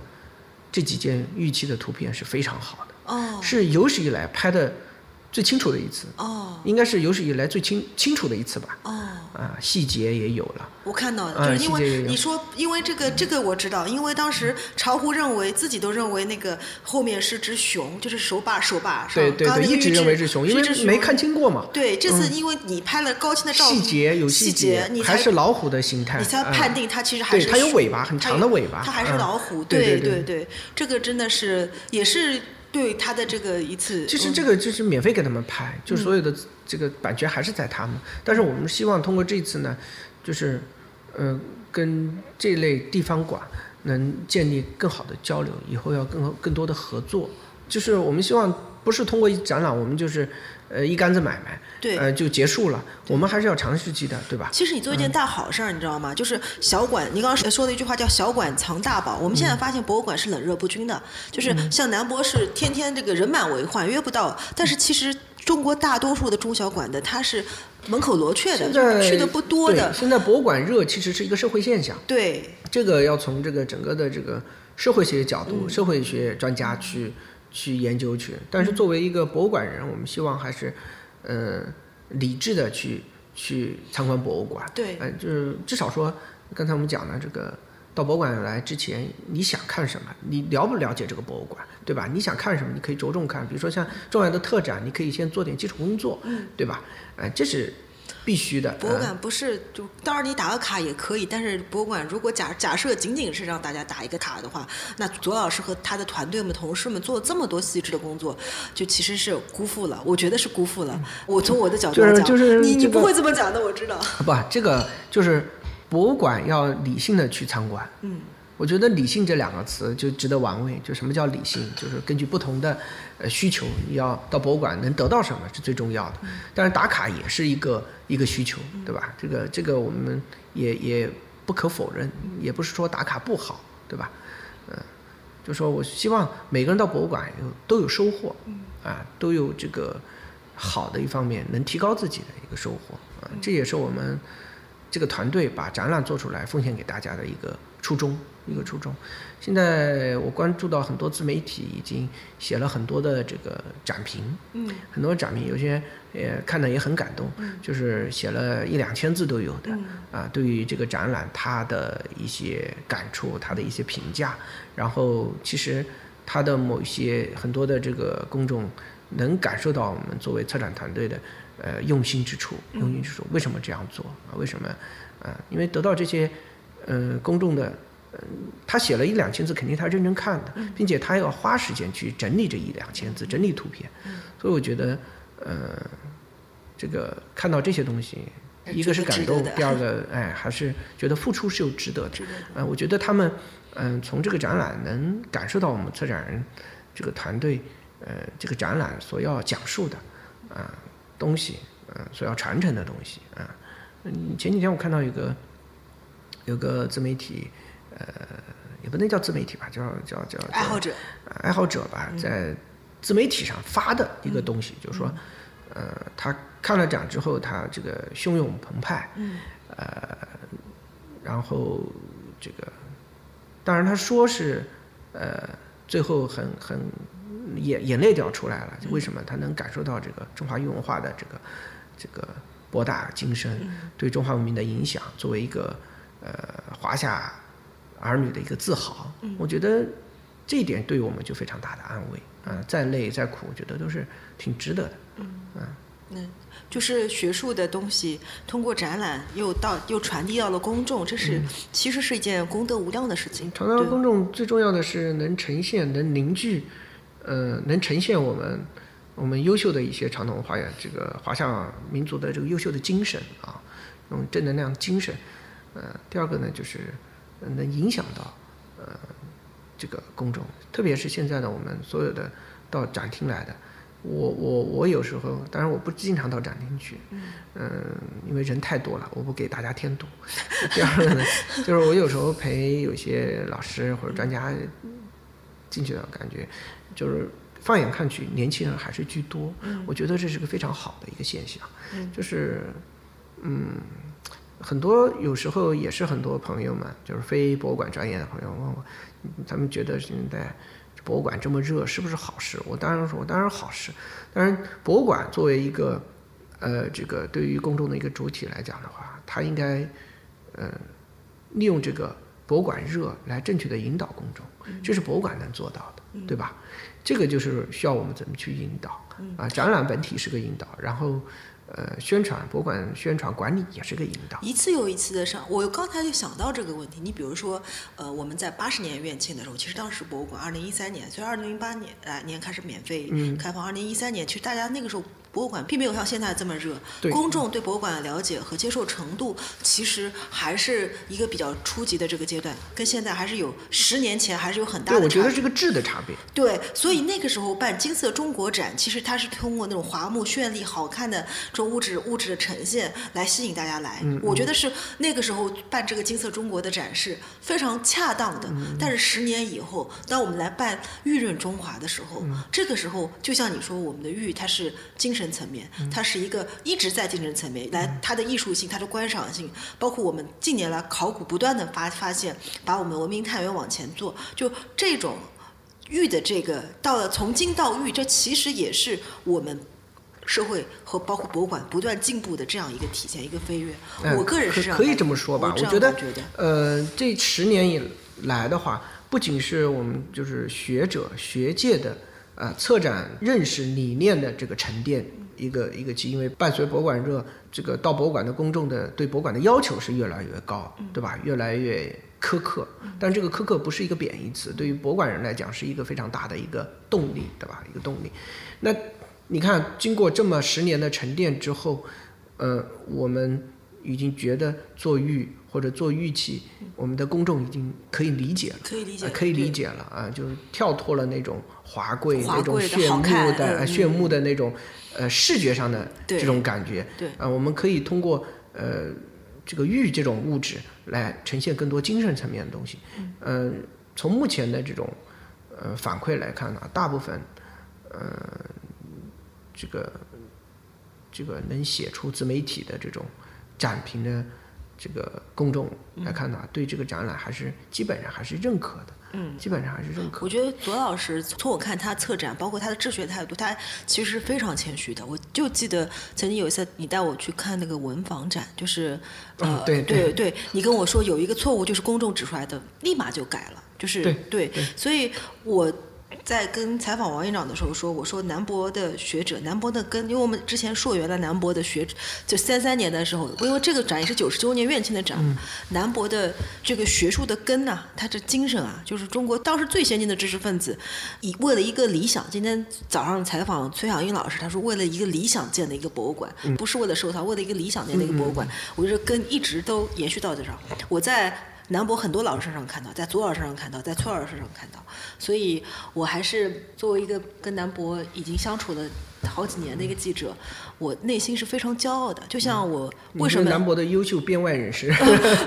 这几件玉器的图片是非常好的，哦是有史以来拍的最清楚的一次，哦应该是有史以来最清清楚的一次吧。哦。啊，细节也有了。我看到的，啊就是因为你说，因为这个这个我知道，因为当时巢湖认为自己都认为那个后面是只熊，就是手把手把上，对对对，一直认为是熊，因为没看清过嘛。对，这次因为你拍了高清的照片细节有细节，你才还是老虎的形态，你才嗯判定它其实还是熊它有尾巴很长的尾巴它还是嗯老虎。对对对对这个真的是也是对他的这个一次。其实嗯这个就是免费给他们拍，就所有的这个版权还是在他们。但是我们希望通过这次呢，就是，呃，跟这类地方馆能建立更好的交流，以后要更更多的合作。就是我们希望不是通过一展览，我们就是呃一竿子买卖，对呃就结束了。我们还是要长时期的，对吧？其实你做一件大好事儿，你知道吗？就是小馆，你刚刚说说的一句话叫“小馆藏大宝”。我们现在发现博物馆是冷热不均的，就是像南博是天天这个人满为患，约不到。但是其实中国大多数的中小馆的，它是门口罗雀的，就是去的不多的。现在博物馆热其实是一个社会现象。对，这个要从这个整个的这个社会学角嗯度、社会学专家去去研究去。但是作为一个博物馆人，我们希望还是，呃，理智的去去参观博物馆。对呃，就是至少说，刚才我们讲的这个。到博物馆来之前，你想看什么？你了不了解这个博物馆，对吧？你想看什么，你可以着重看。比如说像重要的特展，你可以先做点基础工作，对吧？呃，这是必须的。嗯博物呃馆不是就当然你打个卡也可以，但是博物馆如果假假设仅仅是让大家打一个卡的话，那左老师和他的团队们、同事们做了这么多细致的工作，就其实是辜负了，我觉得是辜负了。我从我的角度来讲，就是就是你你不会这么讲的，我知道。不，这个就是博物馆要理性的去参观。嗯，我觉得“理性”这两个词就值得玩味。就什么叫理性？就是根据不同的呃需求，你要到博物馆能得到什么是最重要的。但是打卡也是一个一个需求，对吧？这个这个我们也也不可否认，也不是说打卡不好，对吧？嗯、就说我希望每个人到博物馆有都有收获，啊，都有这个好的一方面，能提高自己的一个收获啊，这也是我们这个团队把展览做出来奉献给大家的一个初衷，一个初衷。现在我关注到很多自媒体已经写了很多的这个展评，嗯，很多展评有些也看的也很感动，就是写了一两千字都有的，啊，对于这个展览他的一些感触，他的一些评价，然后其实他的某一些很多的这个公众能感受到我们作为策展团队的呃用心之处，用心之处，为什么这样做啊？为什么？啊，因为得到这些呃公众的。嗯，他写了一两千字，肯定他认真看的，并且他要花时间去整理这一两千字，整理图片，所以我觉得，呃，这个看到这些东西，一个是感动，第二个，[LAUGHS] 哎，还是觉得付出是有值得的。嗯，我觉得他们，嗯，从这个展览能感受到我们策展人这个团队，呃，这个展览所要讲述的，啊，东西，嗯，所要传承的东西，啊，嗯，前几天我看到有个，有个自媒体。呃，也不能叫自媒体吧，叫叫叫爱好者，爱好者吧，在自媒体上发的一个东西，就是说，呃，他看了展之后，他这个汹涌澎湃，嗯，呃，然后这个，当然他说是，呃，最后很很眼眼泪掉出来了，为什么？他能感受到这个中华玉文化的这个这个博大精深，对中华文明的影响，作为一个呃华夏。儿女的一个自豪，我觉得这一点对于我们就非常大的安慰啊！再累再苦，我觉得都是挺值得的。嗯，嗯，就是学术的东西通过展览又到又传递到了公众，这是其实是一件功德无量的事情。传到公众最重要的是能呈现、能凝聚，呃，能呈现我们我们优秀的一些传统文化呀，这个华夏民族的这个优秀的精神啊，用正能量精神。呃，第二个呢就是。能影响到，呃，这个公众，特别是现在的，我们所有的到展厅来的，我我我有时候，当然我不经常到展厅去，嗯，因为人太多了，我不给大家添堵。[LAUGHS] 第二个呢，就是我有时候陪有些老师或者专家进去的感觉，就是放眼看去，年轻人还是居多，我觉得这是个非常好的一个现象，就是，嗯。很多有时候也是很多朋友们，就是非博物馆专业的朋友问我，他们觉得现在博物馆这么热是不是好事？我当然说，我当然好事。当然，博物馆作为一个呃这个对于公众的一个主体来讲的话，它应该呃利用这个博物馆热来正确的引导公众，这是博物馆能做到的，对吧？这个就是需要我们怎么去引导啊？展览本体是个引导，然后。呃，宣传博物馆宣传管理也是个引导。一次又一次的上，我刚才就想到这个问题。你比如说，呃，我们在八十年院庆的时候，其实当时博物馆二零一三年，所以二零零八年来年开始免费开放，二零一三年其实大家那个时候。博物馆并没有像现在这么热，公众对博物馆的了解和接受程度，其实还是一个比较初级的这个阶段，跟现在还是有十年前还是有很大的。对，我觉得是个质的差别。对，所以那个时候办金色中国展，其实它是通过那种华木绚丽、好看的这种物质物质的呈现来吸引大家来。嗯。我觉得是那个时候办这个金色中国的展示非常恰当的。嗯。但是十年以后，当我们来办玉润中华的时候，这个时候就像你说，我们的玉它是精神。层面，它是一个一直在精神层面来，它的艺术性、它的观赏性，包括我们近年来考古不断的发发现，把我们文明探源往前做，就这种玉的这个到了从金到玉，这其实也是我们社会和包括博物馆不断进步的这样一个体现，一个飞跃。我个人是可以这么说吧，我觉得，呃，这十年以来的话，不仅是我们就是学者学界的呃策展认识理念的这个沉淀。一个一个机，因为伴随博物馆热，这个到博物馆的公众的对博物馆的要求是越来越高，对吧？越来越苛刻。但这个苛刻不是一个贬义词，对于博物馆人来讲是一个非常大的一个动力，对吧？一个动力。那你看，经过这么十年的沉淀之后，呃，我们已经觉得做玉或者做玉器，我们的公众已经可以理解了，可以理解，可以理解了啊，就是跳脱了那种华贵、那种炫目的、炫目的那种。呃，视觉上的这种感觉，对，啊，我们可以通过呃这个玉这种物质来呈现更多精神层面的东西。嗯，从目前的这种呃反馈来看呢，大部分呃这个这个能写出自媒体的这种展评的这个公众来看呢，对这个展览还是基本上还是认可的。嗯，基本上还是认可。我觉得左老师从我看他策展，包括他的治学态度，他其实是非常谦虚的。我就记得曾经有一次你带我去看那个文房展，就是呃，对对对，你跟我说有一个错误，就是公众指出来的，立马就改了，就是对对，所以我。在跟采访王院长的时候说，我说南博的学者，南博的根，因为我们之前溯源了南博的学，就三三年的时候，因为这个展也是九十周年院庆的展，南博的这个学术的根呐，他这精神啊，就是中国当时最先进的知识分子，以为了一个理想，今天早上采访崔晓英老师，他说为了一个理想建的一个博物馆，不是为了收藏，为了一个理想建的一个博物馆，我觉得根一直都延续到这上，我在。南博很多老师身上看到，在左老师身上看到，在崔老师身上看到，所以我还是作为一个跟南博已经相处的好几年的一个记者。我内心是非常骄傲的，就像我为什么南博的优秀编外人士，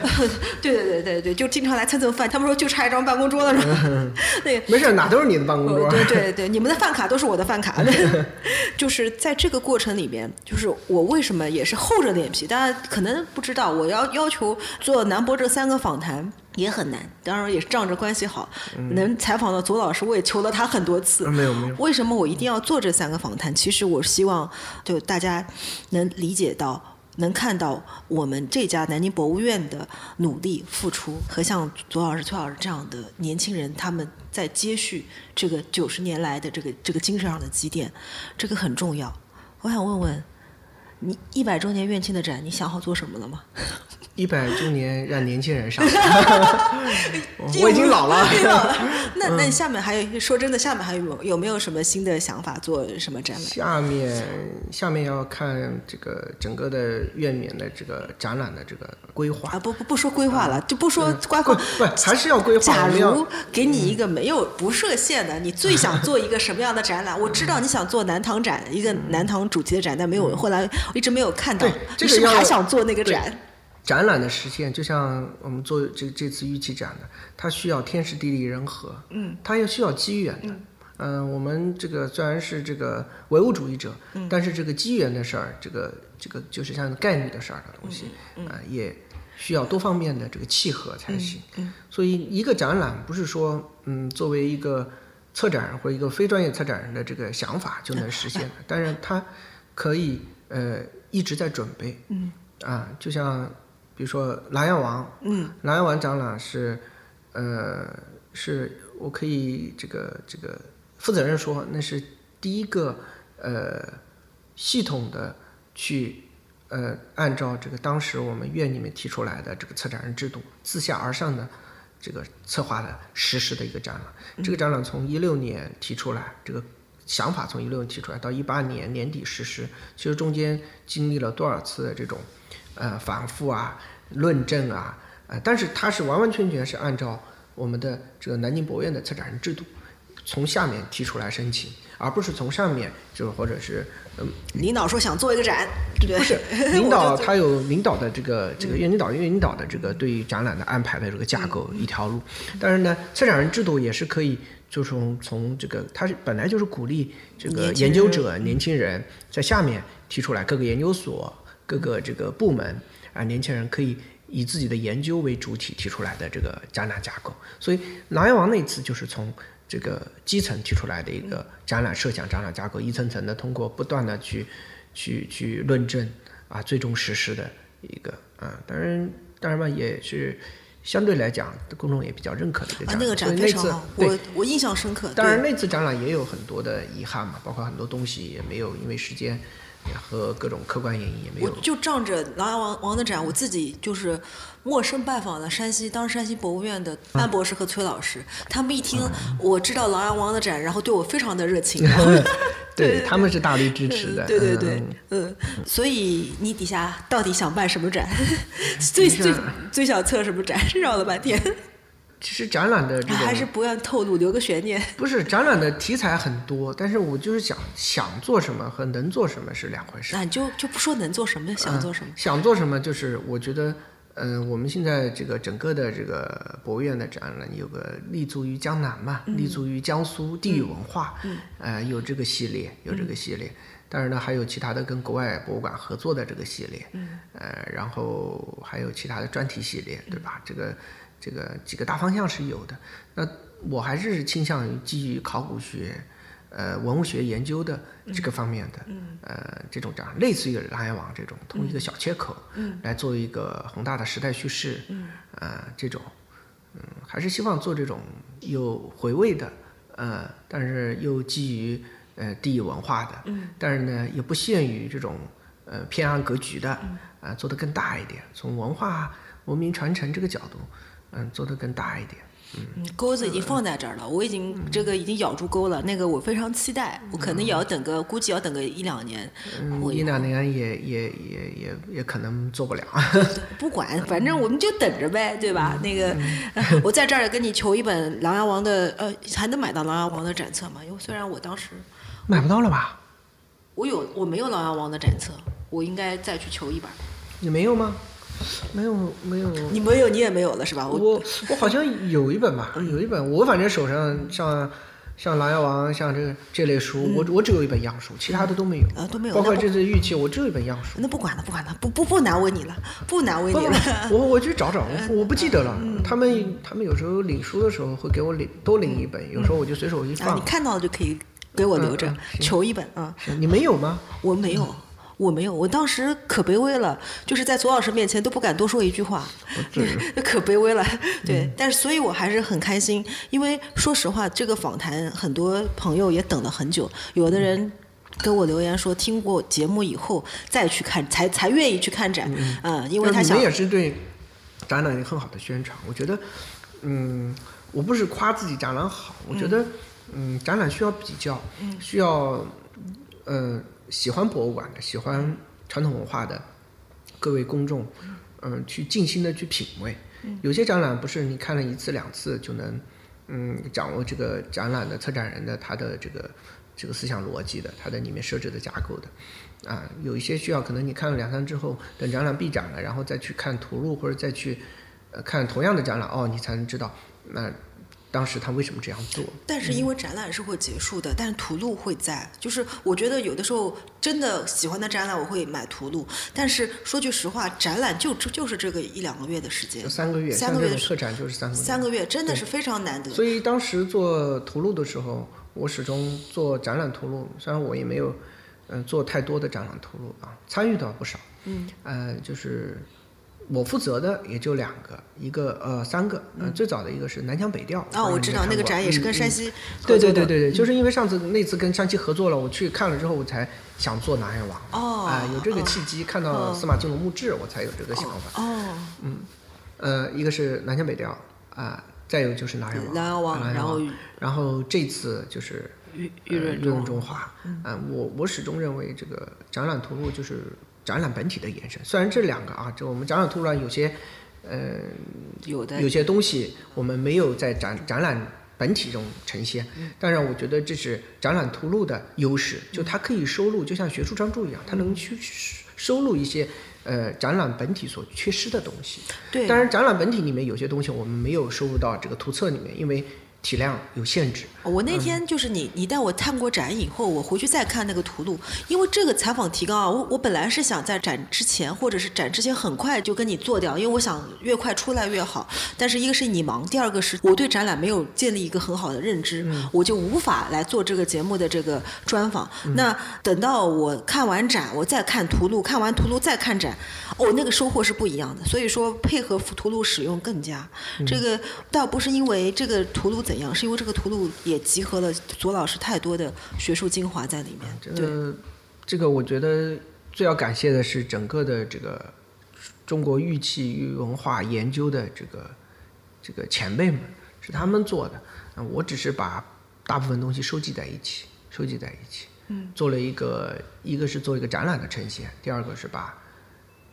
[LAUGHS] 对对对对对，就经常来蹭蹭饭。他们说就差一张办公桌了，是吧？对，没事，哪都是你的办公桌。对对对，你们的饭卡都是我的饭卡。就是在这个过程里面，就是我为什么也是厚着脸皮？大家可能不知道，我要要求做南博这三个访谈。也很难，当然也是仗着关系好，能采访到左老师，我也求了他很多次。没有没有。为什么我一定要做这三个访谈？其实我希望就大家能理解到，能看到我们这家南京博物院的努力付出，和像左老师、崔老师这样的年轻人，他们在接续这个九十年来的这个这个精神上的积淀，这个很重要。我想问问你，一百周年院庆的展，你想好做什么了吗？一百周年让年轻人上，[LAUGHS] 我已经老了。[LAUGHS] [LAUGHS] 那那下面还有说真的，下面还有有没有什么新的想法做什么展览？下面下面要看这个整个的院面的这个展览的这个规划啊！不不不说规划了，就不说规划，不还是要规划。假如给你一个没有不设限的，你最想做一个什么样的展览？我知道你想做南唐展，一个南唐主题的展，但没有后来一直没有看到。就是还想做那个展？展览的实现，就像我们做这这次玉器展的，它需要天时地利人和，嗯，它也需要机缘的，嗯，我们这个虽然是这个唯物主义者，嗯，但是这个机缘的事儿，这个这个就是像概率的事儿的东西，啊，也需要多方面的这个契合才行，嗯，所以一个展览不是说，嗯，作为一个策展人或者一个非专业策展人的这个想法就能实现的，[LAUGHS] 但是它可以呃一直在准备，嗯，啊，就像。比如说《琅琊王》，嗯，《琅琊王》展览是，呃，是我可以这个这个负责任说，那是第一个呃系统的去呃按照这个当时我们院里面提出来的这个策展人制度，自下而上的这个策划的实施的一个展览。这个展览从一六年提出来，这个想法从一六年提出来到一八年年底实施，其实中间经历了多少次的这种。呃，反复啊，论证啊，呃，但是它是完完全全是按照我们的这个南京博物院的策展人制度，从下面提出来申请，而不是从上面就或者是嗯，领导说想做一个展，对不对？不是，[LAUGHS] 领导他有领导的这个这个院领导院领导的这个对于展览的安排的这个架构一条路，但是呢，策展人制度也是可以，就从从这个它是本来就是鼓励这个研究者年轻人在下面提出来各个研究所。各个这个部门啊，年轻人可以以自己的研究为主体提出来的这个展览架构，所以琅琊王那次就是从这个基层提出来的一个展览设想、展览架构，一层层的通过不断的去去去论证啊，最终实施的一个啊，当然当然嘛也是相对来讲公众也比较认可的一个展。那个展非常好，我我印象深刻。当然那次展览也有很多的遗憾嘛，包括很多东西也没有因为时间。和各种客观原因也没有。我就仗着《琅琊王王》的展，我自己就是陌生拜访了山西，当时山西博物院的安博士和崔老师，他们一听我知道《琅琊王》的展，然后对我非常的热情。[LAUGHS] 对，他们是大力支持的。对对对，嗯。所以你底下到底想办什么展？[LAUGHS] 最最最想测什么展？绕了半天。[LAUGHS] 其实展览的这个还是不愿透露，留个悬念。不是展览的题材很多，但是我就是想想做什么和能做什么是两回事。那你就就不说能做什么，想做什么。想做什么就是我觉得，嗯，我们现在这个整个的这个博物院的展览有个立足于江南嘛，立足于江苏地域文化，呃，有这个系列，有这个系列。当然呢，还有其他的跟国外博物馆合作的这个系列，呃，然后还有其他的专题系列，对吧？这个这个几个大方向是有的。那我还是倾向于基于考古学。呃，文物学研究的这个方面的，呃，这种这样类似于《琅琊王》这种，通一个小切口，来做一个宏大的时代叙事，呃，这种，嗯，还是希望做这种有回味的，呃，但是又基于呃地域文化的，但是呢，也不限于这种呃偏安格局的，啊，做得更大一点，从文化文明传承这个角度，嗯，做得更大一点。嗯，钩子已经放在这儿了，我已经这个已经咬住钩了。那个我非常期待，我可能也要等个，估计要等个一两年。嗯，一两年也也也也也可能做不了。不管，反正我们就等着呗，对吧？那个，我在这儿跟你求一本《琅琊王》的，呃，还能买到《琅琊王》的展册吗？因为虽然我当时买不到了吧？我有，我没有《琅琊王》的展册，我应该再去求一本。你没有吗？没有没有，你没有你也没有了是吧？我我好像有一本吧，有一本。我反正手上像像《琅琊王》像这个这类书，我我只有一本样书，其他的都没有。啊，都没有。包括这次玉器，我只有一本样书。那不管了，不管了，不不不难为你了，不难为你了。我我去找找，[LAUGHS] 我不记得了。他们他们有时候领书的时候会给我领多领一本，有时候我就随手一放。你看到了就可以给我留着，求一本啊。你没有吗？我没有。我没有，我当时可卑微了，就是在左老师面前都不敢多说一句话，对 [LAUGHS] 可卑微了。对，但是所以我还是很开心，因为说实话，这个访谈很多朋友也等了很久，有的人跟我留言说听过节目以后再去看，才才愿意去看展，嗯，因为他想。你们也是对展览有很好的宣传，我觉得，嗯，我不是夸自己展览好，我觉得，嗯，展览需要比较，需要，嗯。喜欢博物馆的、喜欢传统文化的各位公众，嗯，去静心的去品味。有些展览不是你看了一次两次就能，嗯，掌握这个展览的策展人的他的这个这个思想逻辑的，他的里面设置的架构的，啊，有一些需要可能你看了两三之后，等展览闭展了，然后再去看图录或者再去呃看同样的展览，哦，你才能知道那。当时他为什么这样做？但是因为展览是会结束的，但是图录会在。就是我觉得有的时候真的喜欢的展览，我会买图录。但是说句实话，展览就就是这个一两个月的时间，三个月，三个月的特展就是三个月，三个月真的是非常难得。所以当时做图录的时候，我始终做展览图录，虽然我也没有嗯做太多的展览图录啊，参与到不少，嗯，呃，就是。我负责的也就两个，一个呃三个，呃最早的一个是南腔北调。啊，我知道那个展也是跟山西。对对对对对，就是因为上次那次跟山西合作了，我去看了之后，我才想做南洋王。哦。啊，有这个契机，看到司马金龙墓志，我才有这个想法。哦。嗯，呃，一个是南腔北调啊，再有就是南洋王。南洋王，然后然后这次就是玉玉润中华。嗯。我我始终认为这个展览图录就是。展览本体的延伸，虽然这两个啊，这我们展览图录有些，呃，有的有些东西我们没有在展展览本体中呈现，但是我觉得这是展览图录的优势，就它可以收录，就像学术专著一样，它能去收录一些呃展览本体所缺失的东西。对，当然展览本体里面有些东西我们没有收入到这个图册里面，因为。体量有限制。我那天就是你，你带我看过展以后，我回去再看那个图录，因为这个采访提纲啊，我我本来是想在展之前或者是展之前很快就跟你做掉，因为我想越快出来越好。但是一个是你忙，第二个是我对展览没有建立一个很好的认知，我就无法来做这个节目的这个专访。那等到我看完展，我再看图录，看完图录再看展，哦，那个收获是不一样的。所以说配合图录使用更佳。这个倒不是因为这个图录怎。是因为这个图录也集合了左老师太多的学术精华在里面。这个，这个我觉得最要感谢的是整个的这个中国玉器与文化研究的这个这个前辈们，是他们做的。我只是把大部分东西收集在一起，收集在一起，嗯，做了一个，一个是做一个展览的呈现，第二个是把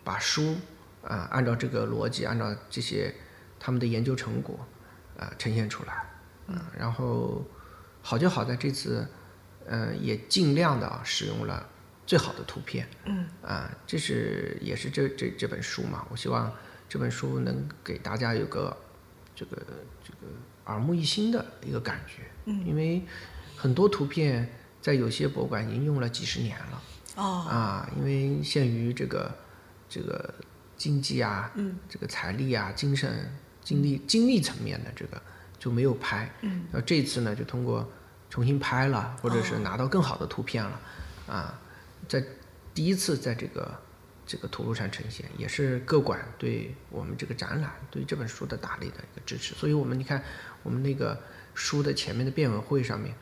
把书啊按照这个逻辑，按照这些他们的研究成果啊呈现出来。嗯，然后好就好在这次，嗯，也尽量的啊使用了最好的图片。嗯，啊，这是也是这这这本书嘛，我希望这本书能给大家有个这个这个耳目一新的一个感觉。嗯，因为很多图片在有些博物馆已经用了几十年了。哦，啊，因为限于这个这个经济啊，嗯，这个财力啊、精神、精力、精力层面的这个就没有拍。嗯，那这次呢，就通过重新拍了，或者是拿到更好的图片了，啊，在第一次在这个这个图录上呈现，也是各馆对我们这个展览、对这本书的大力的一个支持。所以我们你看，我们那个书的前面的辩论会上面，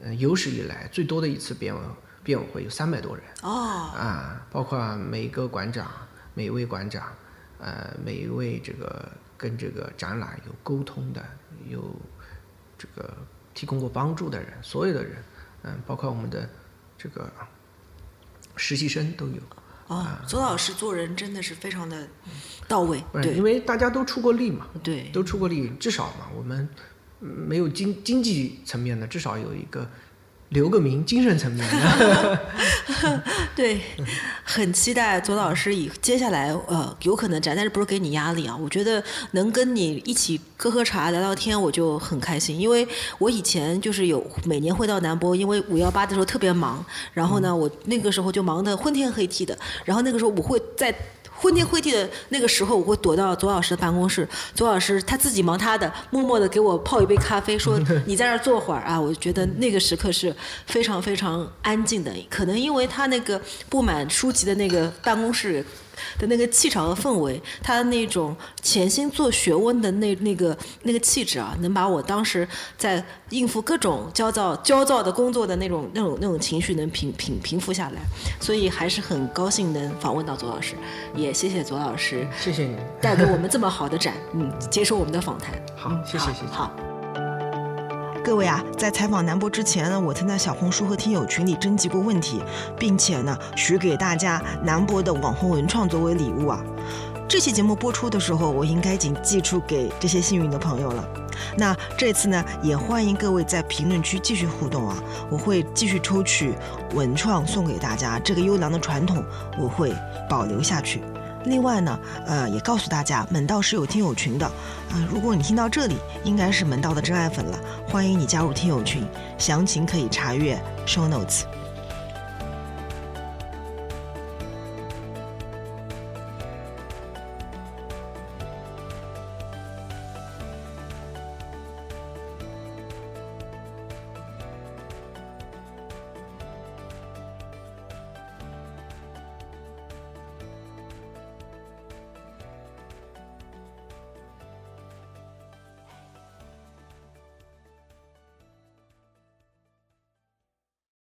嗯、有史以来最多的一次辩论辩论会有三百多人。哦，啊，包括每个馆长、每一位馆长，呃，每一位这个跟这个展览有沟通的、有这个提供过帮助的人，所有的人，嗯，包括我们的这个实习生都有。哦，左老师做人真的是非常的到位，不是，因为大家都出过力嘛，对，都出过力，至少嘛，我们嗯没有经经济层面的，至少有一个留个名，精神层面。[LAUGHS] 对，很期待左老师以接下来呃有可能展，但是不是给你压力啊？我觉得能跟你一起喝喝茶、聊聊天，我就很开心，因为我以前就是有每年会到南博，因为五幺八的时候特别忙，然后呢，我那个时候就忙得昏天黑地的，然后那个时候我会在。昏天黑地的那个时候，我会躲到左老师的办公室。左老师他自己忙他的，默默的给我泡一杯咖啡，说：“你在那儿坐会儿啊。”我觉得那个时刻是非常非常安静的。可能因为他那个布满书籍的那个办公室的那个气场和氛围，他那种潜心做学问的那那个那个气质啊，能把我当时在应付各种焦躁焦躁的工作的那种那种那种情绪能平平平复下来。所以还是很高兴能访问到左老师，也谢谢左老师谢谢你，带给我们这么好的展，嗯，接受我们的访谈。好，谢谢谢谢。好。各位啊，在采访南博之前呢，我曾在小红书和听友群里征集过问题，并且呢，许给大家南博的网红文创作为礼物啊。这期节目播出的时候，我应该已经寄出给这些幸运的朋友了。那这次呢，也欢迎各位在评论区继续互动啊，我会继续抽取文创送给大家，这个优良的传统我会保留下去。另外呢，呃，也告诉大家，门道是有听友群的，啊、如果你听到这里，应该是门道的真爱粉了，欢迎你加入听友群，详情可以查阅 show notes。